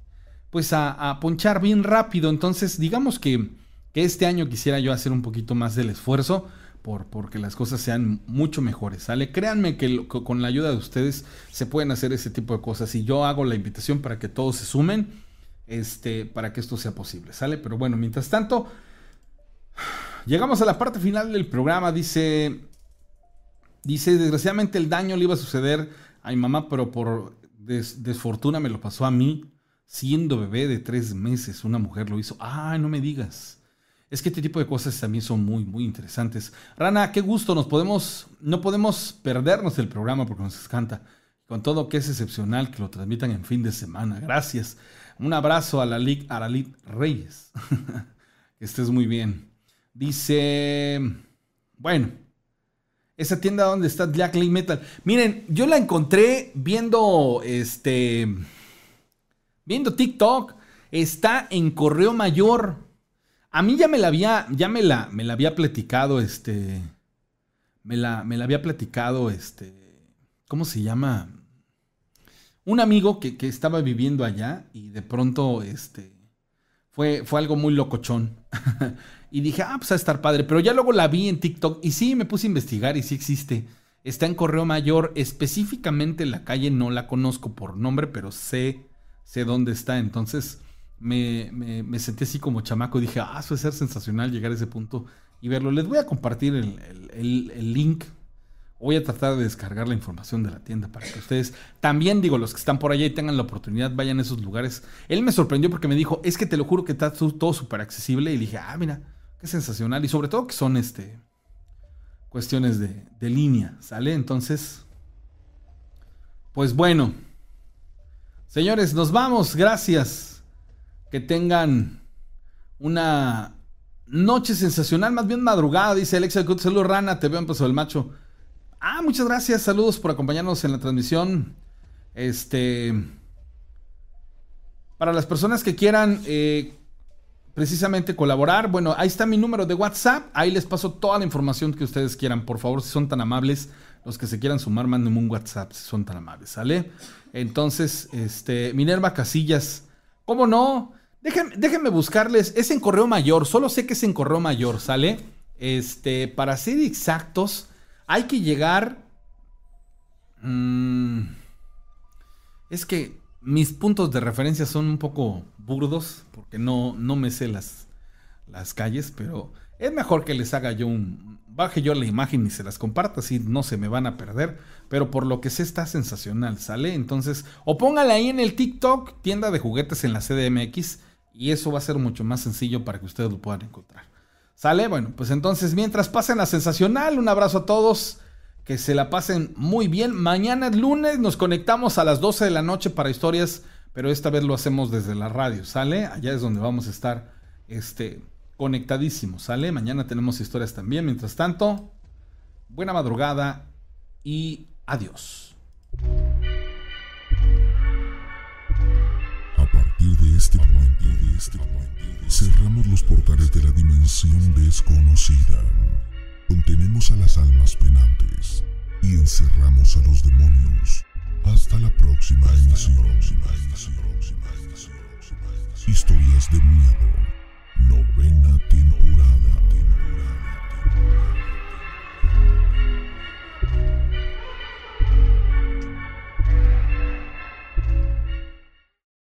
pues a, ponchar bien rápido. Entonces, digamos que, que este año quisiera yo hacer un poquito más del esfuerzo por porque las cosas sean mucho mejores, ¿sale? Créanme que, con la ayuda de ustedes se pueden hacer ese tipo de cosas y yo hago la invitación para que todos se sumen, este, para que esto sea posible, ¿sale? Pero bueno, mientras tanto, llegamos a la parte final del programa, dice, dice, desgraciadamente el daño le iba a suceder a mi mamá, pero por desfortuna me lo pasó a mí, siendo bebé de tres meses, una mujer lo hizo, ay, no me digas. Es que este tipo de cosas también son muy, muy interesantes. Rana, qué gusto, nos podemos, no podemos perdernos el programa porque nos encanta. Con todo que es excepcional que lo transmitan en fin de semana. Gracias. Un abrazo a la Lic Aralit Reyes. que estés muy bien. Dice, bueno, esa tienda donde está Black Lee Metal. Miren, yo la encontré viendo este, viendo TikTok. Está en Correo Mayor. A mí ya me la había, ya me la, me la había platicado, este, me la, me la había platicado, este, ¿cómo se llama? Un amigo que, estaba viviendo allá y de pronto, este, fue, fue algo muy locochón. y dije, ah, pues a estar padre. Pero ya luego la vi en TikTok y sí, me puse a investigar y sí existe. Está en Correo Mayor, específicamente la calle no la conozco por nombre, pero sé, sé dónde está. Entonces, me, me, sentí así como chamaco. Dije, ah, eso es ser sensacional llegar a ese punto y verlo. Les voy a compartir el, link. Voy a tratar de descargar la información de la tienda para que ustedes también, digo, los que están por allá y tengan la oportunidad, vayan a esos lugares. Él me sorprendió porque me dijo, es que te lo juro que está todo súper accesible. Y dije, ah, mira, qué sensacional. Y sobre todo que son este cuestiones de, de línea, ¿sale? Entonces, pues bueno. Señores, nos vamos. Gracias que tengan una noche sensacional, más bien madrugada, dice Alexa Saludos, Rana, te veo en Paso del Macho. Ah, muchas gracias, saludos por acompañarnos en la transmisión. Este. Para las personas que quieran eh, precisamente colaborar, bueno, ahí está mi número de WhatsApp. Ahí les paso toda la información que ustedes quieran. Por favor, si son tan amables, los que se quieran sumar, mándenme un WhatsApp si son tan amables, ¿sale? Entonces, este, Minerva Casillas, ¿cómo no? Déjenme, buscarles. Es en correo mayor. Solo sé que es en correo mayor, ¿sale? Este, para ser exactos, hay que llegar. Mm, es que mis puntos de referencia son un poco burdos, porque no, no me sé las, las calles, pero es mejor que les haga yo un. Baje yo la imagen y se las comparta, así no se me van a perder. Pero por lo que sé está sensacional, ¿sale? Entonces, o póngale ahí en el TikTok, tienda de juguetes en la CDMX y eso va a ser mucho más sencillo para que ustedes lo puedan encontrar. ¿Sale? Bueno, pues entonces mientras pasen la sensacional, un abrazo a todos. Que se la pasen muy bien. Mañana es lunes, nos conectamos a las 12 de la noche para historias, pero esta vez lo hacemos desde la radio, ¿sale? Allá es donde vamos a estar este, conectadísimos, ¿sale? Mañana tenemos historias también. Mientras tanto, buena madrugada y adiós. Los portales de la dimensión desconocida. Contenemos a las almas penantes y encerramos a los demonios. Hasta la próxima emisión. Historias de miedo. Novena temporada. temporada.